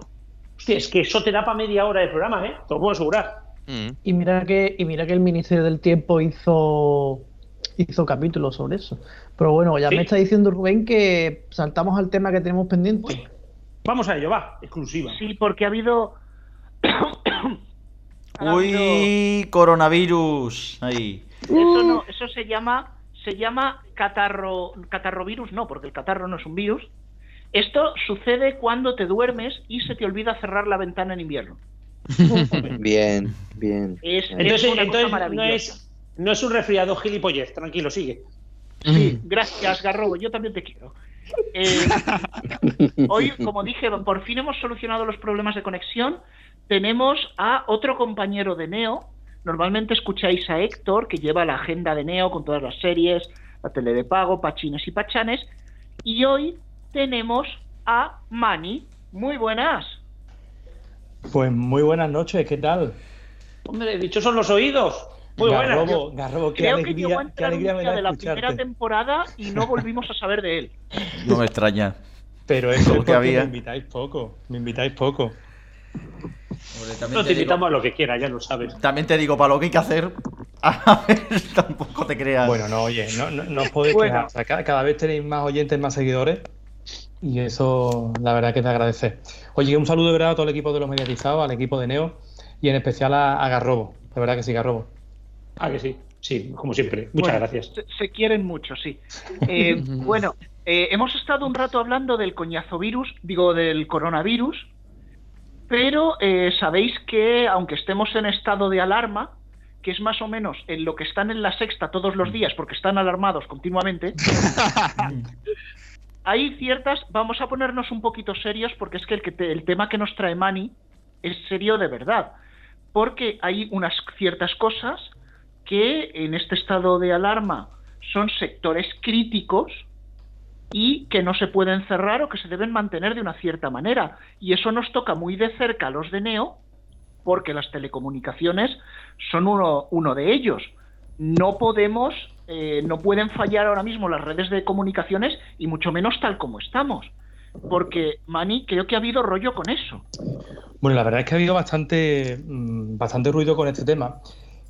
Speaker 6: Hostia, es que eso te da para media hora de programa, ¿eh? Te lo puedo asegurar.
Speaker 13: Mm.
Speaker 2: Y mira que, y mira que el Ministerio del Tiempo hizo hizo capítulos sobre eso. Pero bueno, ya me está diciendo Rubén que saltamos al tema que tenemos pendiente.
Speaker 6: Vamos a ello, va, exclusiva.
Speaker 14: Sí, porque ha habido.
Speaker 10: Uy, coronavirus. Ahí.
Speaker 14: Eso no, eso se llama, se llama catarro, catarrovirus, no, porque el catarro no es un virus. Esto sucede cuando te duermes y se te olvida cerrar la ventana en invierno.
Speaker 8: bien, bien.
Speaker 14: Es,
Speaker 6: Entonces,
Speaker 14: es
Speaker 6: entonces no, es, no es un resfriado gilipollez, tranquilo, sigue.
Speaker 14: Sí, gracias, Garrobo, yo también te quiero. Eh, hoy, como dije, por fin hemos solucionado los problemas de conexión. Tenemos a otro compañero de Neo. Normalmente escucháis a Héctor, que lleva la agenda de Neo con todas las series, la tele de pago, pachines y pachanes. Y hoy tenemos a Mani. Muy buenas.
Speaker 19: Pues muy buenas noches, ¿qué tal?
Speaker 6: Hombre, dichos son los oídos. Muy buenas.
Speaker 19: Garrobo, Garrobo, qué
Speaker 14: Creo que llegó a
Speaker 19: alegría, qué
Speaker 14: entrar un
Speaker 19: alegría me
Speaker 14: día
Speaker 19: da
Speaker 14: de la primera temporada y no volvimos a saber de él.
Speaker 10: No me extraña.
Speaker 19: Pero eso es
Speaker 10: Porque había-
Speaker 19: me invitáis poco, me invitáis poco.
Speaker 6: No te invitamos a lo que quieras, ya lo sabes.
Speaker 10: También te digo, para lo que hay que hacer, a ver, tampoco te creas.
Speaker 19: Bueno, no, oye, no, no, no os podéis
Speaker 10: Bueno.
Speaker 19: quejar. O sea, ca- cada, vez tenéis más oyentes, más seguidores. Y eso, la verdad, que te agradece. Oye, un saludo de verdad a todo el equipo de los mediatizados, al equipo de Neo y en especial a, a Garrobo. De verdad que sí, Garrobo.
Speaker 6: Ah, que sí. Sí, como siempre. Muchas
Speaker 14: Bueno,
Speaker 6: gracias.
Speaker 14: Se, se quieren mucho, sí. Eh, bueno, eh, hemos estado un rato hablando del coñazo virus, digo, del coronavirus, pero eh, sabéis que aunque estemos en estado de alarma, que es más o menos en lo que están en la sexta todos los días, porque están alarmados continuamente, hay ciertas, vamos a ponernos un poquito serios, porque es que el, tema que nos trae Mani es serio de verdad, porque hay unas ciertas cosas que en este estado de alarma son sectores críticos y que no se pueden cerrar o que se deben mantener de una cierta manera. Y eso nos toca muy de cerca a los de Neo, porque las telecomunicaciones son uno de ellos. No podemos, eh, no pueden fallar ahora mismo las redes de comunicaciones y mucho menos tal como estamos. Porque, Mani, creo que ha habido rollo con eso.
Speaker 19: Bueno, la verdad es que ha habido bastante, mm, bastante ruido con este tema.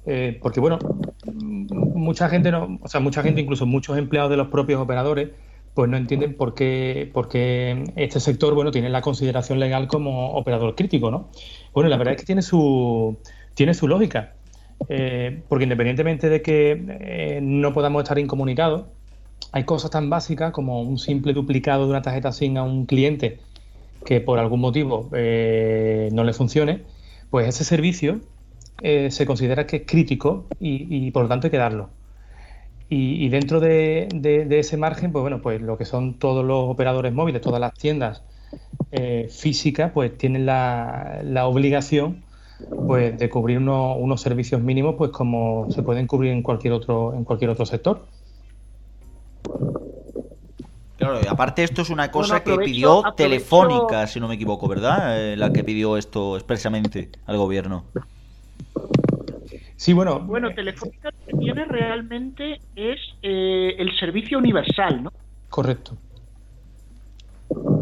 Speaker 19: eh, porque, bueno, mm, mucha gente, no, o sea, mucha gente, incluso muchos empleados de los propios operadores, pues no entienden por qué, por qué este sector, bueno, tiene la consideración legal como operador crítico, ¿no? Bueno, la verdad es que tiene su, tiene su lógica. Eh, porque independientemente de que eh, no podamos estar incomunicados, hay cosas tan básicas como un simple duplicado de una tarjeta SIM a un cliente que por algún motivo eh, no le funcione, pues ese servicio se considera que es crítico y, por lo tanto hay que darlo. Y, dentro de, ese margen, pues bueno, pues lo que son todos los operadores móviles, todas las tiendas físicas, pues tienen la, la obligación pues de cubrir uno- unos servicios mínimos, pues como se pueden cubrir en cualquier otro, en cualquier otro sector.
Speaker 10: Claro, y aparte esto es una cosa
Speaker 14: Bueno,
Speaker 10: que pidió
Speaker 14: aprovecho-
Speaker 10: Telefónica, si no me equivoco, ¿verdad? Eh, la que pidió esto expresamente al gobierno.
Speaker 19: Sí, bueno,
Speaker 14: Bueno, Telefónica lo que tiene realmente es eh, el servicio universal, ¿no?
Speaker 19: correcto.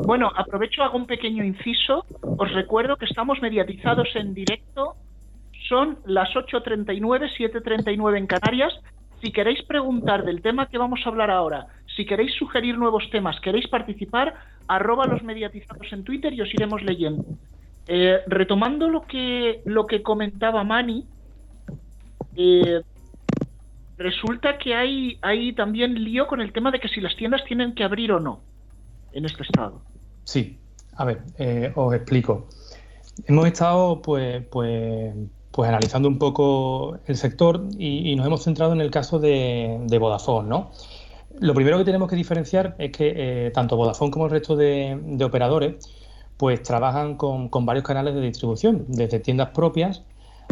Speaker 14: Bueno, aprovecho, hago un pequeño inciso. Os recuerdo que estamos mediatizados en directo. Son las 8.39, 7.39 en Canarias. Si queréis preguntar del tema que vamos a hablar ahora, si queréis sugerir nuevos temas, queréis participar, arroba los mediatizados en Twitter y os iremos leyendo. Eh, retomando lo que, lo que comentaba Mani, eh, resulta que hay, hay también lío con el tema de que si las tiendas tienen que abrir o no en este estado.
Speaker 19: Sí, a ver, eh, os explico. Hemos estado pues, pues, pues analizando un poco el sector y, nos hemos centrado en el caso de, Vodafone, ¿no? Lo primero que tenemos que diferenciar es que eh, tanto Vodafone como el resto de, operadores pues trabajan con, con varios canales de distribución, desde tiendas propias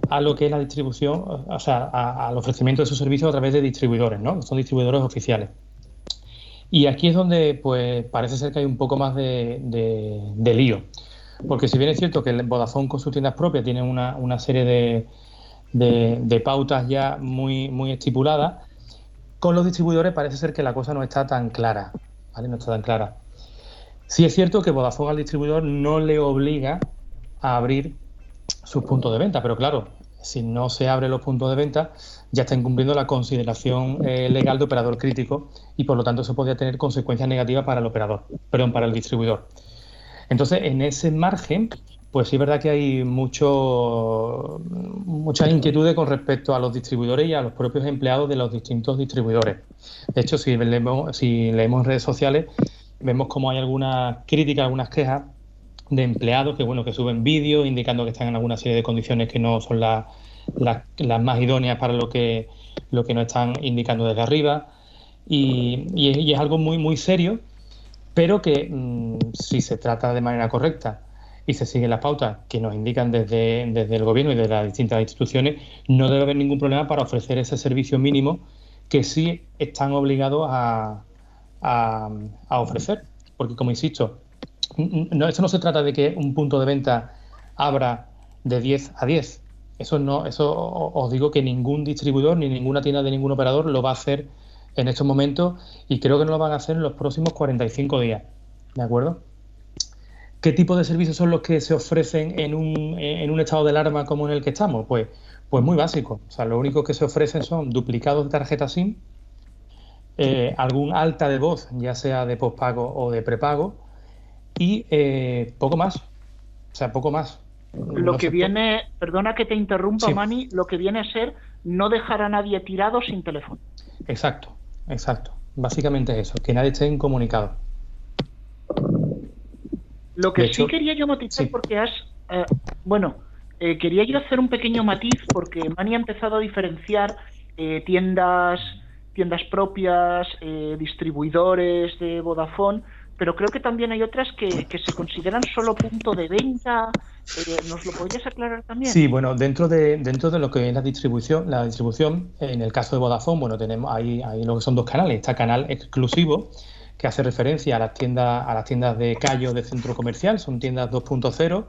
Speaker 19: a lo que es la distribución, o sea, al ofrecimiento de sus servicios a través de distribuidores, ¿no? Son distribuidores oficiales. Y aquí es donde pues parece ser que hay un poco más de, lío. Porque si bien es cierto que el Vodafone con sus tiendas propias tiene una, una serie de, de- de pautas ya muy, muy estipuladas, con los distribuidores parece ser que la cosa no está tan clara. ¿vale? No está tan clara. Sí es cierto que Vodafone al distribuidor no le obliga a abrir sus puntos de venta, pero claro, si no se abren los puntos de venta, ya está incumpliendo la consideración eh, legal de operador crítico y por lo tanto eso podría tener consecuencias negativas para el operador, perdón, para el distribuidor. Entonces, en ese margen, pues sí es verdad que hay mucho, muchas inquietudes con respecto a los distribuidores y a los propios empleados de los distintos distribuidores. De hecho, si leemos, en redes sociales, vemos como hay algunas críticas, algunas quejas de empleados que bueno que suben vídeos indicando que están en alguna serie de condiciones que no son las, las, más idóneas para lo que lo que nos están indicando desde arriba. Y, y, es, algo muy muy serio pero que mm, si se trata de manera correcta y se siguen las pautas que nos indican desde, desde el gobierno y de las distintas instituciones no debe haber ningún problema para ofrecer ese servicio mínimo que sí están obligados a, a, a ofrecer. Porque como insisto no, esto no se trata de que un punto de venta abra de 10 a 10. Eso no, eso os digo que ningún distribuidor ni ninguna tienda de ningún operador lo va a hacer en estos momentos y creo que no lo van a hacer en los próximos 45 días. ¿De acuerdo? ¿Qué tipo de servicios son los que se ofrecen en un, en un estado de alarma como en el que estamos? Pues, pues muy básico. O sea, lo único que se ofrecen son duplicados de tarjeta SIM, eh, algún alta de voz, ya sea de pospago o de prepago, y eh, poco más. O sea, poco más.
Speaker 14: Lo que viene, perdona que te interrumpa, Mani, lo que viene a ser no dejar a nadie tirado sin teléfono.
Speaker 19: Exacto, exacto. Básicamente eso, que nadie esté incomunicado.
Speaker 14: Lo que sí quería yo matizar, porque has. Eh, bueno, eh, quería yo hacer un pequeño matiz, porque Mani ha empezado a diferenciar tiendas, tiendas propias, distribuidores de Vodafone pero creo que también hay otras que, se consideran solo punto de venta. Eh, ¿Nos lo podrías aclarar también?
Speaker 19: Sí, bueno, dentro de dentro de lo que es la distribución, la distribución, en el caso de Vodafone, bueno, tenemos ahí, ahí lo que son dos canales. Está canal exclusivo, que hace referencia a las tiendas, a las tiendas de callo de centro comercial, son tiendas 2.0.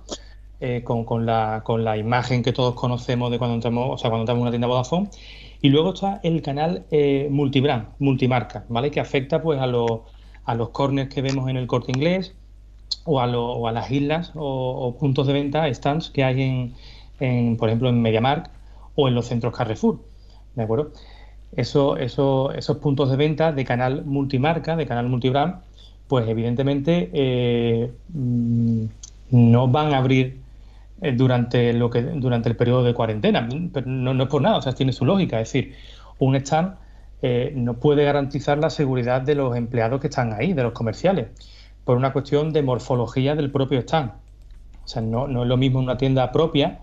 Speaker 19: Eh, con, con, la, con la imagen que todos conocemos de cuando entramos, o sea, cuando entramos en una tienda Vodafone. Y luego está el canal eh, multibrand, multimarca, ¿vale? Que afecta pues a los a los corners que vemos en el corte inglés o a, o a las islas o, puntos de venta, stands que hay en, por ejemplo, en MediaMark o en los centros Carrefour. ¿De acuerdo? Eso, eso, esos puntos de venta de canal multimarca, de canal multibrand, pues evidentemente eh, mm, no van a abrir eh, durante lo el periodo de cuarentena. Pero no es por nada, o sea, tiene su lógica. Es decir, un stand eh, no puede garantizar la seguridad de los empleados que están ahí, de los comerciales, por una cuestión de morfología del propio stand. O sea, no, es lo mismo una tienda propia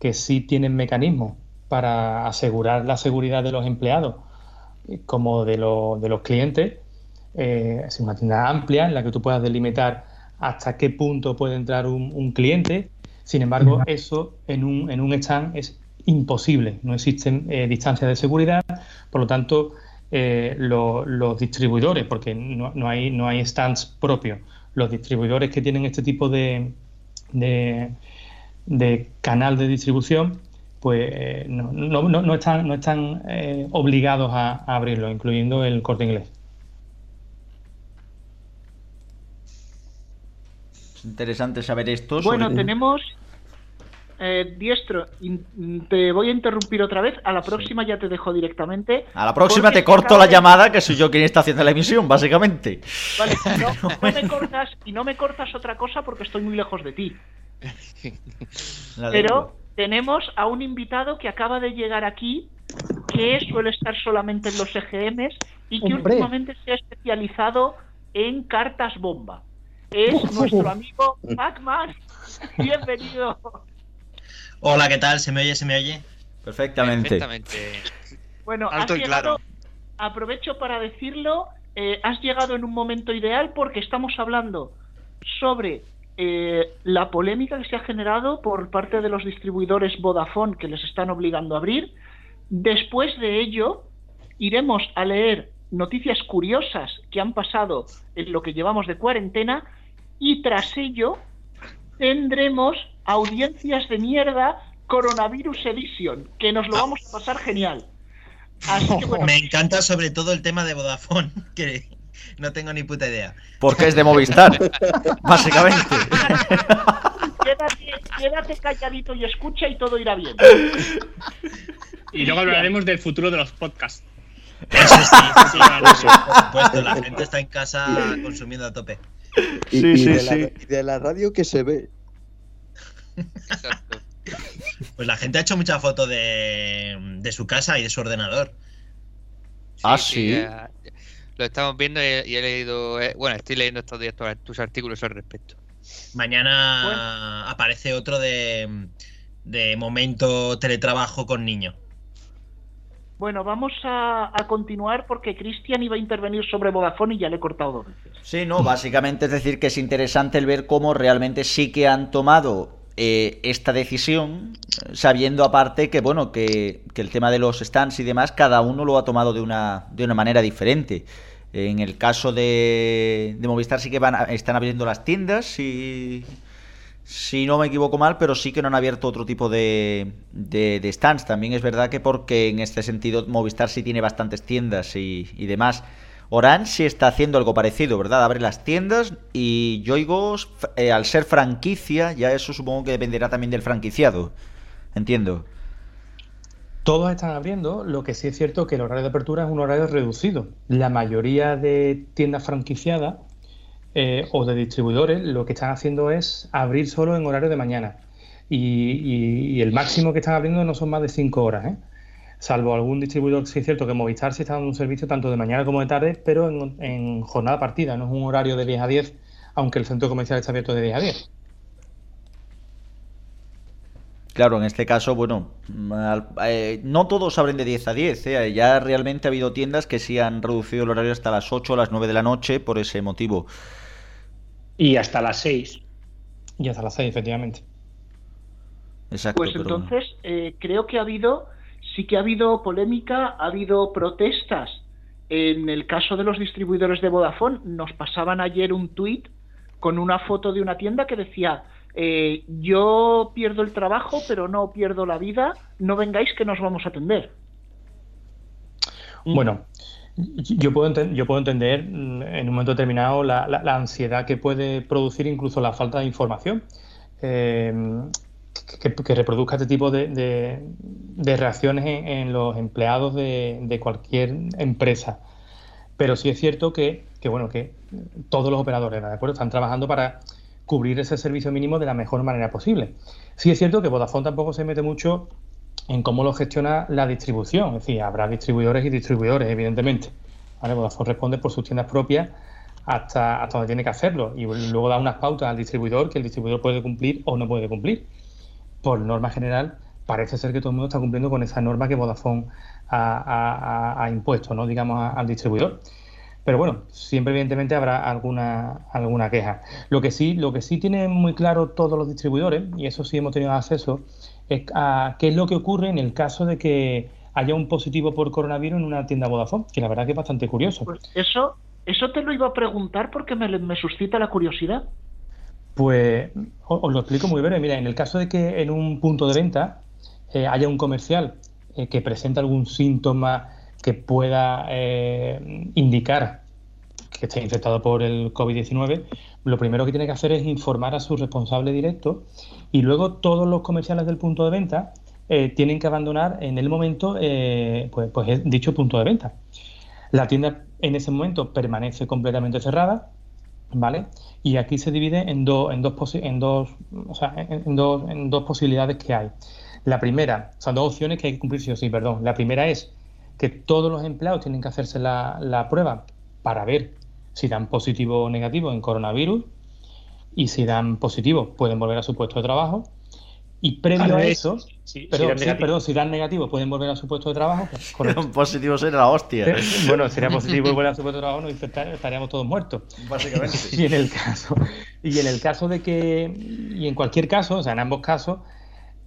Speaker 19: que sí tienen mecanismos para asegurar la seguridad de los empleados eh, como de, de los clientes. Eh, es una tienda amplia en la que tú puedas delimitar hasta qué punto puede entrar un, cliente. Sin embargo, eso en un, en un stand es imposible. No existen eh, distancias de seguridad, por lo tanto, eh, los distribuidores, porque no, hay, no hay stands propios, los distribuidores que tienen este tipo de, de, canal de distribución, pues eh, no, no, no, están, no están obligados a, abrirlo, incluyendo el corte inglés.
Speaker 10: interesante saber esto.
Speaker 14: Bueno, tenemos eh, diestro, te voy a interrumpir otra vez. A la próxima ya te dejo directamente.
Speaker 10: A la próxima te corto la llamada, que soy yo quien está haciendo la emisión, básicamente.
Speaker 14: Vale, no, me cortas, y no me cortas otra cosa porque estoy muy lejos de ti. Pero tenemos a un invitado que acaba de llegar aquí, que suele estar solamente en los EGMs y que últimamente se ha especializado en cartas bomba. Es nuestro amigo Pacman. Bienvenido.
Speaker 20: Hola, ¿qué tal? ¿Se me oye? ¿Se me oye?
Speaker 10: Perfectamente.
Speaker 14: Bueno, Alto y claro. aprovecho para decirlo, eh, has llegado en un momento ideal porque estamos hablando sobre eh, la polémica que se ha generado por parte de los distribuidores Vodafone que les están obligando a abrir. Después de ello, iremos a leer noticias curiosas que han pasado en lo que llevamos de cuarentena y tras ello tendremos audiencias de mierda Coronavirus Edition, que nos lo vamos a pasar genial.
Speaker 20: Me encanta sobre todo el tema de Vodafone, que no tengo ni puta idea.
Speaker 10: Porque es de Movistar, básicamente.
Speaker 14: ¿Qué quédate, quédate calladito y escucha y todo irá bien.
Speaker 15: Y luego hablaremos del futuro de los podcasts.
Speaker 20: Eso sí, sí, claro, sí, por supuesto. La gente está en casa consumiendo a tope.
Speaker 18: Y,
Speaker 10: Sí,
Speaker 18: y
Speaker 10: sí,
Speaker 18: de
Speaker 10: sí.
Speaker 18: La, y de la radio que se ve.
Speaker 20: Pues la gente ha hecho mucha foto de, de su casa y de su ordenador.
Speaker 10: Ah, sí.
Speaker 13: ya- lo estamos viendo y, y he leído. eh, bueno, estoy leyendo estos días tus, tus artículos al respecto.
Speaker 20: Mañana aparece otro de, de momento teletrabajo con niño.
Speaker 14: Bueno, vamos a, continuar porque Cristian iba a intervenir sobre Vodafone y ya le he cortado dos veces.
Speaker 10: Sí, no, básicamente es decir que es interesante el ver cómo realmente sí que han tomado eh, esta decisión, sabiendo aparte que, bueno, que, el tema de los stands y demás, cada uno lo ha tomado de una, de una manera diferente. En el caso de, de Movistar sí que van están abriendo las tiendas, si, si no me equivoco mal, pero sí que no han abierto otro tipo de, de, stands. También es verdad que porque en este sentido Movistar sí tiene bastantes tiendas y, y demás. Orange sí está haciendo algo parecido, ¿verdad? Abre las tiendas y Yoigo, eh, al ser franquicia, ya eso supongo que dependerá también del franquiciado. Entiendo.
Speaker 19: Todos están abriendo, lo que sí es cierto que el horario de apertura es un horario reducido. La mayoría de tiendas franquiciadas eh, o de distribuidores lo que están haciendo es abrir solo en horario de mañana. Y, y- el máximo que están abriendo no son más de 5 horas, ¿eh? Salvo algún distribuidor, sí es cierto que Movistar sí está dando un servicio tanto de mañana como de tarde, pero en, jornada partida, no es un horario de 10 a 10, aunque el centro comercial está abierto de 10 a 10.
Speaker 10: Claro, en este caso, bueno, eh, no todos abren de 10 a 10, ¿eh? ya realmente ha habido tiendas que sí han reducido el horario hasta las 8 o las 9 de la noche por ese motivo.
Speaker 6: Y hasta las 6.
Speaker 19: Y hasta las 6, efectivamente.
Speaker 10: Exacto.
Speaker 14: Pues
Speaker 10: pero-
Speaker 14: entonces eh, creo que ha habido, sí que ha habido polémica, ha habido protestas. En el caso de los distribuidores de Vodafone, nos pasaban ayer un tuit con una foto de una tienda que decía, eh, yo pierdo el trabajo, pero no pierdo la vida, no vengáis que nos vamos a atender.
Speaker 19: Bueno, yo puedo, yo puedo entender mm, en un momento determinado la, la- ansiedad que puede producir incluso la falta de información eh, que, que reproduzca este tipo de, de- de reacciones en, en los empleados de, de cualquier empresa. Pero sí es cierto que, que, bueno, que todos los operadores, ¿de acuerdo? Están trabajando para cubrir ese servicio mínimo de la mejor manera posible. Sí es cierto que Vodafone tampoco se mete mucho en cómo lo gestiona la distribución. Es decir, habrá distribuidores y distribuidores, evidentemente. ¿Vale? Vodafone responde por sus tiendas propias hasta, hasta donde tiene que hacerlo y luego da unas pautas al distribuidor que el distribuidor puede cumplir o no puede cumplir. Por norma general, parece ser que todo el mundo está cumpliendo con esa norma que Vodafone ha, impuesto, ¿no? digamos, al distribuidor. Pero bueno, siempre evidentemente habrá alguna, alguna queja. Lo que sí, lo que sí tienen muy claro todos los distribuidores, y eso sí hemos tenido acceso, es a qué es lo que ocurre en el caso de que haya un positivo por coronavirus en una tienda Vodafone, que la verdad que es bastante curioso.
Speaker 14: Pues eso, eso te lo iba a preguntar porque me, me suscita la curiosidad.
Speaker 19: Pues os lo explico muy breve. Mira, en el caso de que en un punto de venta eh, haya un comercial eh, que presente algún síntoma que pueda eh, indicar que esté infectado por el COVID-19, lo primero que tiene que hacer es informar a su responsable directo y luego todos los comerciales del punto de venta eh, tienen que abandonar en el momento eh, pues, pues, dicho punto de venta. La tienda en ese momento permanece completamente cerrada, ¿vale? Y aquí se divide en, dos en, dos, o sea, posibilidades que hay. La primera, son dos opciones que hay que cumplir sí o sí, perdón. La primera es que todos los empleados tienen que hacerse la prueba para ver si dan positivo o negativo en coronavirus y si dan positivo pueden volver a su puesto de trabajo. Y previo a
Speaker 6: revés,
Speaker 19: eso,
Speaker 6: si- si
Speaker 19: perdón,
Speaker 6: dan
Speaker 19: sí,
Speaker 6: negativo.
Speaker 19: perdón, si dan negativo pueden volver a su puesto de trabajo. correcto.
Speaker 10: Un positivo será la hostia.
Speaker 19: Eh, Bueno, sería positivo y volver a su puesto de trabajo, nos infectar- estaríamos todos muertos.
Speaker 10: Básicamente.
Speaker 19: Y en el caso, y en el caso de que, y en cualquier caso, o sea, en ambos casos,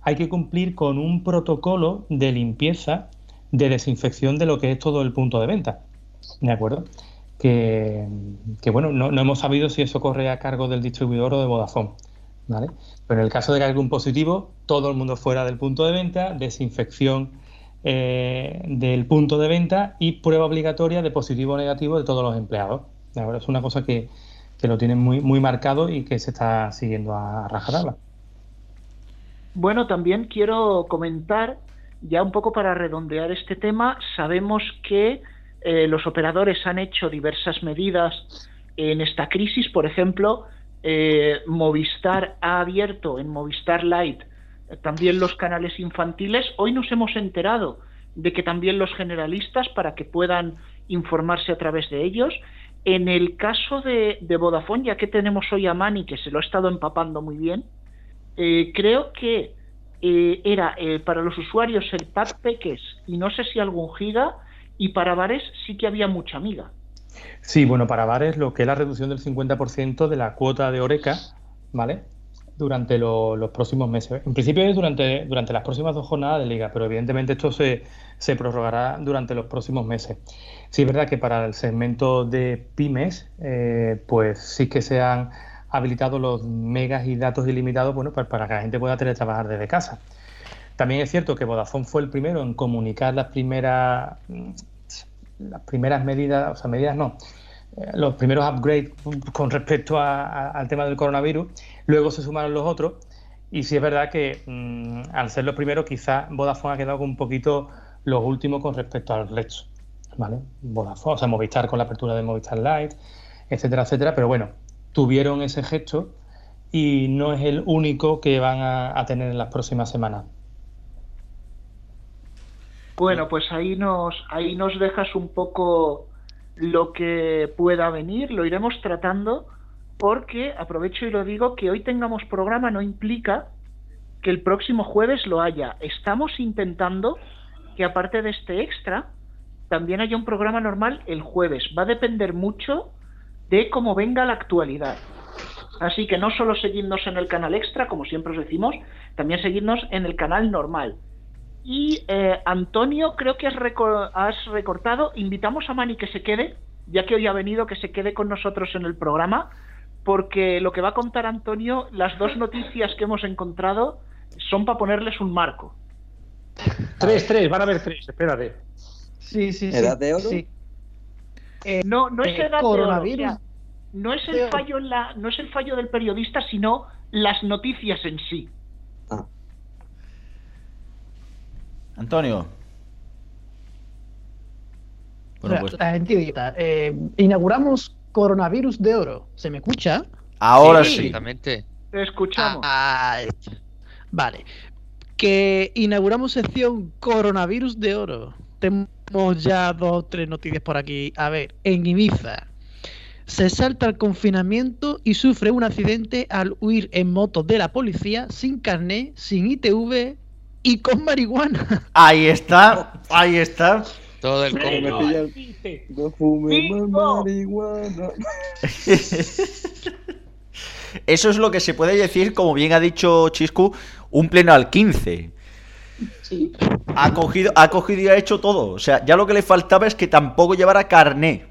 Speaker 19: hay que cumplir con un protocolo de limpieza, de desinfección de lo que es todo el punto de venta. ¿De acuerdo? Que, bueno, no, no hemos sabido si eso corre a cargo del distribuidor o de Vodafone. ¿Vale? Pero en el caso de que algún positivo, todo el mundo fuera del punto de venta, desinfección eh, del punto de venta y prueba obligatoria de positivo o negativo de todos los empleados. ¿De acuerdo? Es una cosa que, que lo tienen muy, muy marcado y que se está siguiendo a rajatabla.
Speaker 14: Bueno, también quiero comentar, ya un poco para redondear este tema, sabemos que eh, los operadores han hecho diversas medidas en esta crisis, por ejemplo, eh, Movistar ha abierto en Movistar Lite eh, también los canales infantiles. Hoy nos hemos enterado de que también los generalistas para que puedan informarse a través de ellos. En el caso de, Vodafone, ya que tenemos hoy a Mani, que se lo ha estado empapando muy bien, eh, creo que era para los usuarios el pack Peques y no sé si algún giga, y para bares sí que había mucha amiga.
Speaker 19: Sí, bueno, para bares lo que es la reducción del 50% de la cuota de Oreca, ¿vale? Durante los próximos meses. En principio es durante, durante las próximas dos jornadas de liga, pero evidentemente esto se, se prorrogará durante los próximos meses. Sí, es verdad que para el segmento de pymes, eh, pues sí que se han habilitado los megas y datos ilimitados, bueno, pues para que la gente pueda teletrabajar desde casa. También es cierto que Vodafone fue el primero en comunicar las primeras las primeras medidas, o sea, medidas no, eh, los primeros upgrades con respecto al tema del coronavirus, luego se sumaron los otros y sí es verdad que mm, al ser los primeros quizás Vodafone ha quedado con un poquito los últimos con respecto al resto, ¿vale? Vodafone, o sea, Movistar con la apertura de Movistar Lite, etcétera, etcétera, pero bueno, tuvieron ese gesto y no es el único que van a tener en las próximas semanas.
Speaker 14: Bueno, pues ahí nos, ahí nos dejas un poco lo que pueda venir, lo iremos tratando, porque aprovecho y lo digo, que hoy tengamos programa no implica que el próximo jueves lo haya. Estamos intentando que aparte de este extra, también haya un programa normal el jueves. Va a depender mucho de cómo venga la actualidad. Así que no solo seguirnos en el canal extra, como siempre os decimos, también seguirnos en el canal normal. Y eh, Antonio, creo que has, recortado. Invitamos a Mani que se quede, ya que hoy ha venido, que se quede con nosotros en el programa, porque lo que va a contar Antonio, las dos noticias que hemos encontrado, son para ponerles un marco.
Speaker 6: Tres, tres, van a haber tres, espérate.
Speaker 14: Sí, sí, sí.
Speaker 8: ¿Edad de oro?
Speaker 14: Sí. Eh, no, no es eh, edad de oro. no es el fallo en la, no es el fallo del periodista, sino las noticias en sí.
Speaker 10: Antonio.
Speaker 9: Bueno, pues... eh, inauguramos coronavirus de oro. ¿Se me escucha?
Speaker 10: Ahora sí.
Speaker 13: Exactamente.
Speaker 14: Te escuchamos.
Speaker 9: Ah, vale. Que inauguramos sección coronavirus de oro. Tenemos ya dos o tres noticias por aquí. A ver, en Ibiza se salta el confinamiento y sufre un accidente al huir en moto de la policía sin carné, sin ITV y con marihuana.
Speaker 10: Ahí está, ahí está.
Speaker 13: Todo el combo.
Speaker 8: No fumemos marihuana.
Speaker 10: Eso es lo que se puede decir, como bien ha dicho Chiscu, un pleno al 15. Sí. Ha cogido, ha cogido y ha hecho todo. O sea, ya lo que le faltaba es que tampoco llevara carné.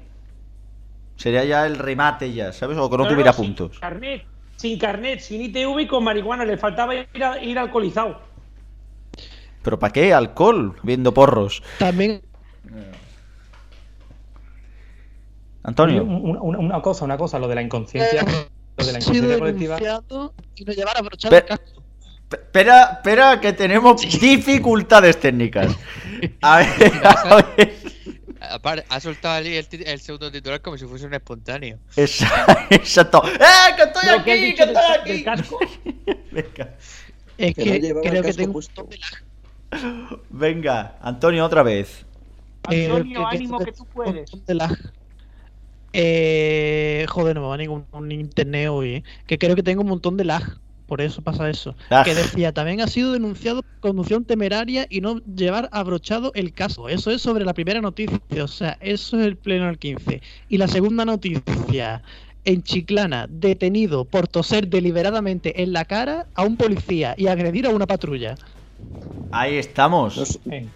Speaker 10: Sería ya el remate ya, ¿sabes? O que no, tuviera puntos.
Speaker 6: Sin carnet, sin carnet, sin ITV y con marihuana. Le faltaba ir, ir alcoholizado.
Speaker 10: ¿Pero para qué? Alcohol, viendo porros.
Speaker 9: También.
Speaker 10: Antonio.
Speaker 19: Una, cosa, una cosa, lo de la inconsciencia. lo de la inconsciencia colectiva.
Speaker 9: Y no llevar a
Speaker 10: Espera, espera, que tenemos dificultades técnicas. A ver, a
Speaker 13: ver. Ha soltado ahí el, segundo titular como si fuese un espontáneo.
Speaker 10: Exacto. ¡Eh! ¡Que estoy aquí! ¡Que estoy aquí!
Speaker 9: casco? Es que, creo que tengo
Speaker 10: Venga, Antonio, otra vez.
Speaker 14: Antonio, ánimo que tú puedes.
Speaker 9: Eh, joder, no me va ningún internet hoy. ¿eh? Que creo que tengo un montón de lag. Por eso pasa eso. Que decía, también ha sido denunciado conducción temeraria y no llevar abrochado el caso. Eso es sobre la primera noticia. O sea, eso es el pleno del 15. Y la segunda noticia. En Chiclana, detenido por toser deliberadamente en la cara a un policía y agredir a una patrulla.
Speaker 10: Ahí estamos.
Speaker 6: a, este,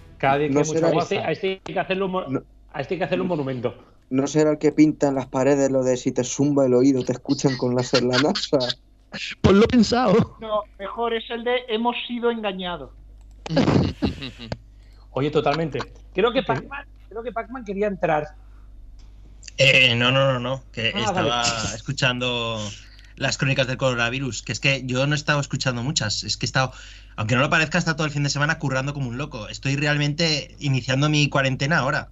Speaker 6: hay que hacerle un, este hay que hacerle un monumento.
Speaker 8: ¿No será el que pinta en las paredes lo de si te zumba el oído, te escuchan con láser la NASA?
Speaker 9: Pues lo he pensado.
Speaker 14: No, mejor es el de hemos sido engañados.
Speaker 19: Oye, totalmente.
Speaker 6: Creo que Pac-Man, creo que pac quería entrar.
Speaker 20: Eh, no, no, no, no. Que ah, estaba escuchando las crónicas del coronavirus, que es que yo no he estado escuchando muchas, es que he estado, aunque no lo parezca, estado todo el fin de semana currando como un loco. Estoy realmente iniciando mi cuarentena ahora.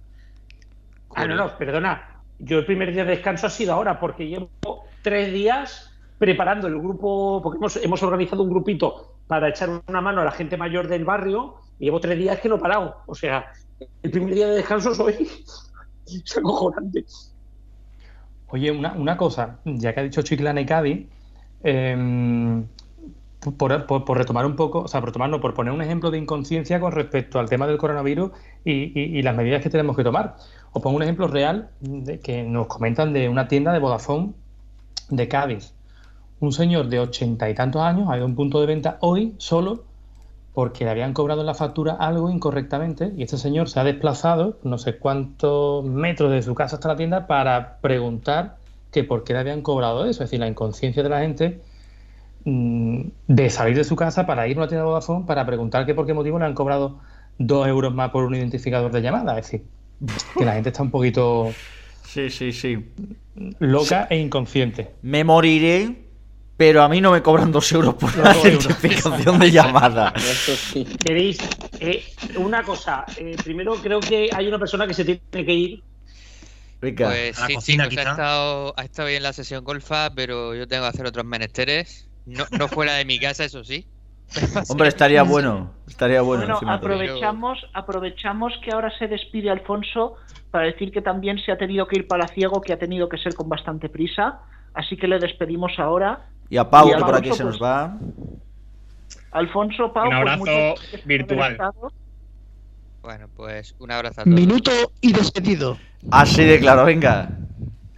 Speaker 6: Ah, no, no, perdona. Yo el primer día de descanso ha sido ahora, porque llevo tres días preparando el grupo, porque hemos, hemos organizado un grupito para echar una mano a la gente mayor del barrio, y llevo tres días que no he parado. O sea, el primer día de descanso soy es acojonante.
Speaker 19: Oye, una, una cosa, ya que ha dicho Chiclana y Cádiz, em, por, retomar un poco, o sea, por retomar, no, por poner un ejemplo de inconsciencia con respecto al tema del coronavirus y, las medidas que tenemos que tomar. Os pongo un ejemplo real que nos comentan de una tienda de Vodafone de Cádiz. Un señor de ochenta y tantos años ha ido a un punto de venta hoy solo porque le habían cobrado en la factura algo incorrectamente y este señor se ha desplazado no sé cuántos metros de su casa hasta la tienda para preguntar que por qué le habían cobrado eso. Es decir, la inconsciencia de la gente de salir de su casa para ir a una tienda de Vodafone para preguntar que por qué motivo le han cobrado dos euros más por un identificador de llamada. Es decir, que la gente está un poquito
Speaker 10: Sí, sí, sí.
Speaker 19: loca e inconsciente.
Speaker 10: Me moriré, pero a mí no me cobran dos euros por la
Speaker 19: Dos euros.
Speaker 10: identificación de llamada.
Speaker 6: Queréis, eh, una cosa, eh, primero creo que hay una persona que se tiene que ir.
Speaker 10: Venga.
Speaker 13: Pues sí, ha estado, ha estado bien la sesión golfa, pero yo tengo que hacer otros menesteres. No, no fuera de mi casa, eso sí.
Speaker 10: Hombre, estaría bueno. Estaría bueno.
Speaker 14: Bueno,
Speaker 10: todo.
Speaker 14: aprovechamos, aprovechamos que ahora se despide Alfonso para decir que también se ha tenido que ir Palaciego, que ha tenido que ser con bastante prisa. Así que le despedimos ahora.
Speaker 10: Y a Pau,
Speaker 14: Y
Speaker 10: que por aquí se nos
Speaker 14: pues,
Speaker 10: va.
Speaker 14: Alfonso, Pau,
Speaker 15: Un
Speaker 14: pues,
Speaker 15: abrazo virtual.
Speaker 13: Bueno, pues un abrazo a todos.
Speaker 9: Minuto y despedido.
Speaker 10: Así de claro, venga.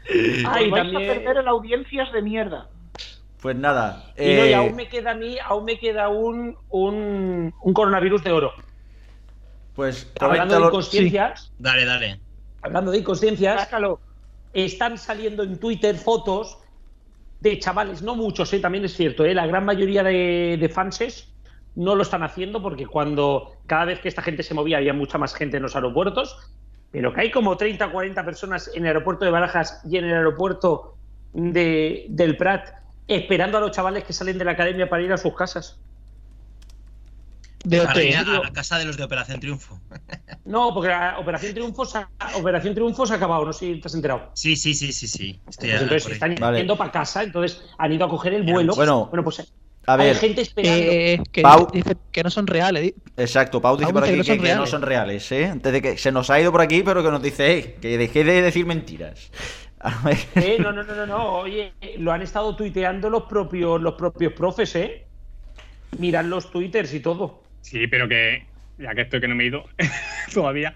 Speaker 14: Os
Speaker 6: y
Speaker 14: vais
Speaker 6: también-
Speaker 14: a perder en audiencias de mierda.
Speaker 10: Pues nada.
Speaker 6: Y, no, y
Speaker 10: eh,
Speaker 6: aún me queda a mí, aún me queda un, un, un coronavirus de oro.
Speaker 10: Pues
Speaker 6: Hablando de inconsciencias,
Speaker 20: Dale, dale.
Speaker 6: hablando de inconsciencias, están saliendo en Twitter fotos de chavales, no muchos, eh, también es cierto, eh, la gran mayoría de, de fanses no lo están haciendo porque cuando cada vez que esta gente se movía había mucha más gente en los aeropuertos, pero que hay como 30 o 40 personas en el aeropuerto de Barajas y en el aeropuerto de, del Prat esperando a los chavales que salen de la academia para ir a sus casas.
Speaker 9: De
Speaker 20: Para
Speaker 9: hotel.
Speaker 20: ir a, la casa de los de Operación Triunfo.
Speaker 6: No, porque la Operación Triunfo se ha, Operación Triunfo se ha acabado, no sé si te has enterado.
Speaker 20: Sí, sí, sí, sí, sí. Estoy
Speaker 6: Pues entonces están
Speaker 10: Vale.
Speaker 6: yendo para casa, entonces han ido a coger el vuelo.
Speaker 10: Bueno,
Speaker 6: pues
Speaker 10: a
Speaker 6: hay
Speaker 10: ver.
Speaker 6: gente esperando.
Speaker 9: Eh, que
Speaker 10: Pau-
Speaker 9: dice que no son reales.
Speaker 10: Exacto, Pau dice
Speaker 9: Pau
Speaker 10: por aquí
Speaker 9: que
Speaker 10: que,
Speaker 9: no son
Speaker 10: que no
Speaker 9: reales.
Speaker 10: son reales, ¿eh? Antes de que se nos ha ido por aquí, pero que nos dice, "Ey, que deje de decir mentiras. A ver.
Speaker 6: Eh, no, no, no, no, no. Oye, lo han estado tuiteando los propios, los propios profes, ¿eh? Mirad los twitters y todo.
Speaker 15: Sí, pero que, ya que estoy que no me he ido todavía,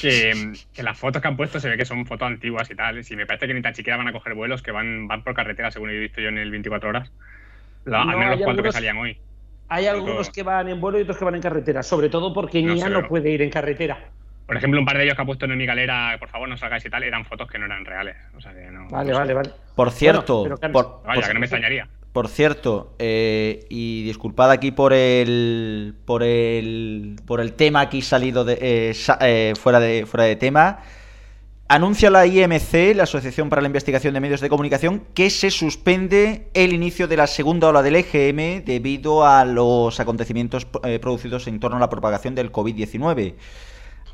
Speaker 15: que, que las fotos que han puesto se ve que son fotos antiguas y tal. Y me parece que ni tan siquiera van a coger vuelos, que van, van por carretera, según he visto yo en el 24 horas. La-
Speaker 6: No,
Speaker 15: al menos
Speaker 6: hay
Speaker 15: los cuantos que
Speaker 6: algunos-
Speaker 15: salían hoy.
Speaker 6: Hay algunos que van en vuelo y otros que van en carretera, sobre todo porque
Speaker 15: No
Speaker 6: Nia
Speaker 15: sé,
Speaker 6: no puede ir en carretera.
Speaker 15: Por ejemplo, un par de ellos que ha puesto en mi galera, por favor, no salgáis y tal, eran fotos que no eran reales. O sea que no.
Speaker 6: Vale,
Speaker 15: no sé.
Speaker 6: vale, vale.
Speaker 10: Por cierto, por,
Speaker 15: Vaya,
Speaker 10: por-
Speaker 15: que no me extrañaría.
Speaker 10: por cierto, eh, y disculpad aquí por el por el por el tema aquí salido de eh, sa- eh, fuera de fuera de tema. Anuncia la IMC, la Asociación para la Investigación de Medios de Comunicación, que se suspende el inicio de la segunda ola del EGM debido a los acontecimientos eh, producidos en torno a la propagación del COVID-19.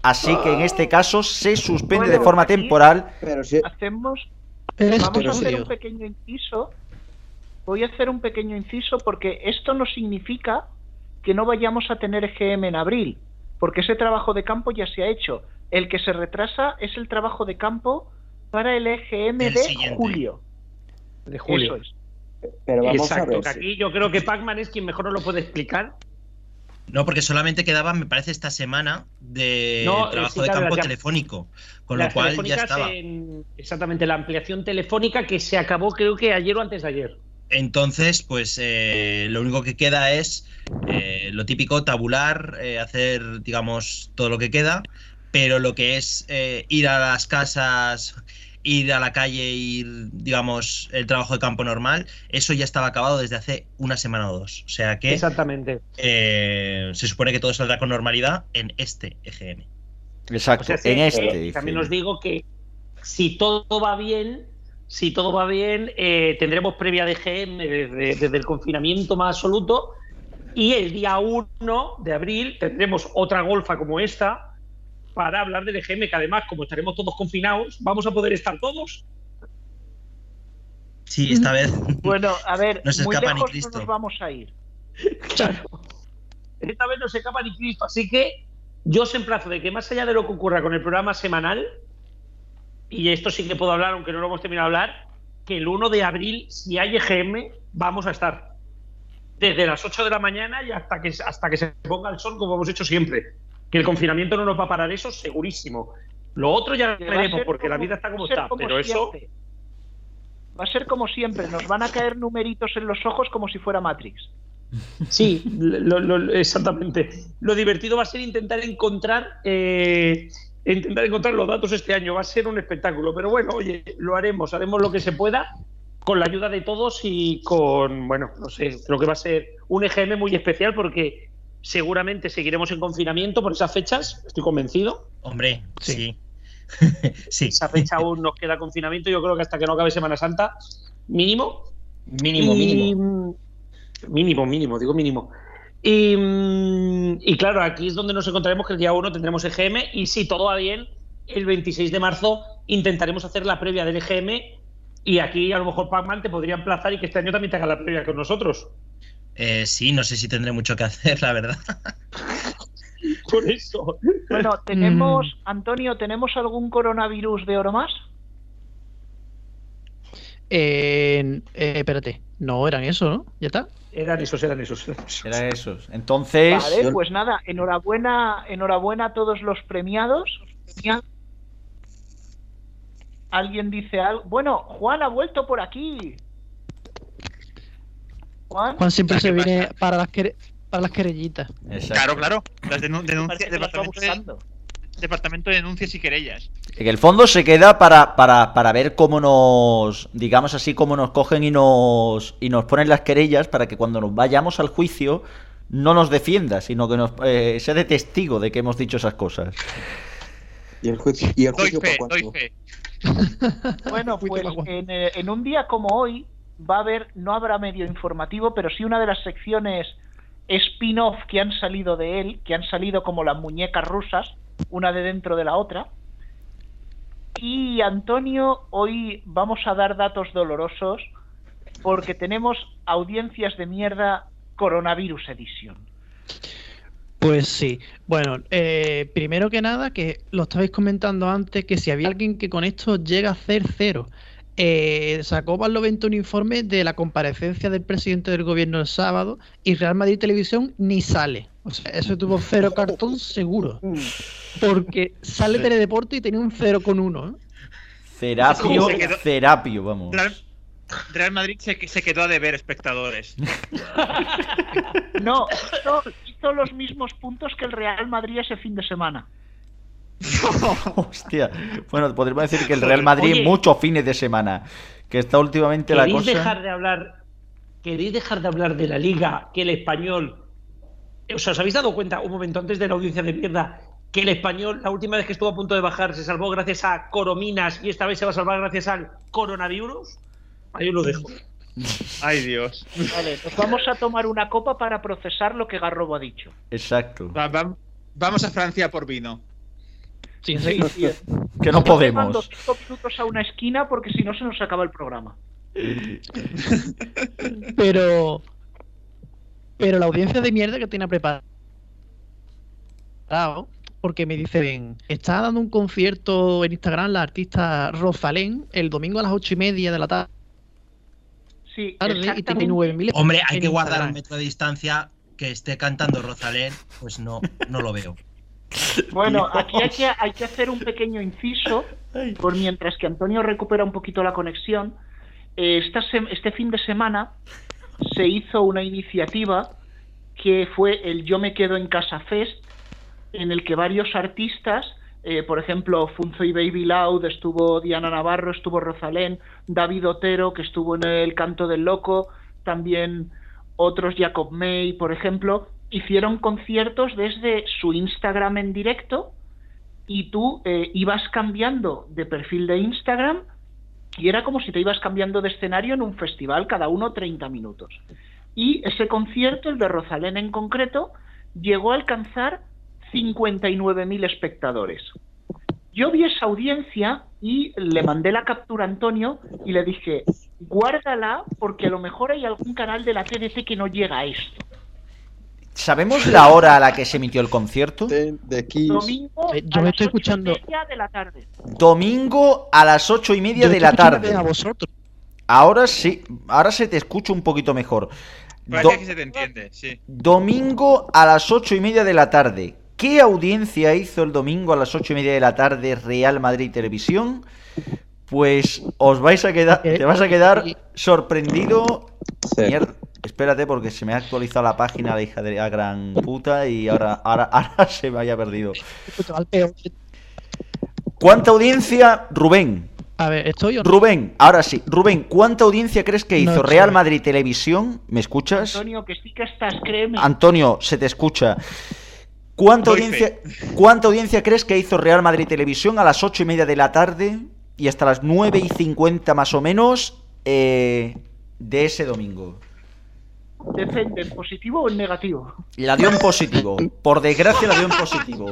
Speaker 10: Así que en este caso se suspende de forma
Speaker 14: aquí-
Speaker 10: temporal.
Speaker 18: Pero si,
Speaker 14: Hacemos.
Speaker 9: Pero
Speaker 14: Vamos
Speaker 9: pero
Speaker 14: a hacer
Speaker 9: serio.
Speaker 14: un pequeño inciso. Voy a hacer un pequeño inciso porque esto no significa que no vayamos a tener EGM en abril, porque ese trabajo de campo ya se ha hecho. El que se retrasa es el trabajo de campo para el EGM
Speaker 20: Del
Speaker 14: de
Speaker 20: siguiente.
Speaker 14: julio.
Speaker 6: De julio.
Speaker 14: Eso es.
Speaker 18: pero vamos
Speaker 6: Exacto,
Speaker 18: a ver.
Speaker 6: aquí yo creo que Pac-Man es quien mejor nos lo puede explicar.
Speaker 20: No, porque solamente quedaba, me parece, esta semana de
Speaker 6: No, eh,
Speaker 20: trabajo
Speaker 6: sí,
Speaker 20: de
Speaker 6: claro,
Speaker 20: campo telefónico. Con lo cual ya estaba.
Speaker 6: en- exactamente, la ampliación telefónica que se acabó creo que ayer o antes de ayer.
Speaker 20: Entonces, pues eh, lo único que queda es eh, lo típico, tabular, eh, hacer, digamos, todo lo que queda, pero lo que es ir a las casas, ir a la calle, ir, digamos, el trabajo de campo normal, eso ya estaba acabado desde hace una semana o dos. O sea que
Speaker 6: Exactamente.
Speaker 20: eh, se supone que todo saldrá con normalidad en este EGM.
Speaker 10: Exacto,
Speaker 6: O sea, sí,
Speaker 10: en
Speaker 6: eh,
Speaker 10: este.
Speaker 6: también
Speaker 10: dice.
Speaker 6: os digo que si todo va bien, si todo va bien, eh, tendremos previa de GM desde, desde, el confinamiento más absoluto. Y el día 1 de abril tendremos otra golfa como esta para hablar del EGM, que además, como estaremos todos confinados, vamos a poder estar todos.
Speaker 20: Sí, esta vez.
Speaker 14: Bueno, a ver,
Speaker 20: no se
Speaker 14: muy
Speaker 20: escapa
Speaker 14: lejos
Speaker 20: ni Cristo.
Speaker 14: no nos vamos a ir.
Speaker 6: Claro. Esta vez no se escapa ni Cristo. Así que yo os emplazo de que más allá de lo que ocurra con el programa semanal, y esto sí que puedo hablar, aunque no lo hemos terminado de hablar, que el 1 de abril, si hay EGM, vamos a estar. Desde las 8 de la mañana y hasta que, hasta que se ponga el sol, como hemos hecho siempre. Que el confinamiento no nos va a parar eso, segurísimo. Lo otro ya
Speaker 14: a
Speaker 6: veremos, porque la vida está como está.
Speaker 14: como
Speaker 6: Pero eso.
Speaker 14: Va a ser como siempre, nos van a caer numeritos en los ojos como si fuera Matrix.
Speaker 6: Sí, lo- lo- exactamente. Lo divertido va a ser intentar encontrar eh, intentar encontrar los datos este año. Va a ser un espectáculo. Pero bueno, oye, lo haremos, haremos lo que se pueda con la ayuda de todos y con, bueno, no sé, creo que va a ser un EGM muy especial porque seguramente seguiremos en confinamiento por esas fechas, estoy convencido.
Speaker 20: Hombre, sí. sí.
Speaker 6: Esa fecha aún nos queda confinamiento, yo creo que hasta que no acabe Semana Santa, mínimo.
Speaker 20: Mínimo,
Speaker 6: Y-
Speaker 20: mínimo.
Speaker 6: Mínimo, mínimo, digo mínimo. Y, y claro, aquí es donde nos encontraremos que el día 1 tendremos EGM y si todo va bien, el 26 de marzo intentaremos hacer la previa del EGM y aquí a lo mejor Pacman te podría emplazar y que este año también te haga la previa con nosotros.
Speaker 20: Eh, sí, no sé si tendré mucho que hacer, la verdad.
Speaker 6: Por eso.
Speaker 14: Bueno, tenemos, Antonio, ¿tenemos algún coronavirus de oro más?
Speaker 9: Eh, eh, espérate, no eran eso, ¿no? ¿Ya está?
Speaker 6: Eran esos, eran esos.
Speaker 10: Eran esos. Entonces.
Speaker 14: Vale, pues nada, enhorabuena, enhorabuena a todos los premiados. Alguien dice algo. Bueno, Juan ha vuelto por aquí. Juan,
Speaker 9: Juan siempre se
Speaker 16: ¿qué
Speaker 9: viene
Speaker 16: pasa?
Speaker 9: para las, quere- para las querellitas.
Speaker 16: Claro, claro. Las denuncias, departamento, de,
Speaker 14: buscando.
Speaker 16: departamento de denuncias y querellas.
Speaker 10: En el fondo se queda para, para, para ver cómo nos, digamos así, cómo nos cogen y nos, y nos ponen las querellas para que cuando nos vayamos al juicio no nos defienda, sino que nos eh, sea de testigo de que hemos dicho esas cosas.
Speaker 18: ¿Y el juicio, y el
Speaker 16: Doy
Speaker 18: juicio
Speaker 16: fe,
Speaker 18: para
Speaker 16: doy
Speaker 18: cuándo?
Speaker 16: fe.
Speaker 14: Bueno, pues en, en un día como hoy va a haber, no habrá medio informativo, pero sí una de las secciones spin-off que han salido de él, que han salido como las muñecas rusas, una de dentro de la otra. Y Antonio, hoy vamos a dar datos dolorosos porque tenemos audiencias de mierda coronavirus edition.
Speaker 9: Pues sí. Bueno, eh, primero que nada, que lo estabais comentando antes, que si había alguien que con esto llega a hacer cero. Eh, sacó Barlovento un informe de la comparecencia del presidente del gobierno el sábado y Real Madrid Televisión ni sale. O sea, eso tuvo cero cartón seguro. Porque sale Teledeporte y tenía un cero con uno. ¿eh?
Speaker 10: Cerapio,
Speaker 16: Se quedó-
Speaker 10: cerapio, vamos.
Speaker 16: Real, Real Madrid se, se quedó a deber espectadores.
Speaker 14: No, hizo, hizo los mismos puntos que el Real Madrid ese fin de semana.
Speaker 10: Hostia. Bueno, podríamos decir que el Real Madrid
Speaker 6: Oye.
Speaker 10: muchos fines de semana. Que está últimamente la
Speaker 6: ¿Queréis
Speaker 10: cosa.
Speaker 6: dejar de hablar? ¿Queréis dejar de hablar de la liga que el español? O sea, ¿os habéis dado cuenta un momento antes de la audiencia de mierda que el español, la última vez que estuvo a punto de bajar, se salvó gracias a Corominas y esta vez se va a salvar gracias al coronavirus? Ahí os lo dejo.
Speaker 16: Ay, Dios.
Speaker 14: Vale, nos vamos a tomar una copa para procesar lo que Garrobo ha dicho.
Speaker 10: Exacto.
Speaker 16: Va- va- vamos a Francia por vino.
Speaker 9: Sí,
Speaker 14: Sí, sí.
Speaker 10: Que no podemos.
Speaker 14: cinco minutos a una esquina porque si no se nos acaba el programa.
Speaker 9: Pero. Pero la audiencia de mierda que tiene preparado. Porque me dicen, está dando un concierto en Instagram la artista Rosalén el domingo a las ocho y media de la tarde.
Speaker 14: Sí,
Speaker 9: y tiene
Speaker 14: exactamente.
Speaker 9: 9.000
Speaker 20: Hombre, hay que guardar
Speaker 9: Instagram.
Speaker 20: un metro de distancia que esté cantando Rosalén, pues no, no lo veo.
Speaker 14: Bueno, aquí hay que, hay que hacer un pequeño inciso, por mientras que Antonio recupera un poquito la conexión. Eh, esta este fin de semana se hizo una iniciativa que fue el Yo me quedo en casa Fest, en el que varios artistas, eh, por ejemplo, Funzo y Baby Loud, estuvo Diana Navarro, estuvo Rosalén, David Otero, que estuvo en el Canto del Loco, también otros, Jacob May, por ejemplo, hicieron conciertos desde su Instagram en directo y tú eh, ibas cambiando de perfil de Instagram y era como si te ibas cambiando de escenario en un festival, cada uno 30 minutos. Y ese concierto, el de Rosalén en concreto, llegó a alcanzar 59.000 espectadores. Yo vi esa audiencia y le mandé la captura a Antonio y le dije, guárdala porque a lo mejor hay algún canal de la TDC que no llega a esto.
Speaker 10: ¿Sabemos la hora a la que se emitió el concierto?
Speaker 14: Domingo
Speaker 9: Eh, yo
Speaker 14: a
Speaker 9: me
Speaker 14: las
Speaker 9: estoy
Speaker 14: ocho y
Speaker 9: escuchando.
Speaker 14: media de la tarde.
Speaker 10: Domingo a las ocho y media
Speaker 9: Yo
Speaker 10: de la tarde.
Speaker 9: a vosotros.
Speaker 10: Ahora sí, ahora se te escucha un poquito mejor. Do-
Speaker 16: que se te entiende, sí.
Speaker 10: domingo a las ocho y media de la tarde. ¿Qué audiencia hizo el domingo a las ocho y media de la tarde Real Madrid Televisión? Pues os vais a quedar, te vas a quedar sorprendido. Mier- espérate porque se me ha actualizado la página la hija de la gran puta y ahora, ahora, ahora se me haya perdido.
Speaker 9: Al peor.
Speaker 10: ¿Cuánta audiencia, Rubén?
Speaker 9: A ver, ¿estoy o no?
Speaker 10: Rubén, ahora sí. Rubén, ¿cuánta audiencia crees que hizo. Real Madrid Televisión? ¿Me escuchas?
Speaker 14: Antonio, que sí que estás, créeme.
Speaker 10: Antonio, se te escucha. ¿Cuánta
Speaker 16: Doy
Speaker 10: audiencia, ¿Cuánta audiencia crees que hizo Real Madrid Televisión a las ocho y media de la tarde y hasta las nueve y cincuenta más o menos eh, de ese domingo?
Speaker 14: Depende, ¿en positivo o en negativo?
Speaker 10: La dio en positivo. Por desgracia la dio en positivo.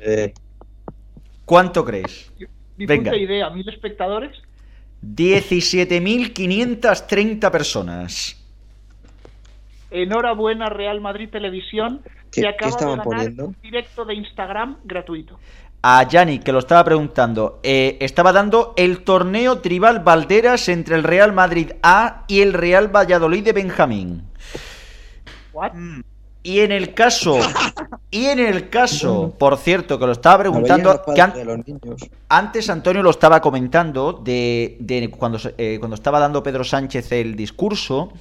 Speaker 18: Eh,
Speaker 10: ¿Cuánto crees? Venga.
Speaker 14: idea, mil espectadores.
Speaker 10: 17.530 personas.
Speaker 14: Enhorabuena Real Madrid Televisión.
Speaker 18: ¿Qué-
Speaker 14: Se
Speaker 18: qué
Speaker 14: acaba de ganar
Speaker 18: poniendo?
Speaker 14: un directo de Instagram gratuito.
Speaker 10: A Yannick, que lo estaba preguntando, eh, estaba dando el torneo Tribal Valderas entre el Real Madrid A y el Real Valladolid de Benjamín.
Speaker 14: What?
Speaker 10: Y en el caso, y en el caso, por cierto, que lo estaba preguntando, que an- antes Antonio lo estaba comentando de, de cuando, eh, cuando estaba dando Pedro Sánchez el discurso,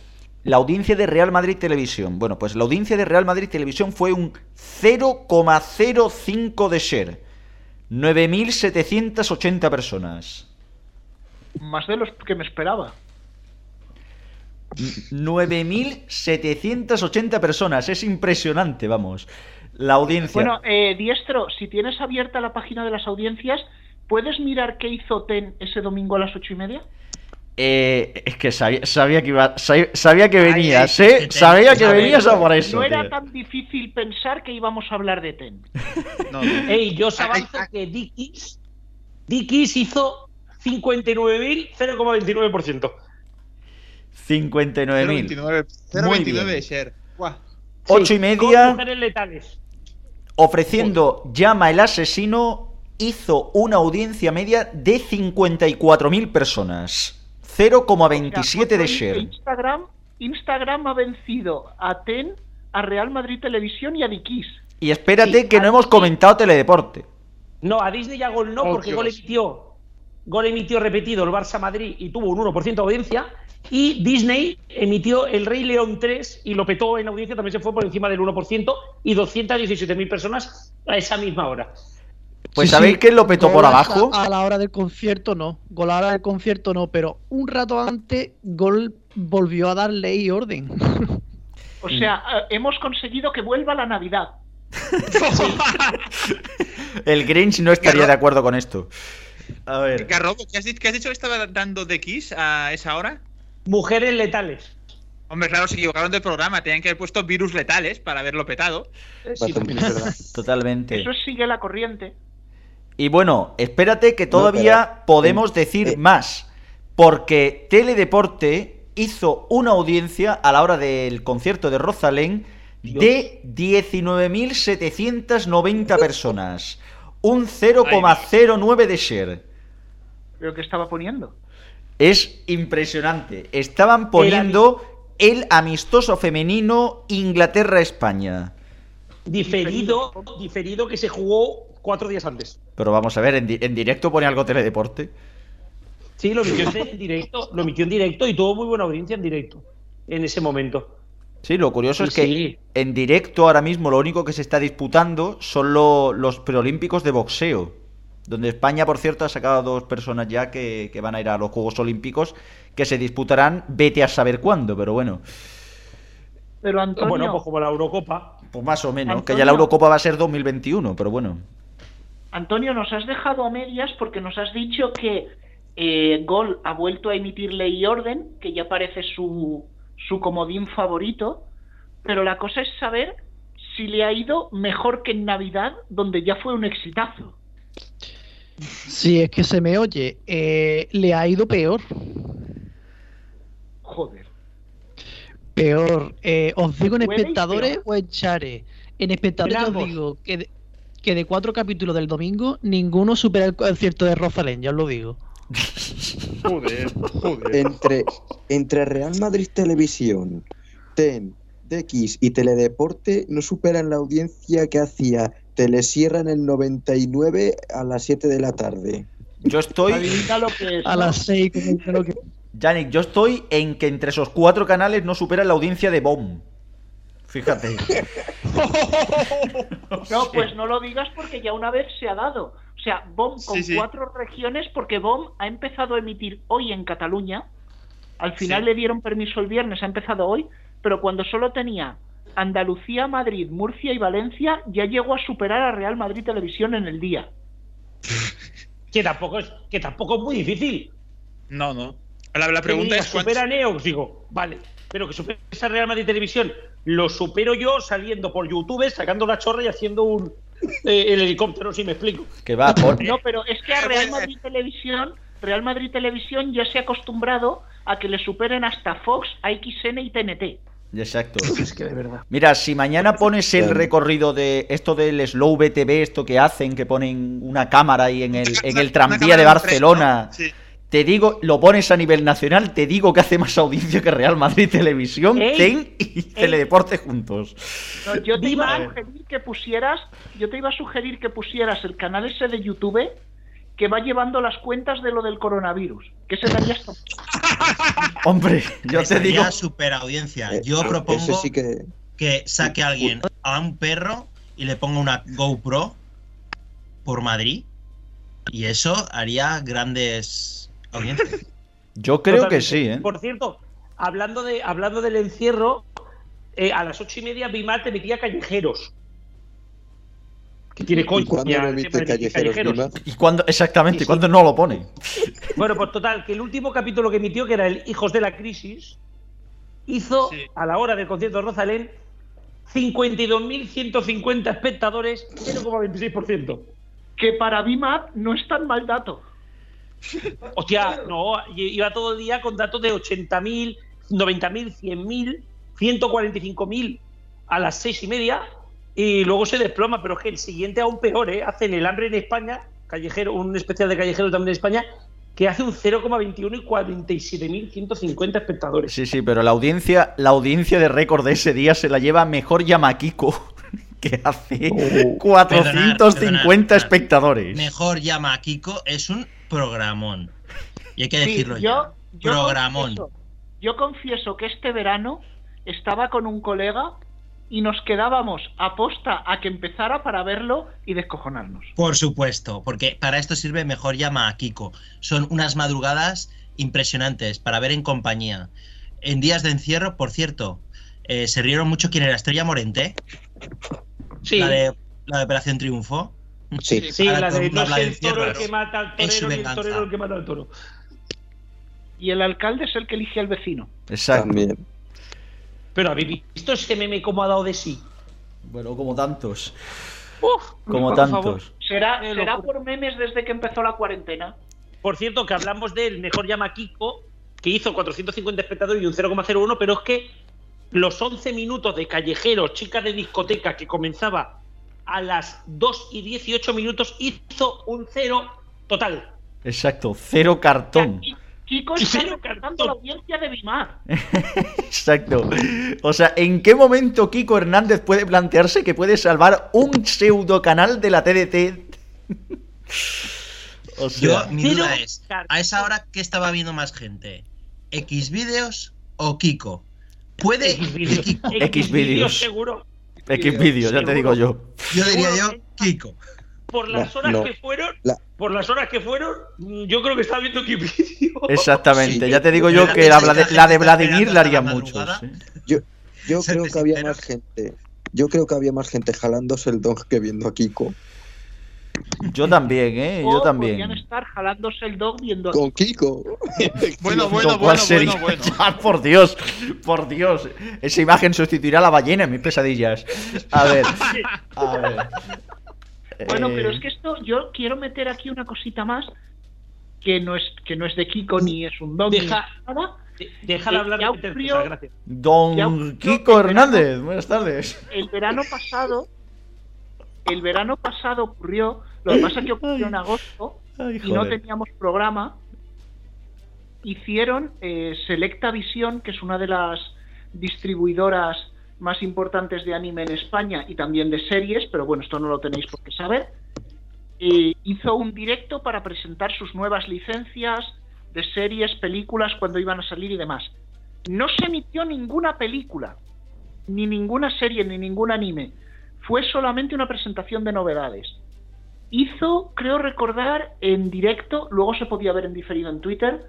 Speaker 10: la audiencia de Real Madrid Televisión. Bueno, pues la audiencia de Real Madrid Televisión fue un 0,05 de share. 9.780 personas.
Speaker 14: Más de los que me esperaba.
Speaker 10: 9.780 personas. Es impresionante, vamos. La audiencia.
Speaker 14: Bueno, eh, Diestro, si tienes abierta la página de las audiencias, ¿puedes mirar qué hizo TEN ese domingo a las ocho y media?
Speaker 10: Eh, es que sabía, sabía que iba, sabía, sabía que venías,
Speaker 20: ay,
Speaker 10: ¿eh? Sabía que venías a por eso.
Speaker 14: no era
Speaker 10: tío.
Speaker 14: tan difícil pensar que íbamos a hablar de TEN.
Speaker 16: No,
Speaker 6: Ey, yo os avanzo que Dickies, Dickies hizo 59.000, 0,29%.
Speaker 10: 59.000.
Speaker 16: 0,29
Speaker 10: Muy
Speaker 16: 0,29
Speaker 10: bien.
Speaker 16: de share. Buah.
Speaker 10: Ocho y media, ofreciendo Llama el asesino, hizo una audiencia media de 54.000 personas. 0,27 de share.
Speaker 14: Instagram, Instagram ha vencido a TEN, a Real Madrid Televisión y a Dikis.
Speaker 10: Y espérate
Speaker 6: Sí,
Speaker 10: que no hemos comentado teledeporte.
Speaker 6: No, a Disney ya gol no,
Speaker 16: Oh,
Speaker 6: porque
Speaker 16: Dios.
Speaker 6: gol emitió, gol emitió repetido el Barça Madrid y tuvo un 1% de audiencia. Y Disney emitió el Rey León 3 y lo petó en audiencia, también se fue por encima del 1% y 217.000 personas a esa misma hora.
Speaker 10: Pues
Speaker 9: Sí,
Speaker 10: ¿sabéis
Speaker 9: sí,
Speaker 10: quién lo petó por abajo?
Speaker 9: A la hora del concierto no. Gol a la hora del concierto no, pero un rato antes Gol volvió a dar ley y orden.
Speaker 14: O sea, eh, hemos conseguido que vuelva la Navidad.
Speaker 10: El Grinch no estaría de acuerdo con esto. A ver.
Speaker 16: Garrobo, ¿qué has, dicho, qué has dicho que estaba dando de Kiss a esa hora?
Speaker 6: Mujeres letales.
Speaker 16: Hombre, claro, se equivocaron del programa. Tenían que haber puesto virus letales para haberlo petado.
Speaker 14: Sí,
Speaker 18: También es verdad.
Speaker 10: Totalmente.
Speaker 14: eso sigue la corriente.
Speaker 10: Y bueno, espérate que todavía
Speaker 18: pero-
Speaker 10: podemos
Speaker 18: eh,
Speaker 10: decir
Speaker 18: eh.
Speaker 10: más. Porque Teledeporte hizo una audiencia a la hora del concierto de Rosalén de 19.790 personas. Un 0,09 de share.
Speaker 14: Creo que estaba poniendo.
Speaker 10: Es impresionante. Estaban poniendo el amistoso femenino Inglaterra-España.
Speaker 6: Diferido, diferido que se jugó cuatro días antes.
Speaker 10: Pero vamos a ver, en, di- en directo pone algo Teledeporte.
Speaker 6: Sí, lo emitió en directo, lo emitió en directo y tuvo muy buena audiencia en directo en ese momento.
Speaker 10: Sí, lo curioso
Speaker 6: Sí,
Speaker 10: es que
Speaker 6: sí.
Speaker 10: en directo ahora mismo lo único que se está disputando son lo- los preolímpicos de boxeo. Donde España, por cierto, ha sacado a dos personas ya que, que van a ir a los Juegos Olímpicos que se disputarán, vete a saber cuándo, pero bueno,
Speaker 14: Pero Antonio,
Speaker 6: Bueno, pues como la Eurocopa.
Speaker 10: pues más o menos, que ya la Eurocopa va a ser 2021, pero bueno.
Speaker 14: Antonio, nos has dejado a medias porque nos has dicho que eh, Gol ha vuelto a emitir Ley y Orden, que ya parece su, su comodín favorito, pero la cosa es saber si le ha ido mejor que en Navidad, donde ya fue un exitazo.
Speaker 2: Si es que se me oye, eh, le ha ido peor.
Speaker 14: Joder.
Speaker 2: Peor. Eh, os digo en espectadores o en Chare. En espectadores os digo que que de cuatro capítulos del domingo, ninguno supera el concierto de Rosalén, ya os lo digo.
Speaker 15: Joder, joder.
Speaker 18: Entre, entre Real Madrid Televisión, TEN, DX y Teledeporte no superan la audiencia que hacía Telesierra en el 99 a las 7 de la tarde.
Speaker 10: Yo estoy.
Speaker 14: Lo que es.
Speaker 2: A
Speaker 14: ¿no?
Speaker 2: las seis, como creo que.
Speaker 10: Yannick, yo estoy en que entre esos cuatro canales no superan la audiencia de BOM. Fíjate.
Speaker 14: No, pues no lo digas porque ya una vez se ha dado. O sea, BOM con
Speaker 16: Sí, sí.
Speaker 14: cuatro regiones, porque BOM ha empezado a emitir hoy en Cataluña. Al final
Speaker 16: Sí.
Speaker 14: le dieron permiso el viernes, ha empezado hoy, pero cuando solo tenía Andalucía, Madrid, Murcia y Valencia, ya llegó a superar a Real Madrid Televisión en el día.
Speaker 6: Que tampoco es, que tampoco es muy difícil.
Speaker 16: No, no. La, la pregunta
Speaker 6: Que
Speaker 16: es
Speaker 6: diga,
Speaker 16: cuántos...
Speaker 6: supera Neox, digo, vale. Pero que supere esa Real Madrid Televisión, lo supero yo saliendo por YouTube, sacando la chorra y haciendo un eh, el helicóptero, si me explico.
Speaker 10: Que va, por...
Speaker 14: No, pero es que a Real Madrid Televisión, Real Madrid Televisión ya se ha acostumbrado a que le superen hasta Fox, AXN y TNT.
Speaker 10: Exacto.
Speaker 2: Es que de verdad.
Speaker 10: Mira, si mañana pones el recorrido de esto del Slow BTV, esto que hacen, que ponen una cámara ahí en el, en el tranvía de Barcelona,
Speaker 16: Sí.
Speaker 10: Te digo, lo pones a nivel nacional, te digo que hace más audiencia que Real Madrid Televisión,
Speaker 14: Ey,
Speaker 10: TEN y Teledeporte juntos.
Speaker 14: No, yo te iba a sugerir que pusieras, yo te iba a sugerir que pusieras el canal ese de YouTube que va llevando las cuentas de lo del coronavirus, que se daría hasta
Speaker 10: Hombre, yo te digo...
Speaker 20: super audiencia.
Speaker 18: Eh,
Speaker 20: Yo
Speaker 18: ese
Speaker 20: propongo
Speaker 18: sí que...
Speaker 20: que saque a alguien a un perro y le ponga una GoPro por Madrid. Y eso haría grandes
Speaker 10: Yo creo que sí, ¿eh?
Speaker 6: Por cierto, hablando, de, hablando del encierro, eh, a las ocho y media Bimat emitía callejeros. Que tiene
Speaker 18: ¿Y
Speaker 6: coña.
Speaker 18: cuándo no emite callejeros, Lima?
Speaker 10: ¿Y cuándo, exactamente,
Speaker 6: Sí, sí.
Speaker 10: cuándo no lo pone?
Speaker 6: Bueno, pues total, que el último capítulo que emitió, que era el Hijos de la Crisis, hizo
Speaker 16: Sí.
Speaker 6: a la hora del concierto de Rosalén 52.150 espectadores, 0,26%.
Speaker 14: que para BIMAP no es tan mal dato.
Speaker 6: Hostia, no, iba todo el día con datos de 80.000, 90.000, 100.000, 145.000 a las seis y media y luego se desploma, pero es que el siguiente aún peor, ¿eh? Hacen el hambre en España, callejero, un especial de callejero también en España, que hace un 0,21 y 47.150 espectadores.
Speaker 10: Sí, sí, pero la audiencia, la audiencia de récord de ese día se la lleva mejor Yamaquico, que hace
Speaker 20: Oh.
Speaker 10: 450
Speaker 20: Perdonad, perdonad.
Speaker 10: espectadores.
Speaker 20: Mejor Kiko es un programón. Y hay que
Speaker 14: Sí,
Speaker 20: decirlo
Speaker 14: yo,
Speaker 20: ya.
Speaker 14: yo
Speaker 20: Programón.
Speaker 14: confieso- yo confieso que este verano estaba con un colega y nos quedábamos a posta a que empezara para verlo y descojonarnos.
Speaker 20: Por supuesto, porque para esto sirve mejor llama a Kiko. Son unas madrugadas impresionantes para ver en compañía. En días de encierro, por cierto, eh, se rieron mucho quién era Estrella Morente.
Speaker 6: Sí.
Speaker 20: La de, la de Operación Triunfo.
Speaker 18: Sí.
Speaker 6: Sí, la de no
Speaker 20: de
Speaker 6: el toro el que mata al torero ni el torero el que mata al toro.
Speaker 14: Y el alcalde es el que elige al vecino.
Speaker 10: Exacto.
Speaker 18: También.
Speaker 6: Pero habéis visto ese meme cómo ha dado de sí.
Speaker 10: Bueno, como tantos.
Speaker 6: Uf,
Speaker 10: Como
Speaker 6: por
Speaker 10: tantos.
Speaker 6: favor.
Speaker 14: ¿Será, será por memes desde que empezó la cuarentena?
Speaker 6: Por cierto, que hablamos del mejor llama Kiko, que hizo 450 espectadores y un 0,01, pero es que los 11 minutos de callejeros, chicas de discoteca, que comenzaba a las 2 y 18 minutos, hizo un 0 total.
Speaker 10: Exacto, cero cartón.
Speaker 14: Y Kiko está
Speaker 6: Cero
Speaker 14: recortando la audiencia de Bimar.
Speaker 10: Exacto. O sea, ¿en qué momento Kiko Hernández puede plantearse que puede salvar un pseudo canal de la TDT? O sea,
Speaker 20: Yo, mi duda es, ¿a esa hora qué estaba viendo más gente? ¿X vídeos o Kiko? Puede
Speaker 6: X.
Speaker 20: Kiko.
Speaker 10: X vídeos.
Speaker 6: seguro.
Speaker 10: Vídeos, ya te digo yo.
Speaker 20: Yo diría yo
Speaker 6: Seguro.
Speaker 20: Kiko.
Speaker 6: Por las
Speaker 18: No,
Speaker 6: horas
Speaker 18: no.
Speaker 6: que fueron,
Speaker 18: La-
Speaker 6: por las horas que fueron, yo creo que estaba viendo vídeo.
Speaker 10: Exactamente,
Speaker 18: Sí.
Speaker 10: ya te digo yo que la,
Speaker 20: la
Speaker 10: de, la Vladimir la
Speaker 20: hasta
Speaker 10: haría
Speaker 20: la
Speaker 10: muchos. ¿eh?
Speaker 18: Yo, yo creo que había más gente. Yo creo que había más gente jalándose el dog que viendo a Kiko.
Speaker 10: Yo también, ¿eh? Yo también.
Speaker 14: podrían estar jalándose el dog viendo...
Speaker 18: Con Kiko.
Speaker 16: Bueno, bueno,
Speaker 10: ¿Con
Speaker 16: bueno,
Speaker 10: cuál sería?
Speaker 16: bueno, bueno.
Speaker 10: Ya, por Dios, por Dios. Esa imagen sustituirá a la ballena en mis pesadillas. A ver, a ver.
Speaker 14: Bueno,
Speaker 10: Eh,
Speaker 14: pero es que esto, yo quiero meter aquí una cosita más que no es que no es de Kiko ni es un dog
Speaker 6: Deja-
Speaker 14: nada.
Speaker 6: Déjala
Speaker 14: Eh,
Speaker 6: hablar
Speaker 14: ya
Speaker 6: de César, gracias.
Speaker 10: Don Kiko Hernández, buenas tardes.
Speaker 14: El verano pasado, el verano pasado ocurrió, lo que pasa es que ocurrió en agosto
Speaker 10: Ay,
Speaker 14: y no teníamos programa. Hicieron eh, Selecta Visión, que es una de las distribuidoras más importantes de anime en España y también de series, pero bueno, esto no lo tenéis por qué saber. eh, hizo un directo para presentar sus nuevas licencias de series, películas, cuando iban a salir y demás. No se emitió ninguna película, ni ninguna serie, ni ningún anime. Fue solamente una presentación de novedades. Hizo, creo recordar, en directo, luego se podía ver en diferido en Twitter,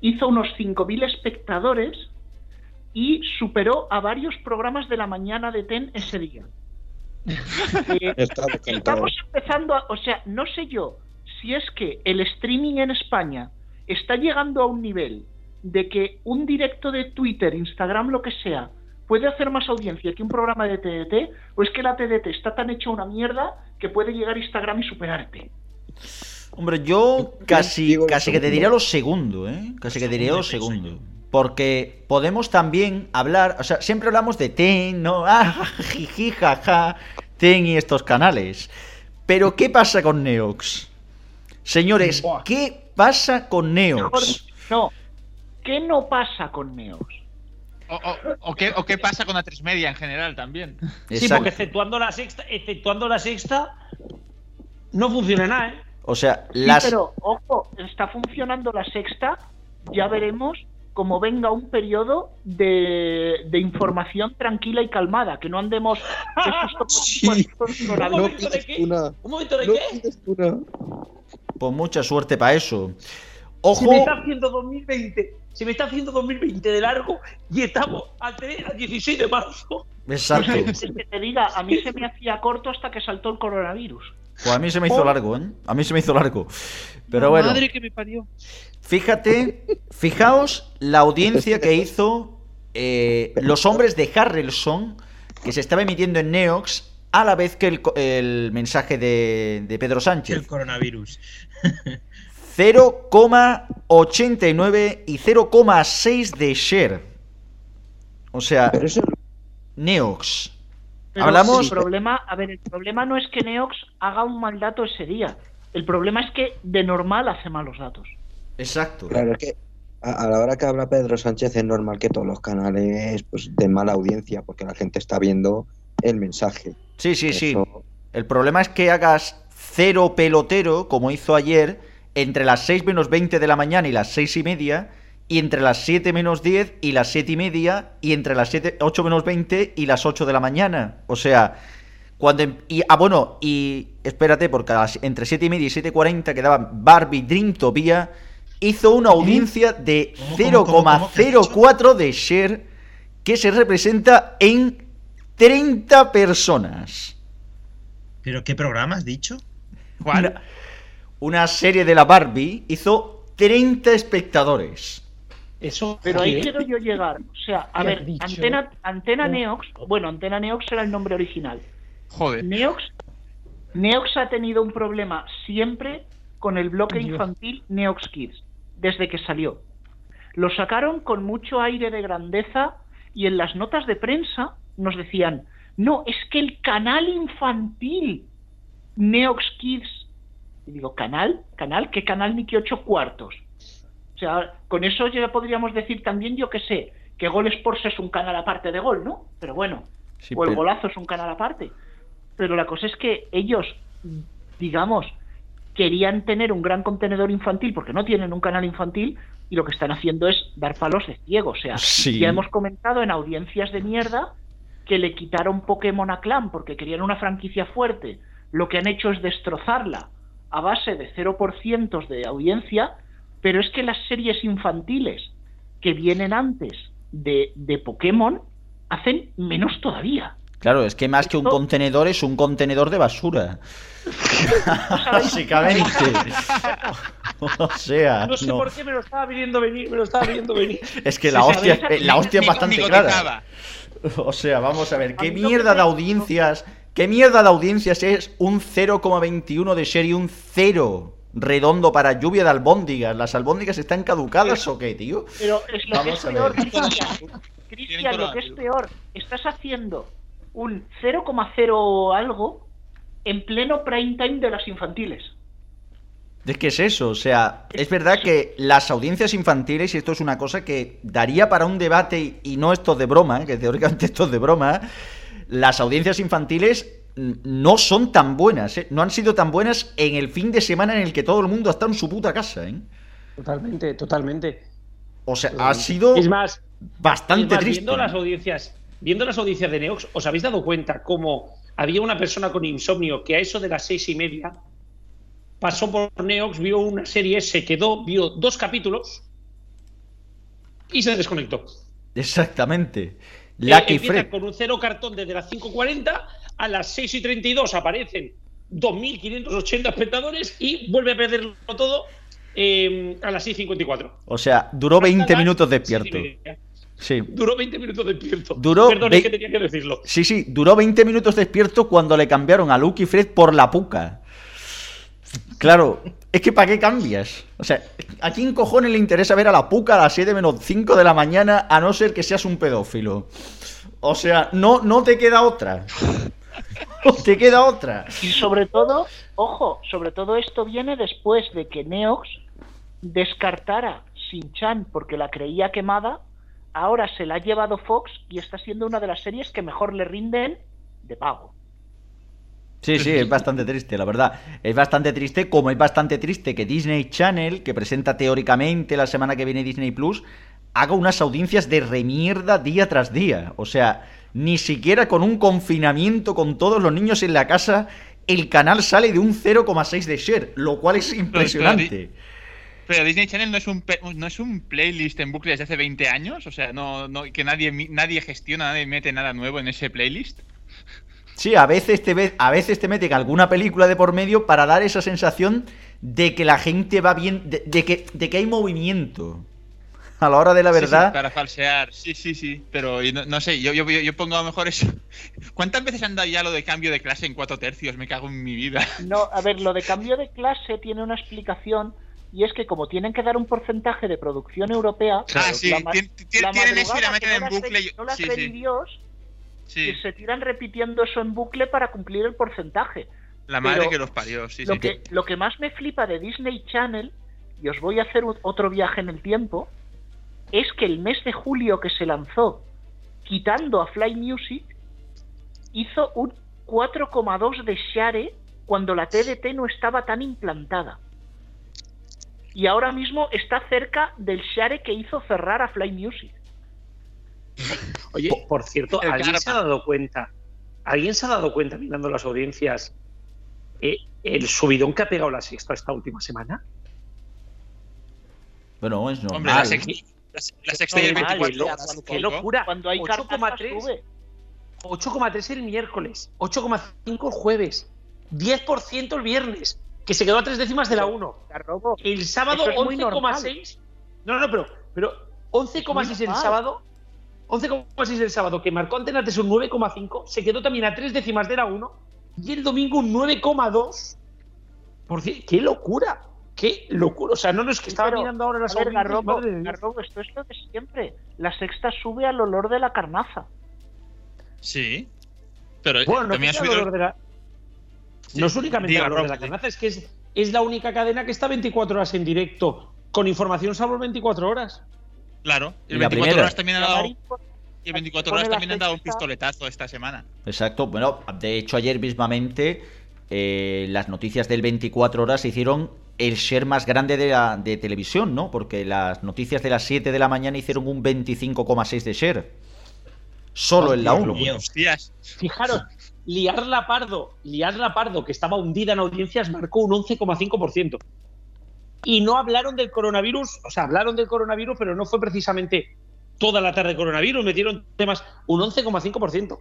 Speaker 14: hizo unos 5.000 espectadores y superó a varios programas de la mañana de TEN ese día. Eh. Estamos empezando a, o sea, no sé yo si es que el streaming en España está llegando a un nivel de que un directo de Twitter, Instagram, lo que sea, puede hacer más audiencia que un programa de TDT, o es que la TDT está tan hecha una mierda que puede llegar a Instagram y superarte.
Speaker 10: Hombre, yo casi, casi que te
Speaker 18: segundo.
Speaker 10: diría lo segundo, ¿eh? Casi que te diría lo segundo. Porque podemos también hablar, o sea, siempre hablamos de TEN, ¿no? Ah, jiji, jaja, TEN y estos canales. Pero, ¿qué pasa con Neox? Señores, ¿qué pasa con Neox?
Speaker 14: no, ¿qué no pasa con Neox?
Speaker 16: O, o- o qué, o qué pasa con la 3 media en general también.
Speaker 6: Sí, porque exceptuando la sexta, exceptuando la sexta, no funciona nada, ¿eh?
Speaker 10: O sea,
Speaker 14: Sí,
Speaker 10: las...
Speaker 14: pero ojo, está funcionando la sexta, ya veremos como venga un periodo de, de información tranquila y calmada, que no andemos
Speaker 18: Sí. No
Speaker 6: momento, ¿de qué?
Speaker 18: una.
Speaker 6: ¿Un momento de
Speaker 18: No
Speaker 6: qué?
Speaker 18: una.
Speaker 10: Pues mucha suerte para eso.
Speaker 6: Se
Speaker 10: Ojo,
Speaker 6: me está haciendo 2020, se me está haciendo 2020 de largo y estamos al 16 de marzo.
Speaker 10: exacto.
Speaker 14: Es que te diga, a mí se me hacía corto hasta que saltó el coronavirus.
Speaker 10: Pues a mí se me hizo largo, ¿eh? A mí se me hizo largo. Pero bueno.
Speaker 16: Madre que me parió.
Speaker 10: Fíjate, fijaos la audiencia que hizo eh, Los Hombres de Harrelson, que se estaba emitiendo en Neox, a la vez que el, co- el mensaje de, de Pedro
Speaker 20: El
Speaker 10: Sánchez.
Speaker 20: coronavirus.
Speaker 10: 0,89 y 0,6 de share. O sea,
Speaker 18: Pero eso
Speaker 10: Neox.
Speaker 14: Pero
Speaker 10: Hablamos.
Speaker 14: el problema, a ver, el problema no es que Neox haga un mal dato ese día. El problema es que de normal hace malos datos.
Speaker 10: Exacto.
Speaker 18: Claro, es que a, la hora que habla Pedro Sánchez es normal que todos los canales pues den mala audiencia porque la gente está viendo el mensaje.
Speaker 10: Sí, sí, sí. El problema es que hagas cero pelotero, como hizo ayer, entre las 6 menos 20 de la mañana y las 6 y media, y entre las 7 menos 10 y las 7 y media, y entre las 7, 8 menos 20 y las 8 de la mañana. O sea, cuando... em- Y, ah, bueno, y espérate, porque las- entre 7 y media y 7.40 quedaba Barbie Dreamtopia, hizo una audiencia de
Speaker 20: ¿Cómo, cómo, cómo, cómo? ¿Qué has dicho?
Speaker 10: 0,04 de share, que se representa en 30 personas.
Speaker 20: ¿Pero qué programa has dicho?
Speaker 16: ¿Cuál?
Speaker 10: Una, serie de la Barbie hizo 30 espectadores.
Speaker 6: Eso,
Speaker 14: Pero ahí
Speaker 6: ¿qué?
Speaker 14: quiero yo llegar. O sea, a
Speaker 6: ¿Qué has
Speaker 14: ver,
Speaker 6: dicho?
Speaker 14: Antena, Antena. Neox, bueno, Antena Neox era el nombre original.
Speaker 16: Joder.
Speaker 14: Neox, Neox ha tenido un problema siempre con el bloque
Speaker 6: Dios.
Speaker 14: infantil Neox Kids, desde que salió. Lo sacaron con mucho aire de grandeza y en las notas de prensa nos decían, no, es que el canal infantil Neox Kids, y digo, ¿canal? ¿Canal? ¿Qué canal ni qué ocho cuartos? O sea, con eso ya podríamos decir también, yo que sé, que Gol Sports es un canal aparte de Gol, ¿no? Pero bueno,
Speaker 10: Sí,
Speaker 14: o el
Speaker 10: pero-
Speaker 14: golazo es un canal aparte. Pero la cosa es que ellos, digamos, querían tener un gran contenedor infantil porque no tienen un canal infantil y lo que están haciendo es dar palos de ciego. O sea,
Speaker 10: Sí.
Speaker 14: ya hemos comentado en audiencias de mierda que le quitaron Pokémon a Clan porque querían una franquicia fuerte. Lo que han hecho es destrozarla a base de 0% de audiencia, pero es que las series infantiles que vienen antes de, de Pokémon hacen menos todavía.
Speaker 10: Claro, es que más que un contenedor es un contenedor de basura. Básicamente. o sea.
Speaker 6: No sé por qué me lo estaba viendo venir, me lo estaba viendo venir.
Speaker 10: Es que la hostia, la hostia es bastante clara. O sea, vamos a ver, ¿qué mierda de audiencias? ¿Qué mierda de audiencias es un 0,21 de y un 0 redondo para lluvia de albóndigas? ¿Las albóndigas están caducadas o qué, tío?
Speaker 14: Pero es lo que es peor, Cristian, lo que es peor, estás haciendo un 0,0 algo en pleno prime time de las infantiles.
Speaker 10: Es que es eso, o sea, es verdad que las audiencias infantiles, y esto es una cosa que daría para un debate, y no esto de broma, que teóricamente esto es de broma, las audiencias infantiles no son tan buenas, ¿eh? no han sido tan buenas en el fin de semana en el que todo el mundo ha estado en su puta casa. ¿eh?
Speaker 6: Totalmente, totalmente.
Speaker 10: O sea, ha sido
Speaker 6: es más,
Speaker 10: bastante triste.
Speaker 6: Viendo las audiencias, viendo las audiencias de Neox, ¿os habéis dado cuenta cómo había una persona con insomnio que a eso de las seis y media pasó por Neox, vio una serie, se quedó, vio dos capítulos y se desconectó.
Speaker 10: Exactamente.
Speaker 6: Lucky eh, Fred. con un cero cartón desde las 5.40, a las 6 y 32 aparecen 2.580 espectadores y vuelve a perderlo todo eh, a las 6.54.
Speaker 10: O sea, duró 20 minutos despierto. Sí.
Speaker 6: Duró 20 minutos despierto.
Speaker 10: Duró
Speaker 6: Perdón, es que tenía que decirlo.
Speaker 10: Sí, sí, duró 20 minutos despierto cuando le cambiaron a Lucky Fred por la puca. Claro, es que ¿para qué cambias? O sea, ¿a quién cojones le interesa ver a la puca a las 7 menos 5 de la mañana a no ser que seas un pedófilo? O sea, no, no te queda otra. No te queda otra.
Speaker 14: Y sobre todo, ojo, sobre todo esto viene después de que Neox descartara Sin-Chan porque la creía quemada, ahora se la ha llevado Fox y está siendo una de las series que mejor le rinden de pago.
Speaker 10: Sí, sí, es bastante triste, la verdad. Es bastante triste, como es bastante triste que Disney Channel, que presenta teóricamente la semana que viene Disney Plus, haga unas audiencias de remierda día tras día. O sea, ni siquiera con un confinamiento con todos los niños en la casa, el canal sale de un 0,6 de share, lo cual es impresionante.
Speaker 16: Pero Disney Channel no es un no es un playlist en bucle desde hace 20 años, o sea, no, no que nadie nadie gestiona, nadie mete nada nuevo en ese playlist.
Speaker 10: Sí, a veces te a veces te meten alguna película de por medio para dar esa sensación de que la gente va bien, de, que, de que hay movimiento. A la hora de la verdad.
Speaker 16: para falsear, sí, sí, sí. Pero no, sé, yo, yo, yo, pongo a lo mejor eso. ¿Cuántas veces han dado ya lo de cambio de clase en cuatro tercios? Me cago en mi vida.
Speaker 14: No, a ver, lo de cambio de clase tiene una explicación y es que como tienen que dar un porcentaje de producción europea.
Speaker 16: Ah, sí, tienen eso y la meten en bucle.
Speaker 14: No la sí, Dios, y se tiran repitiendo eso en bucle para cumplir el porcentaje.
Speaker 16: La madre que los parió, sí,
Speaker 14: lo
Speaker 16: sí.
Speaker 14: Que, lo que más me flipa de Disney Channel, y os voy a hacer otro viaje en el tiempo, es que el mes de julio que se lanzó, quitando a Fly Music, hizo un 4,2 de share cuando la TDT no estaba tan implantada. Y ahora mismo está cerca del share que hizo cerrar a Fly Music.
Speaker 6: Oye, por cierto, ¿alguien se ha dado cuenta? ¿Alguien se ha dado cuenta mirando las audiencias eh, el subidón que ha pegado la sexta esta última semana?
Speaker 10: Bueno, es normal.
Speaker 16: Hombre, la sexta, la, sexta y el 24.
Speaker 6: ¡Qué locura!
Speaker 14: Cuando hay 8,3
Speaker 6: 8,3 el miércoles, 8,5 el jueves, 10% el viernes, que se quedó a tres décimas de la 1. El sábado 11,6. No, no, pero, pero 11,6 el sábado 11,6 el sábado, que marcó Antena 3 un 9,5, se quedó también a tres décimas de la 1 y el domingo un 9,2. Por ¡Qué locura! ¡Qué locura! O sea, no, no es que estaba mirando ahora las
Speaker 14: ver, Garrobo, Garrobo, esto es lo de siempre. La sexta sube al olor de la carnaza.
Speaker 16: Sí. Pero
Speaker 6: bueno, también no, ha subido... de la... no es únicamente el olor de la carnaza, es que es, es la única cadena que está 24 horas en directo, con información salvo 24 horas.
Speaker 16: Claro, el 24 horas también ha dado. Y 24 horas también han dado un pistoletazo esta semana.
Speaker 10: Exacto, bueno, de hecho ayer mismamente eh, las noticias del 24 horas hicieron el share más grande de, la, de televisión, ¿no? Porque las noticias de las 7 de la mañana hicieron un 25,6 de share. Solo en la 1.
Speaker 6: Fijaros, Liarla Pardo, Liarla Pardo, que estaba hundida en audiencias, marcó un 11,5% y no hablaron del coronavirus, o sea, hablaron del coronavirus, pero no fue precisamente toda la tarde coronavirus, metieron temas un 11,5%.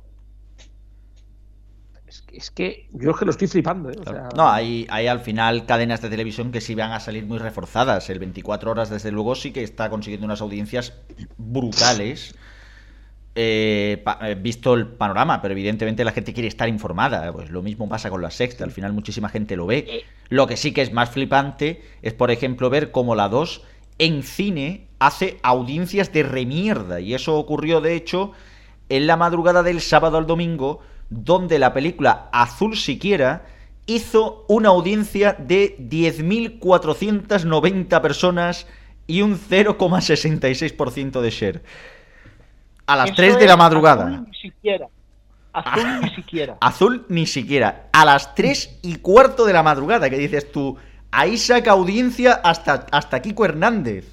Speaker 6: es que yo es que lo estoy flipando. ¿eh? O sea,
Speaker 10: No, hay, hay al final cadenas de televisión que sí van a salir muy reforzadas. El 24 horas, desde luego, sí que está consiguiendo unas audiencias brutales. Eh, eh, visto el panorama, pero evidentemente la gente quiere estar informada. Pues lo mismo pasa con la sexta, al final muchísima gente lo ve. Lo que sí que es más flipante es, por ejemplo, ver cómo la 2 en cine hace audiencias de remierda. Y eso ocurrió, de hecho, en la madrugada del sábado al domingo, donde la película Azul Siquiera hizo una audiencia de 10.490 personas y un 0,66% de share. A las
Speaker 14: Eso
Speaker 10: 3 de la madrugada.
Speaker 14: Azul ni siquiera. Azul ni siquiera.
Speaker 10: Azul ni siquiera. A las 3 y cuarto de la madrugada, que dices tú, ahí saca audiencia hasta, hasta Kiko Hernández.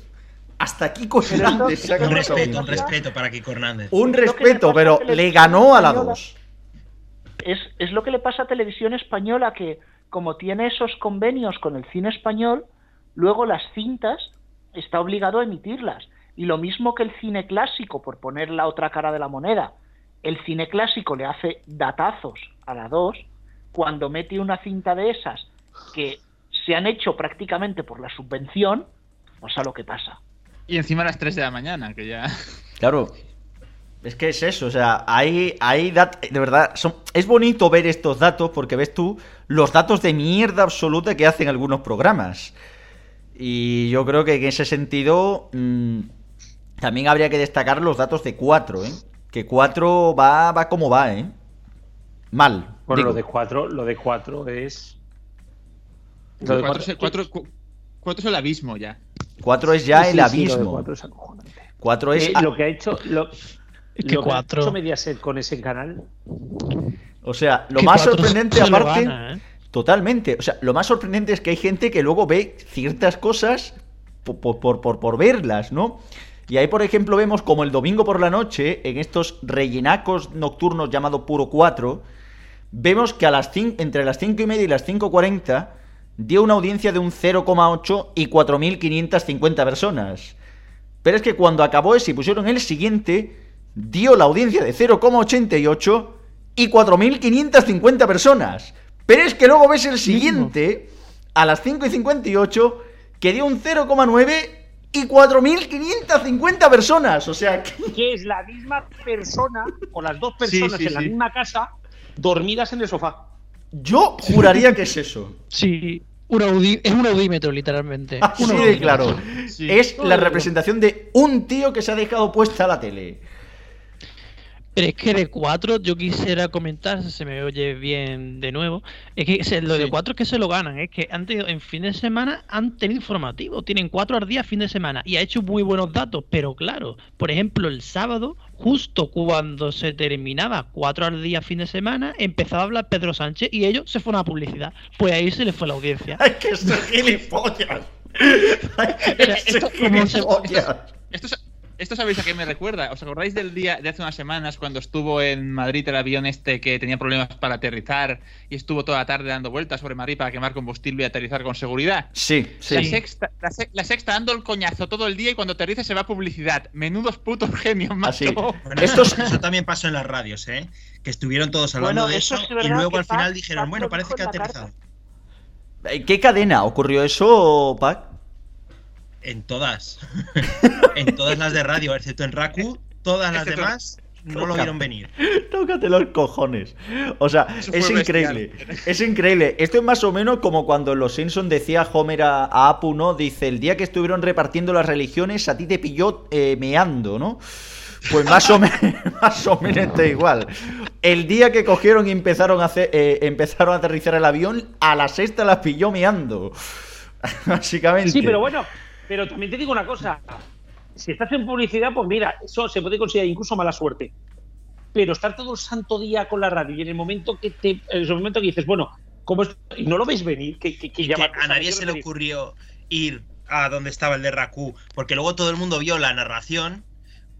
Speaker 10: Hasta Kiko Hernández saca
Speaker 20: Un respeto, un respeto para Kiko Hernández.
Speaker 10: Un respeto, pero le ganó a la
Speaker 14: Española.
Speaker 10: 2.
Speaker 14: Es, es lo que le pasa a Televisión Española, que como tiene esos convenios con el cine español, luego las cintas está obligado a emitirlas. Y lo mismo que el cine clásico, por poner la otra cara de la moneda, el cine clásico le hace datazos a la 2 cuando mete una cinta de esas que se han hecho prácticamente por la subvención, pasa lo que pasa.
Speaker 16: Y encima a las 3 de la mañana, que ya.
Speaker 10: Claro. Es que es eso, o sea, hay, hay dat- de verdad, son, es bonito ver estos datos porque ves tú los datos de mierda absoluta que hacen algunos programas. Y yo creo que en ese sentido mm, también habría que destacar los datos de 4, ¿eh? Que 4 va, va como va, ¿eh? Mal.
Speaker 6: Bueno,
Speaker 10: digo.
Speaker 6: lo de 4 lo de cuatro es. Lo de
Speaker 16: 4
Speaker 6: cuatro-
Speaker 16: es, cuatro- cuatro el abismo ya.
Speaker 10: 4 es ya
Speaker 6: Sí,
Speaker 10: el
Speaker 6: sí,
Speaker 10: abismo.
Speaker 6: cuatro es acojonante.
Speaker 10: 4 es...
Speaker 6: Eh, lo que ha hecho. Lo,
Speaker 9: Es que
Speaker 6: lo que ha
Speaker 9: cuatro-
Speaker 6: hecho Mediaset con ese canal.
Speaker 10: O sea, lo
Speaker 9: Que
Speaker 10: más
Speaker 9: cuatro
Speaker 10: sorprendente aparte...
Speaker 9: gana, ¿eh?
Speaker 10: Totalmente. O sea, lo más sorprendente es que hay gente que luego ve ciertas cosas po- po- por, por, por verlas, ¿no? Y ahí, por ejemplo, vemos como el domingo por la noche, en estos rellenacos nocturnos llamado Puro 4, vemos que a las entre las 5 y media y las 5.40 dio una audiencia de un 0,8 y 4.550 personas. Pero es que cuando acabó ese y pusieron el siguiente, dio la audiencia de 0,88 y 4.550 personas. Pero es que luego ves el siguiente, a las 5 y 58, que dio un 0,9 y 4.550 personas. O sea, que...
Speaker 6: Que es la misma persona, o las dos personas
Speaker 10: sí,
Speaker 6: en la misma casa, dormidas en el sofá.
Speaker 10: yo juraría que es eso.
Speaker 9: Sí, un audi- es un audímetro, literalmente.
Speaker 10: Así
Speaker 9: Un
Speaker 10: de
Speaker 9: audímetro.
Speaker 10: claro. Es la representación de un tío que se ha dejado puesta la tele.
Speaker 9: Pero es que de 4 yo quisiera comentar, si se me oye bien de nuevo, es que se- lo de 4 es que se lo ganan, es que han tenido, en fin de semana han tenido informativo, tienen 4 al día fin de semana y ha hecho muy buenos datos, pero claro, por ejemplo el sábado, justo cuando se terminaba 4 al día fin de semana, empezaba a hablar Pedro Sánchez y ellos se fueron a publicidad, pues ahí se les fue la audiencia.
Speaker 10: ¡Ay, que soy gilipollas!
Speaker 9: esto- como se-
Speaker 16: Esto, sa- esto sabéis a qué me recuerda. ¿Os acordáis del día de hace unas semanas cuando estuvo en Madrid el avión este que tenía problemas para aterrizar y estuvo toda la tarde dando vueltas sobre Madrid para quemar combustible y aterrizar con seguridad?
Speaker 10: Sí,
Speaker 16: La,
Speaker 10: sí.
Speaker 16: sexta, la, se- la sexta dando el coñazo todo el día y cuando aterriza se va a publicidad. Menudos putos genios, macho.
Speaker 20: Bueno, eso, eso también pasó en las radios, ¿eh? Que estuvieron todos hablando
Speaker 14: Bueno,
Speaker 20: de
Speaker 14: eso
Speaker 20: eso,
Speaker 14: es
Speaker 20: y luego al final dijeron, bueno, parece que ha aterrizado.
Speaker 10: ¿En qué cadena ocurrió eso, Pac?
Speaker 20: En todas. en todas las de radio, excepto en Raku, todas las
Speaker 10: Excepto-
Speaker 20: demás no lo vieron venir.
Speaker 10: Tócate los cojones. O sea, es increíble. Es increíble. Esto es más o menos como cuando en Los Simpsons decía Homer a, a Apu, ¿no? Dice, el día que estuvieron repartiendo las religiones, a ti te pilló eh, meando, ¿no? Pues más o, menos, más o menos está igual. El día que cogieron y empezaron a, hacer, eh, empezaron a aterrizar el avión, a la sexta las pilló meando. Básicamente.
Speaker 6: Sí, pero bueno, pero también te digo una cosa. Si estás en publicidad, pues mira, eso se puede considerar incluso mala suerte. Pero estar todo el santo día con la radio y en el momento que te, en el momento que dices, bueno, ¿cómo es? y no lo veis venir, que, que, que
Speaker 20: Que a nadie se le ocurrió ir a donde estaba el de Raku, porque luego todo el mundo vio la narración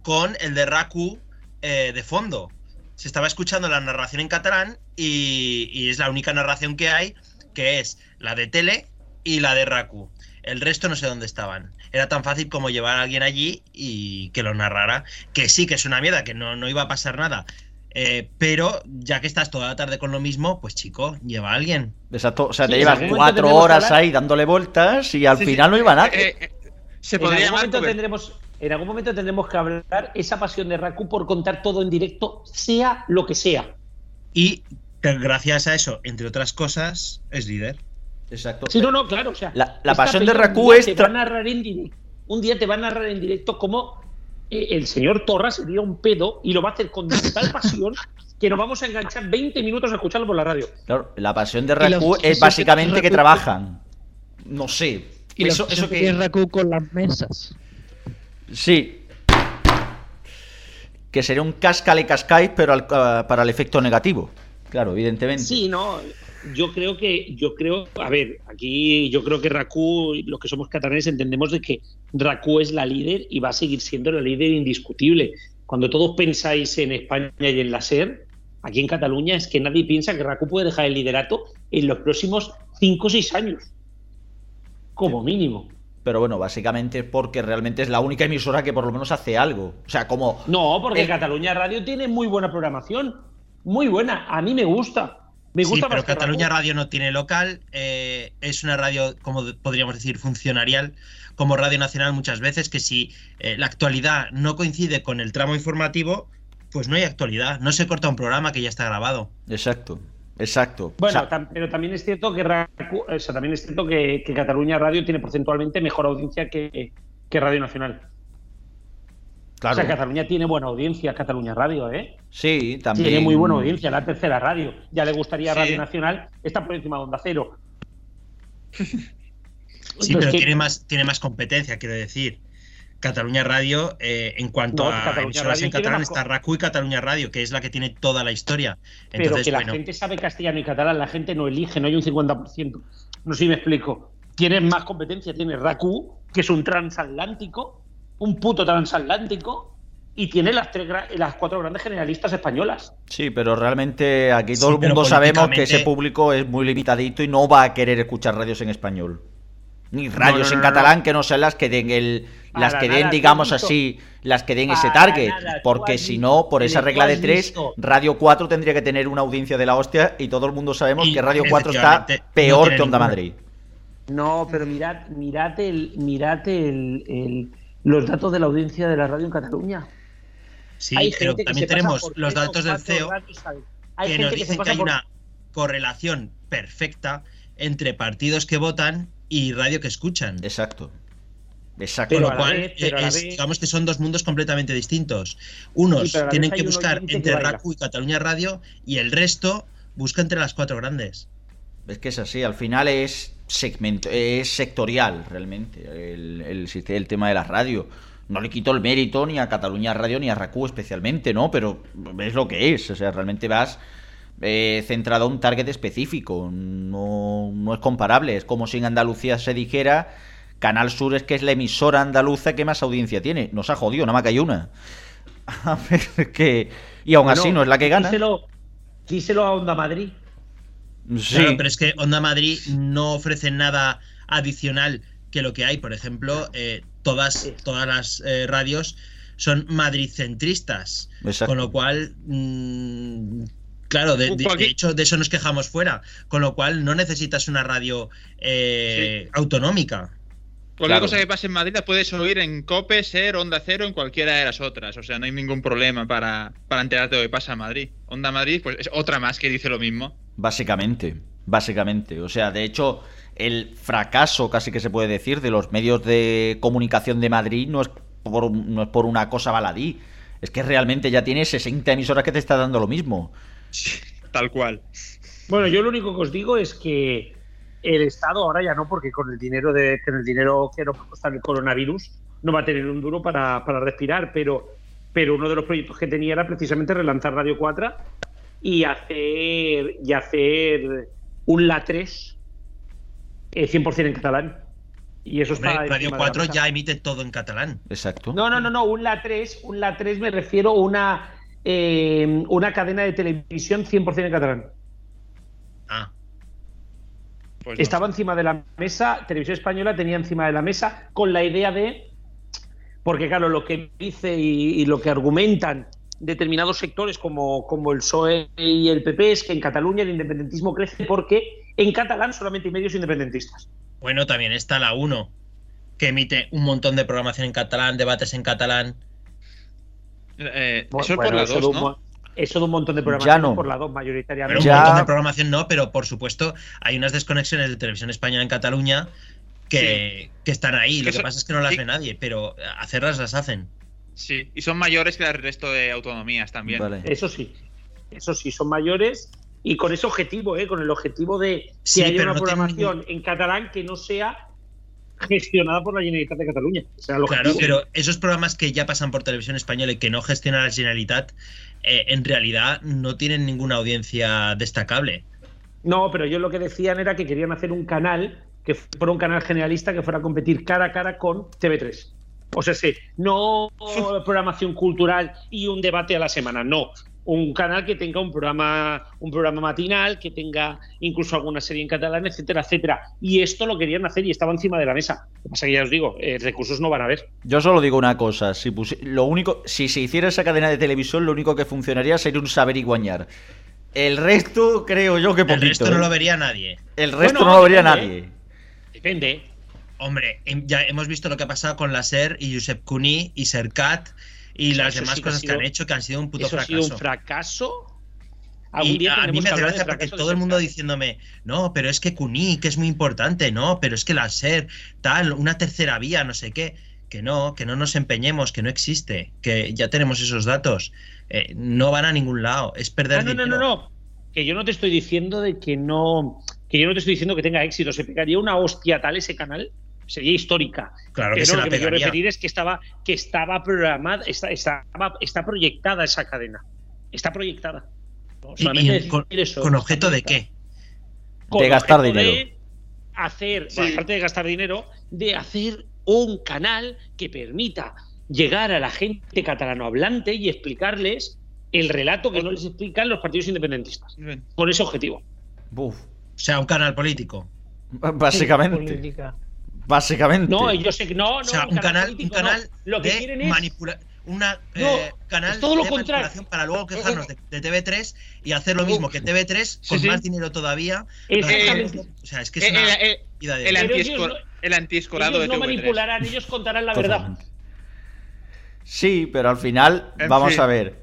Speaker 20: con el de Raku eh, de fondo. Se estaba escuchando la narración en catalán y, y es la única narración que hay, que es la de tele y la de Raku. El resto no sé dónde estaban. Era tan fácil como llevar a alguien allí y que lo narrara. Que sí, que es una mierda, que no, no iba a pasar nada. Eh, pero ya que estás toda la tarde con lo mismo, pues chico, lleva a alguien.
Speaker 10: Exacto, o sea, te llevas cuatro horas ahí dándole vueltas y al final no iba nadie.
Speaker 6: Eh, eh, se en algún momento tendremos en algún momento tendremos que hablar esa pasión de Raku por contar todo en directo, sea lo que sea.
Speaker 20: Y gracias a eso, entre otras cosas, es líder.
Speaker 10: Exacto.
Speaker 6: Sí, no, no, claro. O sea,
Speaker 10: la, pasión de Raku es.
Speaker 6: Te va a narrar en directo, un día te va a narrar en directo cómo eh, el señor Torra se dio un pedo y lo va a hacer con tal pasión que nos vamos a enganchar 20 minutos a escucharlo por la radio.
Speaker 10: Claro, la pasión de Raku es básicamente que trabajan. No sé.
Speaker 2: Y eso, eso que es Raku con las mesas.
Speaker 10: Sí. Que sería un cascale cascáis, pero ah, para el efecto negativo. Claro, evidentemente.
Speaker 6: Sí, no. Yo creo que, yo creo, a ver, aquí yo creo que Raku, los que somos catalanes, entendemos de que Raku es la líder y va a seguir siendo la líder indiscutible. Cuando todos pensáis en España y en la SER, aquí en Cataluña es que nadie piensa que Raku puede dejar el liderato en los próximos 5 o 6 años. Como mínimo
Speaker 10: pero bueno, básicamente porque realmente es la única emisora que por lo menos hace algo. O sea, como...
Speaker 6: No, porque Cataluña Radio tiene muy buena programación, muy buena, a mí me gusta. Me gusta
Speaker 20: sí, pero Cataluña Radio no tiene local, eh, es una radio, como podríamos decir, funcionarial, como Radio Nacional muchas veces, que si eh, la actualidad no coincide con el tramo informativo, pues no hay actualidad, no se corta un programa que ya está grabado.
Speaker 10: Exacto. Exacto.
Speaker 6: Bueno, pero también es cierto que también es cierto que, Cataluña Radio tiene porcentualmente mejor audiencia que, Radio Nacional. Claro. O sea, Cataluña tiene buena audiencia, Cataluña Radio, ¿eh?
Speaker 10: Sí, también.
Speaker 6: Tiene muy buena audiencia, la tercera radio. Ya le gustaría Radio Nacional, está por encima de Onda Cero.
Speaker 20: Sí, pero tiene, más, tiene más competencia, quiero decir. Cataluña Radio, eh, en cuanto a emisoras en catalán, está RACU y Cataluña Radio, que es la que tiene toda la historia.
Speaker 6: Pero que la gente sabe castellano y catalán, la gente no elige, no hay un 50%. No sé si me explico. Tiene más competencia, tiene RACU, que es un transatlántico, un puto transatlántico, y tiene las, tres, las cuatro grandes generalistas españolas.
Speaker 10: Sí, pero realmente aquí todo el mundo sabemos que ese público es muy limitadito y no va a querer escuchar radios en español. Ni radios en catalán que no sean las que den el las que den, digamos así, las que den ese target. porque si no, por esa regla de tres, Radio 4 tendría que tener una audiencia de la hostia y todo el mundo sabemos que Radio 4 está peor que Onda Madrid.
Speaker 6: No, pero mirad, mirad, el, mirad el, los datos de la audiencia de la radio en Cataluña.
Speaker 20: Sí, pero también tenemos los datos del CEO que nos dicen que, hay una correlación perfecta entre partidos que votan y radio que escuchan.
Speaker 10: Exacto.
Speaker 20: Exacto. Con lo cual, eh, digamos que son dos mundos completamente distintos. Unos tienen que buscar entre RACU y Cataluña Radio y el resto busca entre las cuatro grandes.
Speaker 10: Es que es así, al final es segmento, es sectorial realmente el, el, tema de la radio. No le quito el mérito ni a Cataluña Radio ni a RACU especialmente, ¿no? Pero es lo que es, o sea, realmente vas eh, centrado a un target específico, no, no es comparable, es como si en Andalucía se dijera Canal Sur es que es la emisora andaluza que más audiencia tiene. Nos ha jodido, nada más que hay una. A ver, que... Y aún así no es la que gana.
Speaker 6: Díselo, a Onda Madrid.
Speaker 20: Sí. pero es que Onda Madrid no ofrece nada adicional que lo que hay. Por ejemplo, eh, todas, todas las eh, radios son madridcentristas. Con lo cual, mm, claro, de, hecho, de eso nos quejamos fuera. Con lo cual, no necesitas una radio eh, autonómica.
Speaker 16: Cualquier cosa que pase en Madrid la puedes oír en COPE, SER, Onda Cero, en cualquiera de las otras. O sea, no hay ningún problema para, para enterarte de lo que pasa en Madrid. Onda Madrid, pues es otra más que dice lo mismo.
Speaker 10: Básicamente, básicamente. O sea, de hecho, el fracaso, casi que se puede decir, de los medios de comunicación de Madrid no es por, no es por una cosa baladí. Es que realmente ya tienes 60 emisoras que te está dando lo mismo.
Speaker 16: Tal cual.
Speaker 6: Bueno, yo lo único que os digo es que el Estado ahora ya no, porque con el dinero de con el dinero que nos cuesta el coronavirus no va a tener un duro para, respirar, pero, pero uno de los proyectos que tenía era precisamente relanzar Radio 4 y hacer, y hacer un La 3 100% en catalán. Y eso está.
Speaker 20: Radio 4 ya emite todo en catalán.
Speaker 10: Exacto.
Speaker 6: No, no, no, no. Un La 3, un La 3 me refiero a una, eh, una cadena de televisión 100% en catalán.
Speaker 20: Ah.
Speaker 6: Pues Estaba encima de la mesa, Televisión Española tenía encima de la mesa con la idea de. Porque, claro, lo que dice y, lo que argumentan determinados sectores como, como el PSOE y el PP es que en Cataluña el independentismo crece porque en catalán solamente hay medios independentistas.
Speaker 20: Bueno, también está la 1, que emite un montón de programación en catalán, debates en catalán.
Speaker 16: Eh,
Speaker 6: Bueno,
Speaker 16: eso es por
Speaker 6: bueno,
Speaker 16: la
Speaker 6: eso de
Speaker 16: 2,
Speaker 6: un
Speaker 16: ¿no?
Speaker 6: mo- Eso de un montón de programación
Speaker 10: Ya no.
Speaker 6: por la 2
Speaker 20: Pero
Speaker 6: mayoritariamente.
Speaker 20: un montón de programación no, pero por supuesto hay unas desconexiones de televisión española en Cataluña que, que están ahí. Lo que
Speaker 16: Eso-
Speaker 20: pasa es que no las
Speaker 16: sí.
Speaker 20: ve nadie, pero hacerlas las hacen.
Speaker 16: Sí, y son mayores que el resto de autonomías también.
Speaker 6: Eso sí, eso sí, son mayores y con ese objetivo, ¿eh? con el objetivo de que
Speaker 20: Sí,
Speaker 6: haya una
Speaker 20: no
Speaker 6: programación en catalán que no sea gestionada por la Generalitat de Cataluña.
Speaker 20: Claro, pero esos programas que ya pasan por televisión española y que no gestiona la Generalitat, eh, en realidad no tienen ninguna audiencia destacable.
Speaker 6: No, pero yo lo que decían era que querían hacer un canal que fuera un canal generalista que fuera a competir cara a cara con TV3. O sea, sí, no programación cultural y un debate a la semana, no. Un canal que tenga un programa, un programa matinal, que tenga incluso alguna serie en catalán, etcétera, etcétera. Y esto lo querían hacer y estaba encima de la mesa. Lo que pasa es que ya os digo, eh, recursos no van a haber.
Speaker 10: Yo solo digo una cosa, si, lo único, si se hiciera esa cadena de televisión, lo único que funcionaría sería un saber y guañar. El resto creo yo que
Speaker 20: El
Speaker 10: poquito.
Speaker 20: resto no
Speaker 10: ¿eh?
Speaker 20: lo vería nadie.
Speaker 10: El resto
Speaker 20: Bueno,
Speaker 10: no lo vería
Speaker 20: depende,
Speaker 10: nadie.
Speaker 6: Depende.
Speaker 20: Hombre, ya hemos visto lo que ha pasado con la SER y Josep Cuní y Sercat y las
Speaker 6: sí
Speaker 20: demás
Speaker 6: que
Speaker 20: cosas
Speaker 6: sido-
Speaker 20: que han hecho que han sido un puto
Speaker 6: Eso ha
Speaker 20: fracaso.
Speaker 6: sido un fracaso. Algún
Speaker 20: Y
Speaker 6: día
Speaker 20: a mí me hace gracia porque
Speaker 6: fracaso
Speaker 20: todo el mundo diciéndome, no, pero es que Cuní, que es muy importante, no, pero es que la SER, tal, una tercera vía, no sé qué. Que no, que no nos empeñemos, que no existe, que ya tenemos esos datos. Eh, no van a ningún lado, es perder
Speaker 6: Ah, no, no,
Speaker 20: dinero.
Speaker 6: no, no. Que yo no te estoy diciendo de que no. Que yo no te estoy diciendo que tenga éxito. Se pegaría una hostia tal ese canal. Sería histórica.
Speaker 20: Claro que
Speaker 6: Pero
Speaker 20: se
Speaker 6: lo que me quiero referir es que estaba, que estaba programada, está, estaba, está proyectada esa cadena. Está proyectada. No,
Speaker 20: Y-
Speaker 6: solamente
Speaker 20: y
Speaker 6: decir
Speaker 20: con,
Speaker 6: eso,
Speaker 20: con
Speaker 6: está
Speaker 20: objeto de qué?
Speaker 6: Con
Speaker 10: De gastar dinero.
Speaker 6: de hacer, aparte de gastar dinero, de hacer un canal que permita llegar a la gente catalanohablante y explicarles el relato que no les explican los partidos independentistas. Con ese objetivo.
Speaker 10: Buf.
Speaker 20: O sea, un canal político.
Speaker 10: Básicamente.
Speaker 2: Política.
Speaker 10: Básicamente.
Speaker 6: No, yo sé que no, no.
Speaker 20: O sea, un canal, un
Speaker 6: político, no.
Speaker 20: canal
Speaker 6: Lo que
Speaker 20: de
Speaker 6: quieren es.
Speaker 20: manipula- una
Speaker 6: No,
Speaker 20: eh, canal
Speaker 6: es todo lo
Speaker 20: de
Speaker 6: contrario.
Speaker 20: manipulación para luego quejarnos de, de TV3 y hacer lo mismo que TV3 con
Speaker 16: sí.
Speaker 20: más dinero todavía.
Speaker 6: Exactamente.
Speaker 20: O sea, es que es
Speaker 16: Eh,
Speaker 20: una
Speaker 16: eh, eh, el,
Speaker 20: dinero.
Speaker 16: antiesco- el antiescorado
Speaker 6: Ellos
Speaker 16: de
Speaker 6: no
Speaker 16: TV3.
Speaker 6: manipularán, ellos contarán la verdad.
Speaker 10: Sí, pero al final,
Speaker 16: En
Speaker 10: vamos
Speaker 16: fin.
Speaker 10: a ver.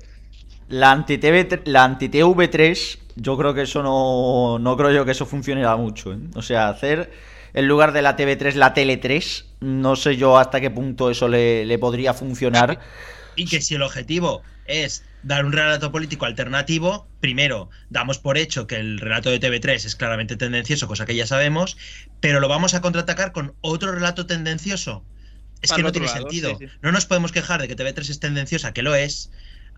Speaker 10: La anti-TV, la anti-TV3, yo creo que eso no, no creo yo que eso funcionará mucho. ¿eh? O sea, hacer en lugar de la TV3 la Tele 3, no sé yo hasta qué punto eso le, le podría funcionar.
Speaker 20: Y que si el objetivo es dar un relato político alternativo, primero, damos por hecho que el relato de TV3 es claramente tendencioso, cosa que ya sabemos, pero lo vamos a contraatacar con otro relato tendencioso. Es que no tiene
Speaker 16: lado,
Speaker 20: sentido.
Speaker 16: sí, sí.
Speaker 20: No nos podemos quejar de que TV3 es tendenciosa, que lo es,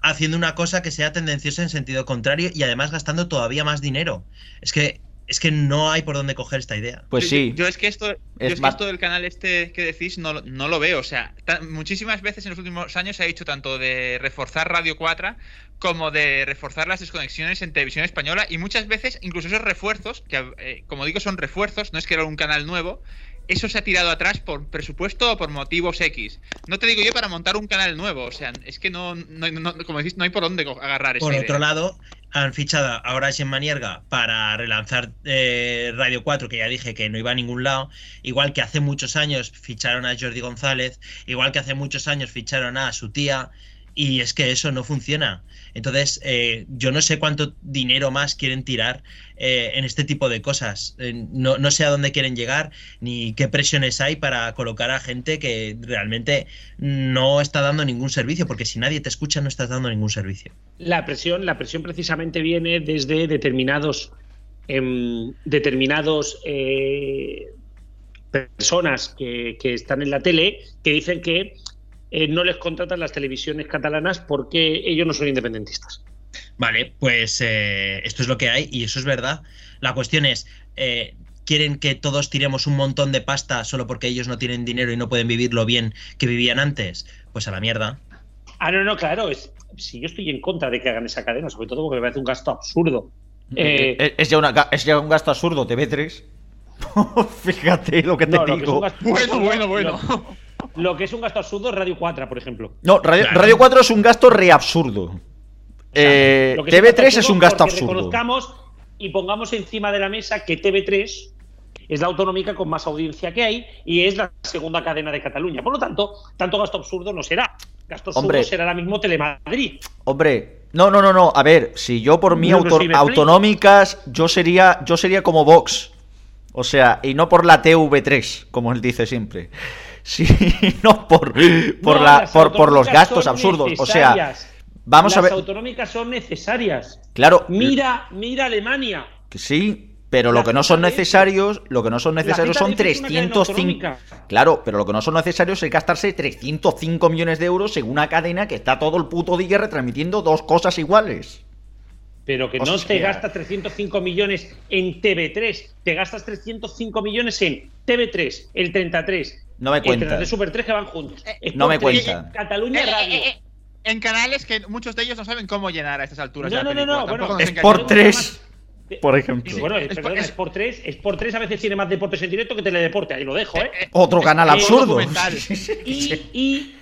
Speaker 20: haciendo una cosa que sea tendenciosa en sentido contrario y además gastando todavía más dinero. Es que es que no hay por dónde coger esta idea.
Speaker 10: Pues sí.
Speaker 16: Yo, es que esto, yo
Speaker 10: Es
Speaker 16: es que
Speaker 10: más-
Speaker 16: esto del canal este que decís no, lo- no lo veo. O sea, muchísimas veces en los últimos años se ha dicho tanto de reforzar Radio 4 como de reforzar las desconexiones en televisión española y muchas veces incluso esos refuerzos, que eh, como digo son refuerzos, no es que era un canal nuevo, eso se ha tirado atrás por presupuesto o por motivos X. No te digo yo para montar un canal nuevo, o sea, es que no, no- no- como decís, no hay por dónde agarrar esa
Speaker 20: Por
Speaker 16: idea.
Speaker 20: otro lado, han fichado ahora a Shen Manierga para relanzar eh, Radio 4, que ya dije que no iba a ningún lado. Igual que hace muchos años ficharon a Jordi González, igual que hace muchos años ficharon a su tía, y es que eso no funciona. Entonces, eh, yo no sé cuánto dinero más quieren tirar eh, en este tipo de cosas. Eh, no, no sé a dónde quieren llegar, ni qué presiones hay para colocar a gente que realmente no está dando ningún servicio, porque si nadie te escucha no estás dando ningún servicio.
Speaker 6: La presión, la presión precisamente viene desde determinados em, determinados eh, personas que, que están en la tele que dicen que eh, no les contratan las televisiones catalanas porque ellos no son independentistas.
Speaker 20: Vale, pues eh, esto es lo que hay y eso es verdad. La cuestión es, eh, ¿quieren que todos tiremos un montón de pasta solo porque ellos no tienen dinero y no pueden vivir lo bien que vivían antes? Pues a la mierda.
Speaker 6: Ah, no, no, claro, es, si yo estoy en contra de que hagan esa cadena, sobre todo porque me parece un gasto absurdo. Eh,
Speaker 10: Es, es ya una ga- es ya un gasto absurdo, TV3. Fíjate lo que te
Speaker 6: no, lo que es
Speaker 10: digo.
Speaker 6: gasto-
Speaker 16: Bueno, bueno, bueno.
Speaker 6: Lo, que es un gasto absurdo es Radio 4, por ejemplo.
Speaker 10: No, Radio,
Speaker 20: Claro.
Speaker 10: Radio 4 es un gasto reabsurdo. Eh,
Speaker 6: Lo que sea
Speaker 10: TV3 es un gasto absurdo.
Speaker 6: Reconozcamos y pongamos encima de la mesa que TV3 es la autonómica con más audiencia que hay y es la segunda cadena de Cataluña. Por lo tanto, tanto gasto absurdo no será. Gasto absurdo
Speaker 10: Hombre.
Speaker 6: será ahora mismo Telemadrid.
Speaker 10: Hombre, no, no, no, no. A ver, si yo por mí
Speaker 6: No,
Speaker 10: auto- autonómicas, yo sería, yo sería como Vox. O sea, y no por la TV3, como él dice siempre. Sino por, por,
Speaker 6: No,
Speaker 10: la,
Speaker 6: las
Speaker 10: por, por los gastos absurdos. O sea, vamos a
Speaker 6: Las
Speaker 10: ver.
Speaker 6: autonómicas son necesarias.
Speaker 10: Claro,
Speaker 6: Mira, mira Alemania.
Speaker 10: sí, pero lo que no son necesarios, lo que no son necesarios son
Speaker 6: ZDF es una cadena
Speaker 10: 305.
Speaker 6: autonómica.
Speaker 10: Claro, pero lo que no son necesarios es gastarse 305 millones de euros en una cadena que está todo el puto día retransmitiendo dos cosas iguales.
Speaker 6: Pero que no
Speaker 10: Hostia.
Speaker 6: te gastas 305 millones en TV3, te gastas 305 millones en TV3, el 33,
Speaker 10: No me cuenta.
Speaker 6: 33 Super 3 que van juntos.
Speaker 10: No me
Speaker 6: Sport 3,
Speaker 10: cuenta.
Speaker 6: Cataluña
Speaker 16: Eh, eh,
Speaker 6: Radio.
Speaker 16: eh, eh, en canales que muchos de ellos no saben cómo llenar a estas alturas.
Speaker 6: No,
Speaker 16: de la
Speaker 6: no, no, no, bueno,
Speaker 10: Es por 3, por ejemplo.
Speaker 6: Bueno, eh, perdona,
Speaker 16: es-
Speaker 6: Sport 3, Sport 3 a veces tiene más deportes en directo que teledeporte, ahí lo dejo, ¿eh?
Speaker 10: Otro canal
Speaker 6: Eh,
Speaker 10: absurdo.
Speaker 6: y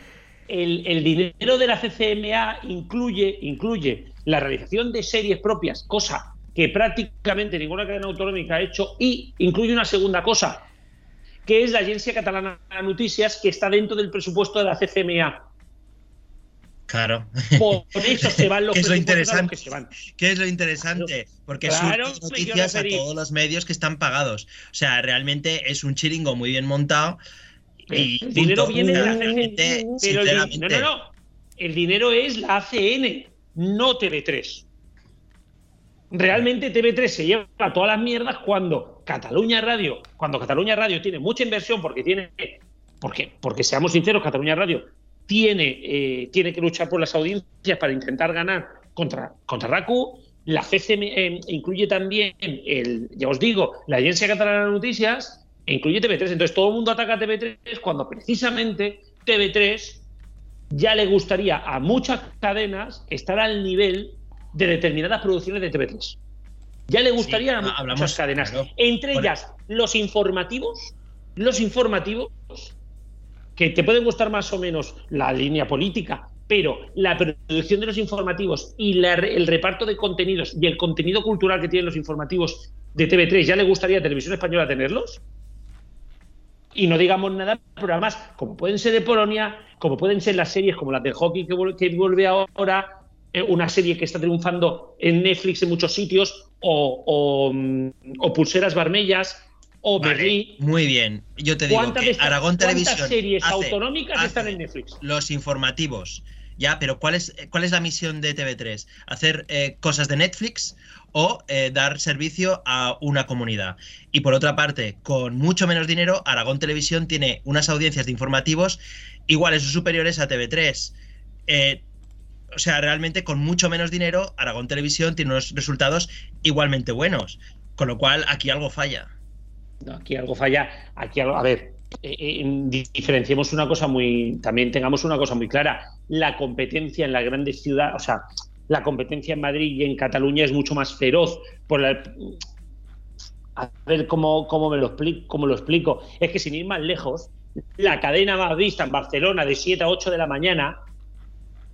Speaker 6: el, el dinero de la CCMA incluye, incluye la realización de series propias, cosa que prácticamente ninguna cadena autonómica ha hecho, y incluye una segunda cosa, que es la Agencia Catalana de Noticias, que está dentro del presupuesto de la CCMA.
Speaker 20: Claro.
Speaker 6: Por eso se van los
Speaker 20: ¿Qué es lo interesante?
Speaker 6: que se van.
Speaker 20: ¿Qué es lo interesante? Porque
Speaker 6: Claro, quiero
Speaker 20: noticias a todos los medios que están pagados. O sea, realmente es un chiringo muy bien montado. Y
Speaker 6: El dinero viene de la pero el
Speaker 20: sinceramente,
Speaker 6: no, no, no. El dinero es la ACN, no TV3. Realmente TV3 se lleva todas las mierdas cuando Cataluña Radio, cuando Cataluña Radio tiene mucha inversión porque tiene, porque, porque seamos sinceros, Cataluña Radio tiene, eh, tiene que luchar por las audiencias para intentar ganar contra, contra. La CCM eh, incluye también, el, ya os digo, la Agencia Catalana de Noticias e incluye TV3. Entonces todo el mundo ataca a TV3 cuando precisamente TV3 ya le gustaría a muchas cadenas estar al nivel de determinadas producciones de TV3. Ya le gustaría a muchas cadenas.
Speaker 20: claro.
Speaker 6: Entre ellas, los informativos, los informativos, que te pueden gustar más o menos la línea política, pero la producción de los informativos y la el reparto de contenidos y el contenido cultural que tienen los informativos de TV3, ¿ya le gustaría a Televisión Española tenerlos? Y no digamos nada de programas como pueden ser de Polonia, como pueden ser las series como las del hockey que, vuel- que vuelve ahora, una serie que está triunfando en Netflix en muchos sitios, o, o, mm, o Pulseras Barmellas, o
Speaker 20: Vale,
Speaker 6: Berlín.
Speaker 20: Muy bien. Yo te digo
Speaker 6: ¿Cuántas
Speaker 20: que Aragón Televisión
Speaker 6: series
Speaker 20: hace-
Speaker 6: autonómicas
Speaker 20: hace
Speaker 6: están en Netflix?
Speaker 20: los informativos. Ya, pero ¿cuál es, cuál es la misión de TV3? ¿Hacer eh, cosas de Netflix o eh, dar servicio a una comunidad? Y por otra parte, con mucho menos dinero, Aragón Televisión tiene unas audiencias de informativos iguales o superiores a TV3. Eh, o sea, realmente con mucho menos dinero, Aragón Televisión tiene unos resultados igualmente buenos. Con lo cual, aquí algo falla.
Speaker 6: No, aquí algo falla. Aquí algo, a ver, eh, eh, di- diferenciemos una cosa muy. También tengamos una cosa muy clara. La competencia en las grandes ciudades, o sea, la competencia en Madrid y en Cataluña es mucho más feroz. Por la, a ver cómo, cómo me lo explico, cómo lo explico. Es que sin ir más lejos, la cadena más vista en Barcelona de 7 a 8 de la mañana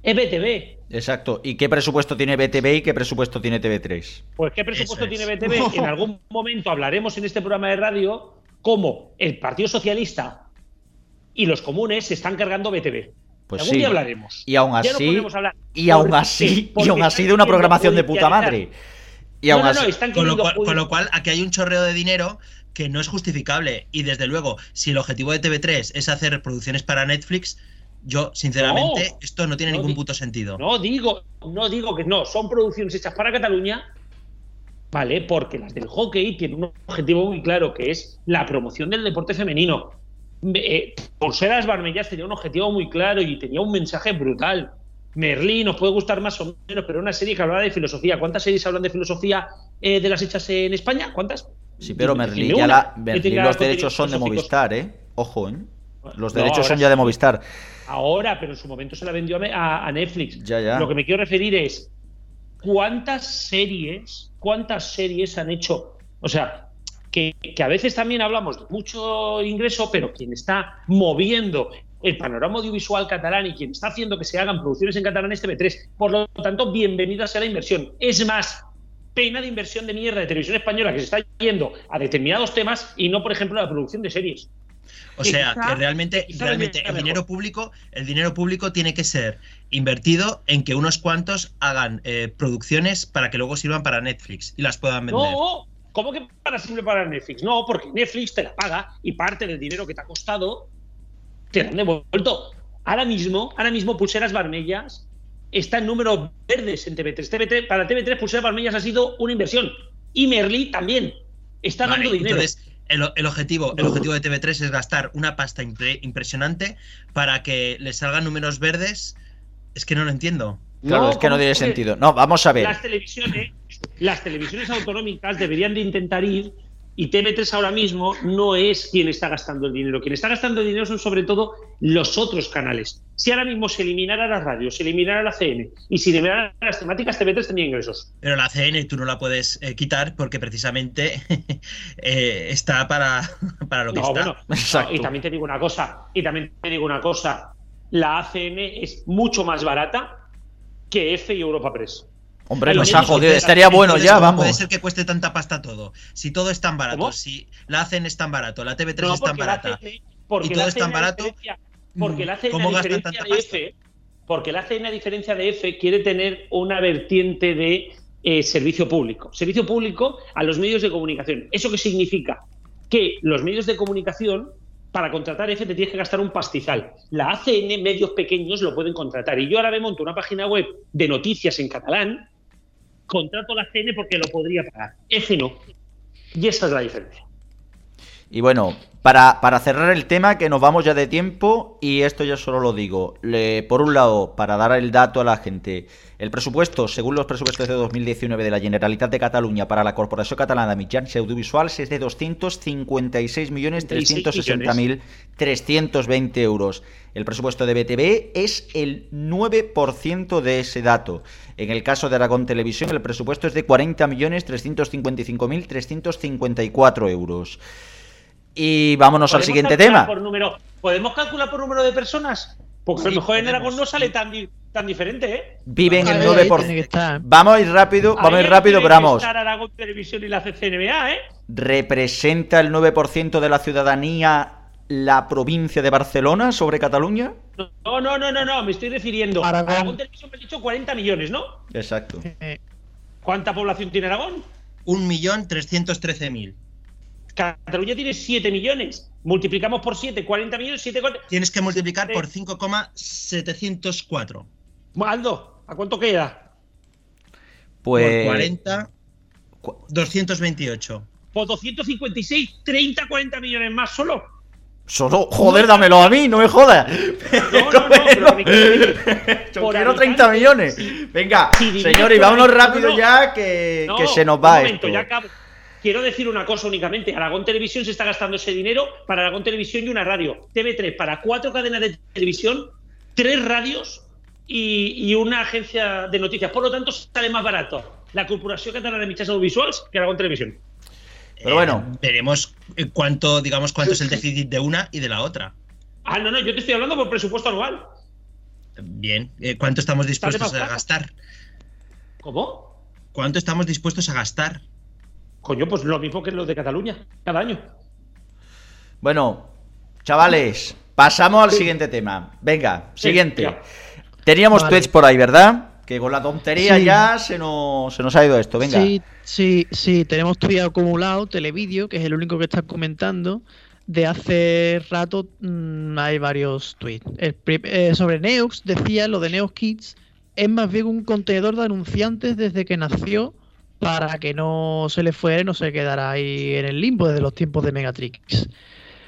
Speaker 6: es BTV.
Speaker 10: Exacto. ¿Y qué presupuesto tiene BTV y qué presupuesto tiene TV3?
Speaker 6: Pues ¿qué presupuesto
Speaker 20: Eso es.
Speaker 6: tiene BTV? En algún momento hablaremos en este programa de radio cómo el Partido Socialista y los comunes se están cargando BTV.
Speaker 10: Pues
Speaker 6: algún
Speaker 10: sí.
Speaker 6: día hablaremos.
Speaker 10: Y aún así,
Speaker 6: podemos hablar.
Speaker 10: y aún
Speaker 6: Porque-
Speaker 10: así, y aún así de una programación de puta madre. Y
Speaker 6: No,
Speaker 10: aún
Speaker 6: no,
Speaker 10: así,
Speaker 6: no, están
Speaker 20: Con lo, cual, con lo cual, aquí hay un chorreo de dinero que no es justificable. Y desde luego, si el objetivo de TV3 es hacer producciones para Netflix, yo, sinceramente,
Speaker 6: No.
Speaker 20: esto no tiene
Speaker 6: No
Speaker 20: ningún puto sentido.
Speaker 6: No digo, no digo que no, son producciones hechas para Cataluña, ¿vale? Porque las del hockey tienen un objetivo muy claro, que es la promoción del deporte femenino. Eh, Pulseras Barmellas tenía un objetivo muy claro y tenía un mensaje brutal. Merlí nos puede gustar más o menos, pero era una serie que hablaba de filosofía. ¿Cuántas series hablan de filosofía eh, de las hechas en España? ¿Cuántas?
Speaker 10: sí, pero
Speaker 6: Dime
Speaker 10: Merlí,
Speaker 6: una
Speaker 10: ya la,
Speaker 6: que
Speaker 10: Merlí,
Speaker 6: tenga
Speaker 10: los derechos son de. Movistar, ¿eh? Ojo, ¿eh? Los derechos son ya de. Movistar.
Speaker 6: Ahora, pero en su momento se la vendió a, a- a Netflix.
Speaker 10: Ya, ya.
Speaker 6: Lo que me quiero referir es cuántas series, cuántas series han hecho. O sea, que, que a veces también hablamos de mucho ingreso, pero quien está moviendo el panorama audiovisual catalán y quien está haciendo que se hagan producciones en catalán es TV3. Por lo tanto, bienvenida sea la inversión. Es más, pena de inversión de mierda de televisión española que se está yendo a determinados temas y no, por ejemplo, a la producción de series.
Speaker 20: O sea, que realmente, realmente el dinero público, el dinero público tiene que ser invertido en que unos cuantos hagan eh, producciones para que luego sirvan para Netflix y las puedan vender.
Speaker 6: No, ¿cómo que para sirve para Netflix? No, porque Netflix te la paga y parte del dinero que te ha costado te la han devuelto. Ahora mismo, ahora mismo Pulseras Barmellas está en números verdes en TV3. TV3 para TV3 Pulseras Barmellas ha sido una inversión y Merli también está dando dinero.
Speaker 20: Entonces, el, objetivo, el objetivo de TV3 es gastar una pasta impresionante para que le salgan números verdes. Es que no lo entiendo.
Speaker 10: Claro, es que no tiene sentido. No, vamos a ver.
Speaker 6: Las televisiones, las televisiones autonómicas deberían de intentar ir y TV3 ahora mismo no es quien está gastando el dinero. Quien está gastando el dinero son sobre todo los otros canales. Si ahora mismo se eliminara la radio, se eliminara la CN y se eliminaran las temáticas, TV3 tendría ingresos.
Speaker 20: Pero la CN tú no la puedes eh, quitar porque precisamente eh, está para, para lo que está.
Speaker 6: Bueno, y también te digo una cosa, y también te digo una cosa, la ACN es mucho más barata que F y Europa Press.
Speaker 10: Hombre, nos ha jodido, estaría bueno ya, vamos.
Speaker 20: puede ser que cueste tanta pasta todo? Si todo es tan barato, si la ACN es tan barato, la TV3 es tan barata
Speaker 6: porque
Speaker 20: y todo es tan barato,
Speaker 6: porque la ACN, ¿cómo gastan tanta de F, porque la ACN, a diferencia de F, quiere tener una vertiente de eh, servicio público. Servicio público a los medios de comunicación. ¿Eso qué significa? Que los medios de comunicación para contratar F te tienes que gastar un pastizal. La ACN, medios pequeños, lo pueden contratar. Y yo ahora me monto una página web de noticias en catalán contrato la CN porque lo podría pagar. Ese no. Y esa es la diferencia.
Speaker 10: Y bueno, para, para, cerrar el tema, que nos vamos ya de tiempo, y esto ya solo lo digo. por un lado, para dar el dato a la gente, el presupuesto, según los presupuestos de 2019 de la Generalitat de Cataluña para la Corporación Catalana de Mitjans es de 256.360.320 euros. El presupuesto de BTV es el 9% de ese dato. En el caso de Aragón Televisión, el presupuesto es de 40.355.354 euros. Y vámonos al siguiente tema.
Speaker 6: Por número, ¿Podemos calcular por número de personas? Porque a lo mejor en Aragón no sale tan, tan diferente, ¿eh?
Speaker 10: Viven el 9%. Vamos a ir rápido, vamos a ir rápido, pero vamos.
Speaker 6: Aragón Televisión y la CCNBA, ¿eh?
Speaker 10: ¿Representa el 9% de la ciudadanía la provincia de Barcelona sobre Cataluña?
Speaker 6: No, no, no, no, no, me estoy refiriendo. Aragón, Aragón Televisión me has dicho 40 millones, ¿no?
Speaker 10: Exacto.
Speaker 6: ¿Cuánta población tiene Aragón?
Speaker 20: 1.313.000.
Speaker 6: Cataluña tiene 7 millones. Multiplicamos por 7, 40 millones, 7,
Speaker 20: Tienes que multiplicar por 5,704.
Speaker 6: Aldo, ¿a cuánto queda?
Speaker 10: Pues.
Speaker 20: Por 40. 228.
Speaker 6: Por 256, 30, 40 millones más solo.
Speaker 10: Solo, joder, dámelo a mí, no me jodas. No, no, no, pero Yo quiero 30 millones. Venga, señores, vámonos rápido ya que, que, se nos va esto. Ya acabo
Speaker 6: quiero decir una cosa únicamente. Aragón Televisión se está gastando ese dinero para Aragón Televisión y una radio. TV3 para cuatro cadenas de televisión, tres radios y, una agencia de noticias. Por lo tanto, sale más barato la Corporación Catalana de Michas Audiovisuales que Aragón Televisión.
Speaker 10: Pero bueno.
Speaker 20: Eh, veremos eh, cuánto, digamos, cuánto es el déficit de una y de la otra.
Speaker 6: Ah, no, no, yo te estoy hablando por presupuesto anual.
Speaker 20: Bien, eh, ¿cuánto estamos dispuestos a gastar?
Speaker 6: ¿Cómo?
Speaker 20: ¿Cuánto estamos dispuestos a gastar?
Speaker 6: Coño, pues lo mismo que los de Cataluña, cada año.
Speaker 10: Bueno, chavales, pasamos al siguiente tema. Venga, siguiente. Teníamos Twitch por ahí, ¿verdad? Que con la tontería ya se nos, se nos ha ido esto. Venga.
Speaker 9: Sí, sí, sí. Tenemos Twitch acumulado, Televideo, que es el único que está comentando. De hace rato mm, hay varios tweets. Eh, sobre Neox, decía lo de Neox Kids, es más bien un contenedor de anunciantes desde que nació para que no se le fuera y no se quedara ahí en el limbo desde los tiempos de Megatrix.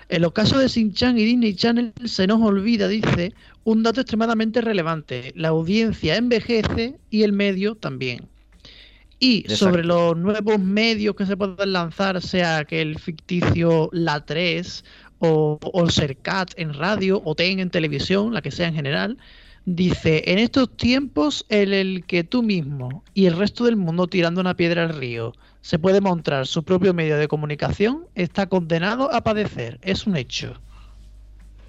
Speaker 9: En los casos de Shin-Chan y Disney Channel se nos olvida, dice, un dato extremadamente relevante. La audiencia envejece y el medio también. Y sobre los nuevos medios que se pueden lanzar, sea que el ficticio La 3 o, o el Sercat en radio o TEN en televisión, la que sea en general, Dice, en estos tiempos en el que tú mismo y el resto del mundo tirando una piedra al río se puede montar su propio medio de comunicación, está condenado a padecer. Es un hecho.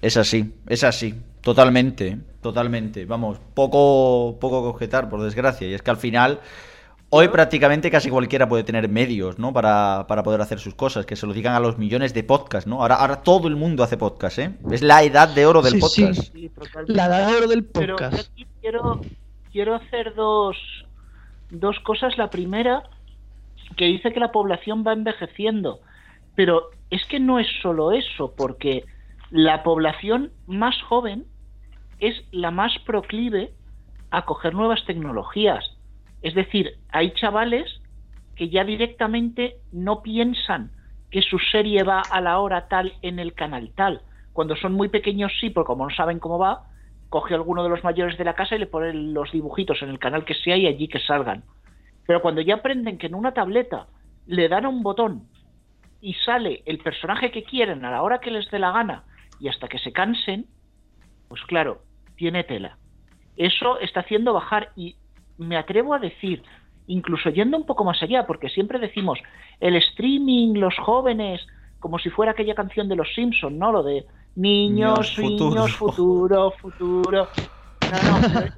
Speaker 10: Es así, es así. Totalmente, totalmente. Vamos, poco, poco que por desgracia. Y es que al final, hoy prácticamente casi cualquiera puede tener medios, ¿no? Para, para poder hacer sus cosas, que se lo digan a los millones de podcasts, ¿no? Ahora, ahora todo el mundo hace podcast, ¿eh? Es la edad de oro del
Speaker 2: Sí, sí.
Speaker 10: podcast.
Speaker 14: Sí, totalmente.
Speaker 2: La edad de oro del
Speaker 14: Pero yo
Speaker 2: podcast.
Speaker 14: aquí quiero, quiero hacer dos, dos cosas. La primera, que dice que la población va envejeciendo. Pero es que no es solo eso, porque la población más joven es la más proclive a coger nuevas tecnologías. Es decir, hay chavales que ya directamente no piensan que su serie va a la hora tal en el canal tal. Cuando son muy pequeños sí, porque como no saben cómo va, coge alguno de los mayores de la casa y le pone los dibujitos en el canal que sea y allí que salgan. Pero cuando ya aprenden que en una tableta le dan a un botón y sale el personaje que quieren a la hora que les dé la gana y hasta que se cansen, pues claro, tiene tela. Eso está haciendo bajar y me atrevo a decir, incluso yendo un poco más allá, porque siempre decimos el streaming, los jóvenes, como si fuera aquella canción de los Simpsons, ¿no? Lo de niños,
Speaker 10: Niños,
Speaker 14: futuro, futuro. No, no,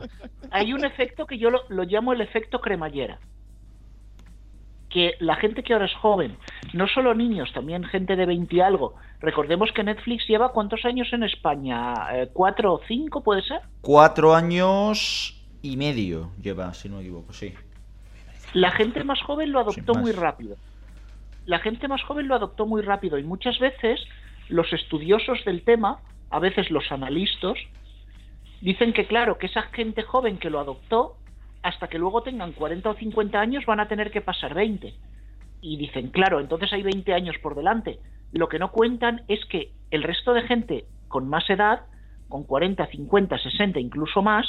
Speaker 14: hay un efecto que yo lo, lo llamo el efecto cremallera. Que la gente que ahora es joven, no solo niños, también gente de 20 y algo. Recordemos que Netflix lleva cuántos años en España, Eh, ¿cuatro o cinco puede ser?
Speaker 10: Cuatro años y medio lleva, si no me equivoco, sí.
Speaker 14: La gente más joven lo adoptó muy rápido. La gente más joven lo adoptó muy rápido y muchas veces los estudiosos del tema, a veces los analistas, dicen que claro, que esa gente joven que lo adoptó, hasta que luego tengan 40 o 50 años van a tener que pasar 20. Y dicen, claro, entonces hay 20 años por delante. Lo que no cuentan es que el resto de gente con más edad, con 40, 50, 60, incluso más,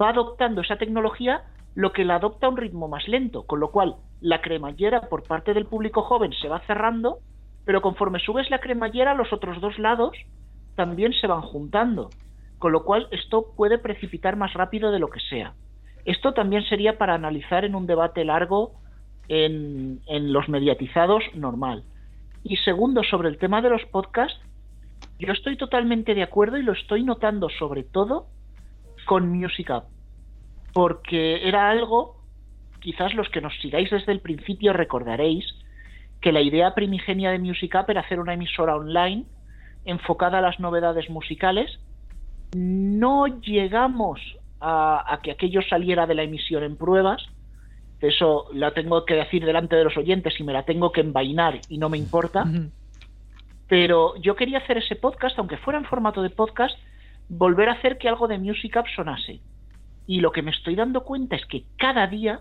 Speaker 14: va adoptando esa tecnología lo que la adopta a un ritmo más lento, con lo cual la cremallera por parte del público joven se va cerrando, pero conforme subes la cremallera los otros dos lados también se van juntando, con lo cual esto puede precipitar más rápido de lo que sea. Esto también sería para analizar en un debate largo en, en los mediatizados normal. Y segundo, sobre el tema de los podcasts, yo estoy totalmente de acuerdo y lo estoy notando sobre todo con Music Up, porque era algo, quizás los que nos sigáis desde el principio recordaréis, que la idea primigenia de Music Up era hacer una emisora online enfocada a las novedades musicales. No llegamos a, a que aquello saliera de la emisión en pruebas, eso la tengo que decir delante de los oyentes y me la tengo que envainar y no me importa. Pero yo quería hacer ese podcast, aunque fuera en formato de podcast, volver a hacer que algo de Music Up sonase. Y lo que me estoy dando cuenta es que cada día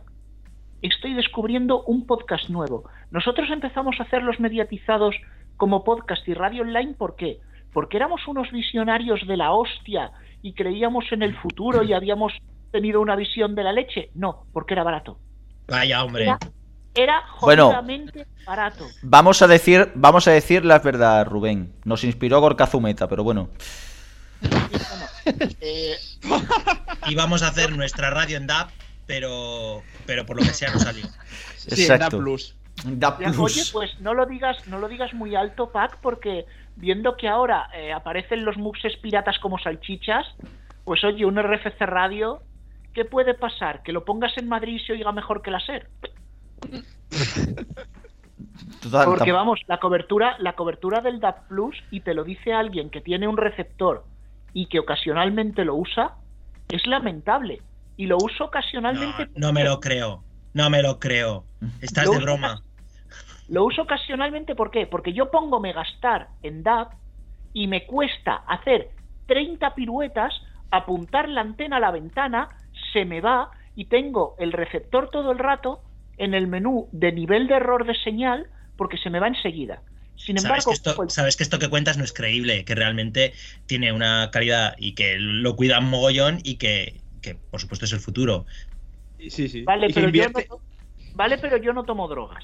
Speaker 14: estoy descubriendo un podcast nuevo. Nosotros empezamos a hacer los mediatizados como podcast y radio online, ¿por qué? Porque éramos unos visionarios de la hostia y creíamos en el futuro y habíamos tenido una visión de la leche. No, porque era barato.
Speaker 20: Vaya, hombre.
Speaker 14: Era, era
Speaker 10: Bueno.
Speaker 14: jodidamente barato.
Speaker 10: Vamos a decir, vamos a decir la verdad, Rubén. Nos inspiró Gorka Zumeta, pero bueno.
Speaker 14: Eh,
Speaker 20: Y vamos a hacer nuestra radio en DAP, pero, pero por lo que sea no salió.
Speaker 10: Exacto.
Speaker 20: DAP
Speaker 14: Ya, Oye, pues no lo digas, no lo digas muy alto, Pac, porque viendo que ahora eh, aparecen los muxes piratas como salchichas, pues oye, un RFC radio, ¿qué puede pasar? ¿Que lo pongas en Madrid y se oiga mejor que la SER?
Speaker 10: Total,
Speaker 14: Porque vamos, la cobertura, la cobertura del DAP Plus, y te lo dice alguien que tiene un receptor y que ocasionalmente lo usa, es lamentable. Y lo uso ocasionalmente.
Speaker 20: No me lo creo. No me lo creo. Estás de broma.
Speaker 14: Lo uso ocasionalmente, ¿por qué? Porque yo pongo Megastar en DAB y me cuesta hacer 30 piruetas, apuntar la antena a la ventana, se me va y tengo el receptor todo el rato en el menú de nivel de error de señal porque se me va enseguida. Sin
Speaker 20: Sabes
Speaker 14: embargo,
Speaker 20: que, esto, sabes que esto que cuentas no es creíble, que realmente tiene una calidad y que lo cuidan mogollón y que, que, por supuesto es el futuro.
Speaker 11: Sí, sí.
Speaker 14: vale, pero yo no, vale, pero yo no tomo drogas.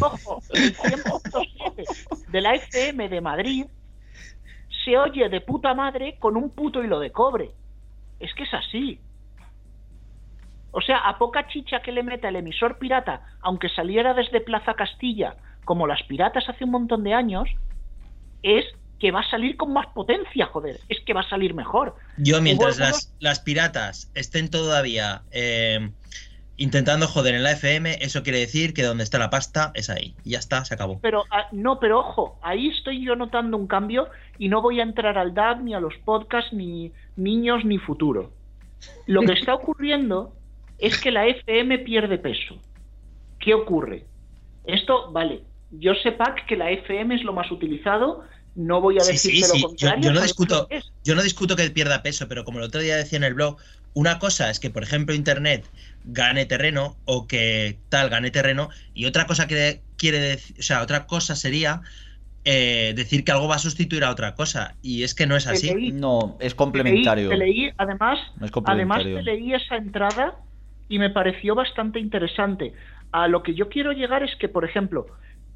Speaker 14: Ojo, el 100.7 de la FM de Madrid se oye de puta madre con un puto hilo de cobre. Es que es así. O sea, a poca chicha que le meta el emisor pirata, aunque saliera desde Plaza Castilla, como las piratas hace un montón de años, es que va a salir con más potencia, joder, es que va a salir mejor.
Speaker 20: Yo mientras las, las, piratas estén todavía eh, intentando joder en la FM, eso quiere decir que donde está la pasta es ahí. Y ya está, se acabó.
Speaker 14: Pero ah, no, pero ojo, ahí estoy yo notando un cambio y no voy a entrar al DAB ni a los podcasts ni niños ni futuro. Lo que está ocurriendo es que la FM pierde peso. ¿Qué ocurre? Esto, vale, yo sepa que la FM es lo más utilizado, no voy a decir
Speaker 20: sí, lo contrario. Yo, no discuto, yo no discuto que pierda peso, pero como el otro día decía en el blog, una cosa es que, por ejemplo, Internet gane terreno o que tal gane terreno y otra cosa que quiere decir, o sea, otra cosa sería eh, decir que algo va a sustituir a otra cosa y es que no es así.
Speaker 10: no, es complementario.
Speaker 14: Te leí, además, además te leí esa entrada y me pareció bastante interesante. A lo que yo quiero llegar es que, por ejemplo,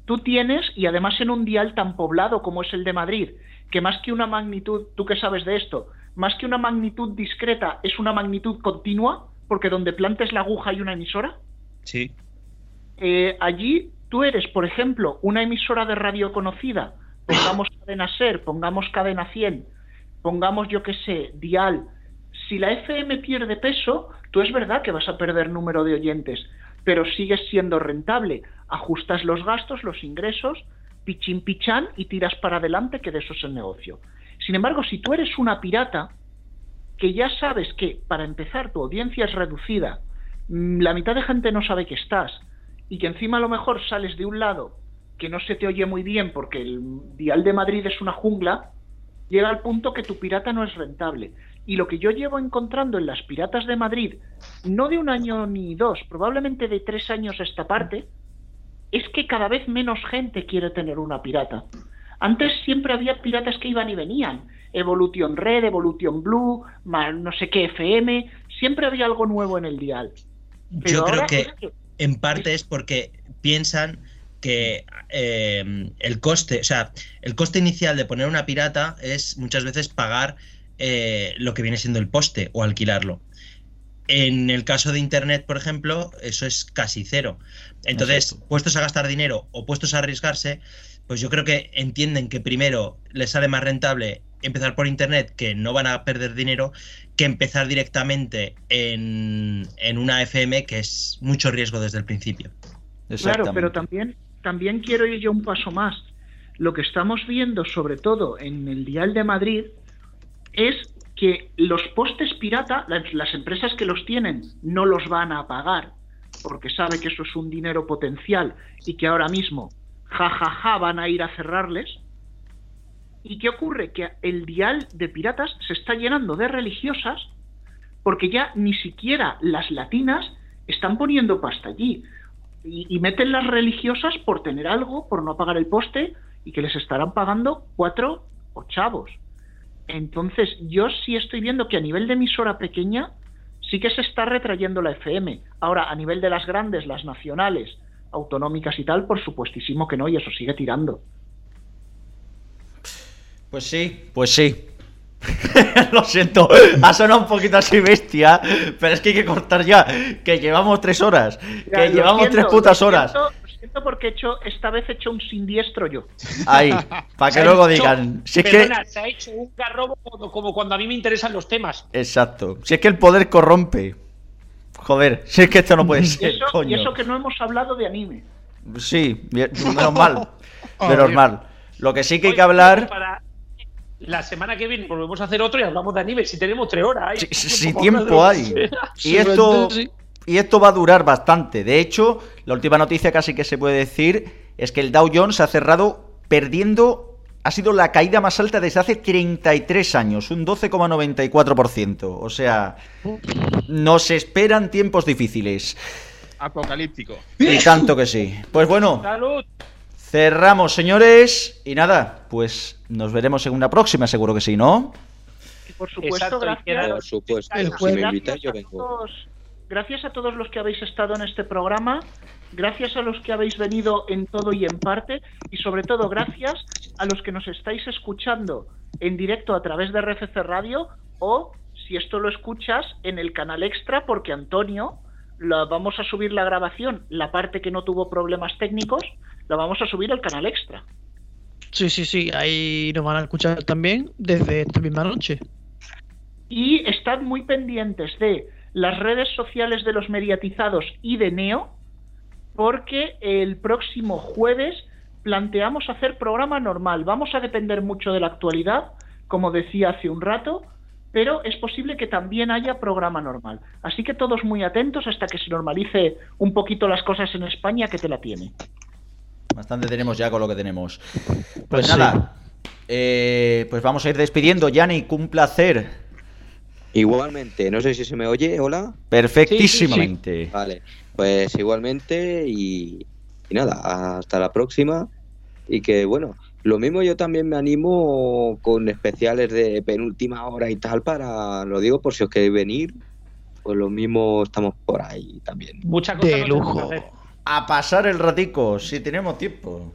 Speaker 14: tú tienes, y además en un dial tan poblado como es el de Madrid, que más que una magnitud, tú que sabes de esto, más que una magnitud discreta, es una magnitud continua, porque donde plantes la aguja hay una emisora.
Speaker 20: Sí.
Speaker 14: Eh, allí tú eres, por ejemplo, una emisora de radio conocida, pongamos cadena SER, pongamos cadena 100, pongamos yo que sé, dial. Si la FM pierde peso, tú es verdad que vas a perder número de oyentes, pero sigues siendo rentable. Ajustas los gastos, los ingresos, pichín pichán y tiras para adelante, que de eso es el negocio. Sin embargo, si tú eres una pirata, que ya sabes que para empezar tu audiencia es reducida, mm, la mitad de gente no sabe que estás, y que encima a lo mejor sales de un lado que no se te oye muy bien porque el dial de Madrid es una jungla, llega al punto que tu pirata no es rentable. Y lo que yo llevo encontrando en las piratas de Madrid, no de un año ni dos, probablemente de tres años a esta parte, es que cada vez menos gente quiere tener una pirata. Antes siempre había piratas que iban y venían. Evolution Red, Evolution Blue, no sé qué FM, siempre había algo nuevo en el dial.
Speaker 20: Yo creo que, en parte es porque piensan que eh, el coste, o sea, el coste inicial de poner una pirata es muchas veces pagar eh, lo que viene siendo el poste o alquilarlo. En el caso de Internet, por ejemplo, eso es casi cero. Entonces, puestos a gastar dinero o puestos a arriesgarse, pues yo creo que entienden que primero les sale más rentable empezar por Internet, que no van a perder dinero, que empezar directamente en, en una FM, que es mucho riesgo desde el principio.
Speaker 14: Claro, pero también, también quiero ir yo un paso más. Lo que estamos viendo, sobre todo en el Dial de Madrid, es que los postes pirata, las, empresas que los tienen, no los van a pagar, porque sabe que eso es un dinero potencial y que ahora mismo, jajaja, ja, ja, van a ir a cerrarles. ¿Y qué ocurre? Que el dial de piratas se está llenando de religiosas porque ya ni siquiera las latinas están poniendo pasta allí. Y, y, meten las religiosas por tener algo, por no pagar el poste, y que les estarán pagando cuatro chavos. Entonces, yo sí estoy viendo que a nivel de emisora pequeña sí que se está retrayendo la FM. Ahora, a nivel de las grandes, las nacionales, autonómicas y tal, por supuestísimo que no, y eso sigue tirando.
Speaker 10: Pues sí, pues sí. Lo siento, ha sonado un poquito así bestia, pero es que hay que cortar ya, que llevamos tres horas, que llevamos tres putas horas
Speaker 14: porque he hecho, esta vez he hecho un sindiestro yo.
Speaker 10: Ahí, para que luego digan.
Speaker 6: Si es que... se ha hecho un garrobo como cuando a mí me interesan los temas.
Speaker 10: Exacto. Si es que el poder corrompe. Joder, si es que esto no puede ser.
Speaker 14: Y eso, coño. Y eso que no hemos hablado de anime.
Speaker 10: Sí, menos mal. menos mal. Lo que sí que hay que hablar.
Speaker 6: la semana que viene volvemos a hacer otro y hablamos de anime. Si tenemos tres horas.
Speaker 10: Si, tiempo hay. Y esto. Y esto va a durar bastante. De hecho, la última noticia casi que se puede decir es que el Dow Jones ha cerrado perdiendo ha sido la caída más alta desde hace 33 años, un 12,94%. O sea, nos esperan tiempos difíciles.
Speaker 16: Apocalíptico.
Speaker 10: Y tanto que sí. Pues bueno, cerramos, señores. Y nada, pues nos veremos en una próxima, seguro que sí, ¿no?
Speaker 14: por supuesto, gracias.
Speaker 18: Por supuesto. Si me yo vengo
Speaker 14: gracias a todos los que habéis estado en este programa, gracias a los que habéis venido en todo y en parte, y sobre todo gracias a los que nos estáis escuchando en directo a través de RFC Radio o si esto lo escuchas en el canal extra, porque Antonio, la, vamos a subir la grabación, la parte que no tuvo problemas técnicos, la vamos a subir al canal extra.
Speaker 9: Sí, sí, sí, ahí nos van a escuchar también desde esta misma noche.
Speaker 14: Y estad muy pendientes de las redes sociales de los mediatizados y de Neo, porque el próximo jueves planteamos hacer programa normal. Vamos a depender mucho de la actualidad, como decía hace un rato, pero es posible que también haya programa normal. Así que todos muy atentos hasta que se normalice un poquito las cosas en España, que te la tiene.
Speaker 10: Bastante tenemos ya con lo que tenemos. Pues, pues nada, eh, pues vamos a ir despidiendo. Yannick, un placer.
Speaker 8: Igualmente, no sé si se me oye, hola.
Speaker 10: Perfectísimamente.
Speaker 8: Vale, pues igualmente y, y nada, hasta la próxima. Y que bueno, lo mismo yo también me animo con especiales de penúltima hora y tal para, lo digo por si os queréis venir, pues lo mismo estamos por ahí también.
Speaker 6: Mucha cosa
Speaker 9: de lujo.
Speaker 10: A pasar el ratico, si tenemos tiempo.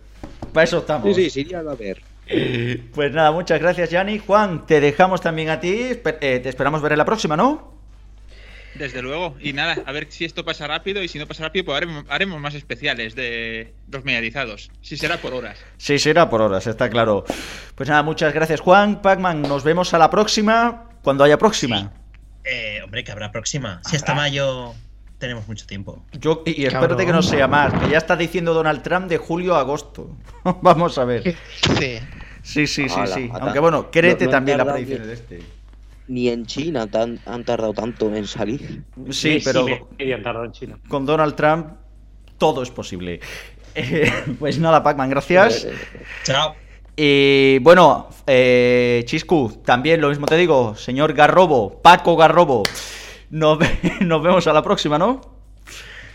Speaker 10: Para eso estamos.
Speaker 8: Sí, sí, sí, ya va a ver.
Speaker 10: Pues nada, muchas gracias, Yanni. Juan, te dejamos también a ti. Eh, te esperamos ver en la próxima, ¿no?
Speaker 16: Desde luego. Y nada, a ver si esto pasa rápido y si no pasa rápido, pues haremos, más especiales de los mediatizados. Si será por horas.
Speaker 10: Sí, será por horas, está claro. Pues nada, muchas gracias Juan, Pacman. Nos vemos a la próxima, cuando haya próxima.
Speaker 20: Eh, hombre, que habrá próxima. Si hasta mayo tenemos mucho tiempo.
Speaker 10: Yo, y, espérate que no sea más, que ya está diciendo Donald Trump de julio a agosto. Vamos a ver.
Speaker 9: Sí.
Speaker 10: Sí, sí, sí, sí. Aunque bueno, créete también la predicción de este
Speaker 8: ni en China han tardado tanto en salir.
Speaker 10: Sí, pero
Speaker 6: han tardado en China.
Speaker 10: con Donald Trump todo es posible. Eh, pues nada, Pacman, gracias.
Speaker 20: Chao.
Speaker 10: Y bueno, eh, Chiscu, también lo mismo te digo, señor Garrobo, Paco Garrobo. Nos, nos vemos a la próxima, ¿no?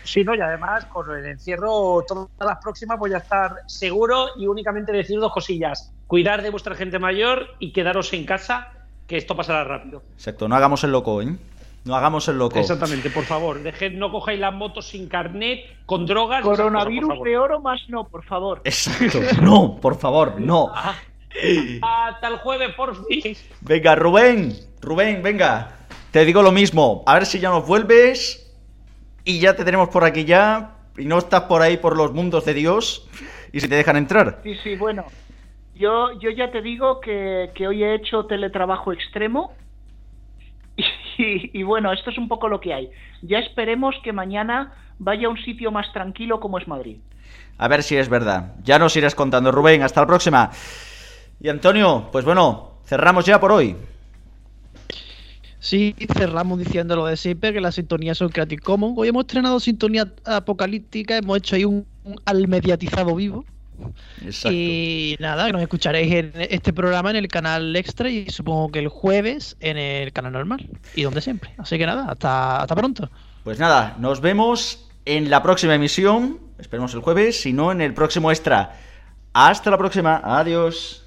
Speaker 6: Sí, no, y además con el encierro, todas las próximas voy a estar seguro y únicamente decir dos cosillas. Cuidar de vuestra gente mayor y quedaros en casa que esto pasará rápido.
Speaker 10: Exacto, no hagamos el loco, ¿eh? No hagamos el loco.
Speaker 6: Exactamente, por favor, dejed, no cojáis las motos sin carnet, con drogas.
Speaker 14: Coronavirus de oro más no, por favor.
Speaker 10: Exacto, no, por favor, no.
Speaker 6: Ah, hasta el jueves, por fin.
Speaker 10: Venga, Rubén, Rubén, venga. Te digo lo mismo, a ver si ya nos vuelves y ya te tenemos por aquí ya y no estás por ahí por los mundos de Dios y si te dejan entrar.
Speaker 14: Sí, sí, bueno. Yo, yo ya te digo que, hoy he hecho teletrabajo extremo y, bueno, esto es un poco lo que hay. Ya esperemos que mañana vaya a un sitio más tranquilo como es Madrid.
Speaker 10: A ver si es verdad. Ya nos irás contando, Rubén. Hasta la próxima. Y Antonio, pues bueno, cerramos ya por hoy.
Speaker 9: Sí, cerramos diciendo lo de siempre, que las sintonías son Creative Commons. Hoy hemos estrenado sintonía apocalíptica, hemos hecho ahí un, un al mediatizado vivo. Y nada, que nos escucharéis en este programa en el canal extra y supongo que el jueves en el canal normal y donde siempre. Así que nada, hasta, hasta pronto.
Speaker 10: Pues nada, nos vemos en la próxima emisión. Esperemos el jueves, si no en el próximo extra. Hasta la próxima. Adiós.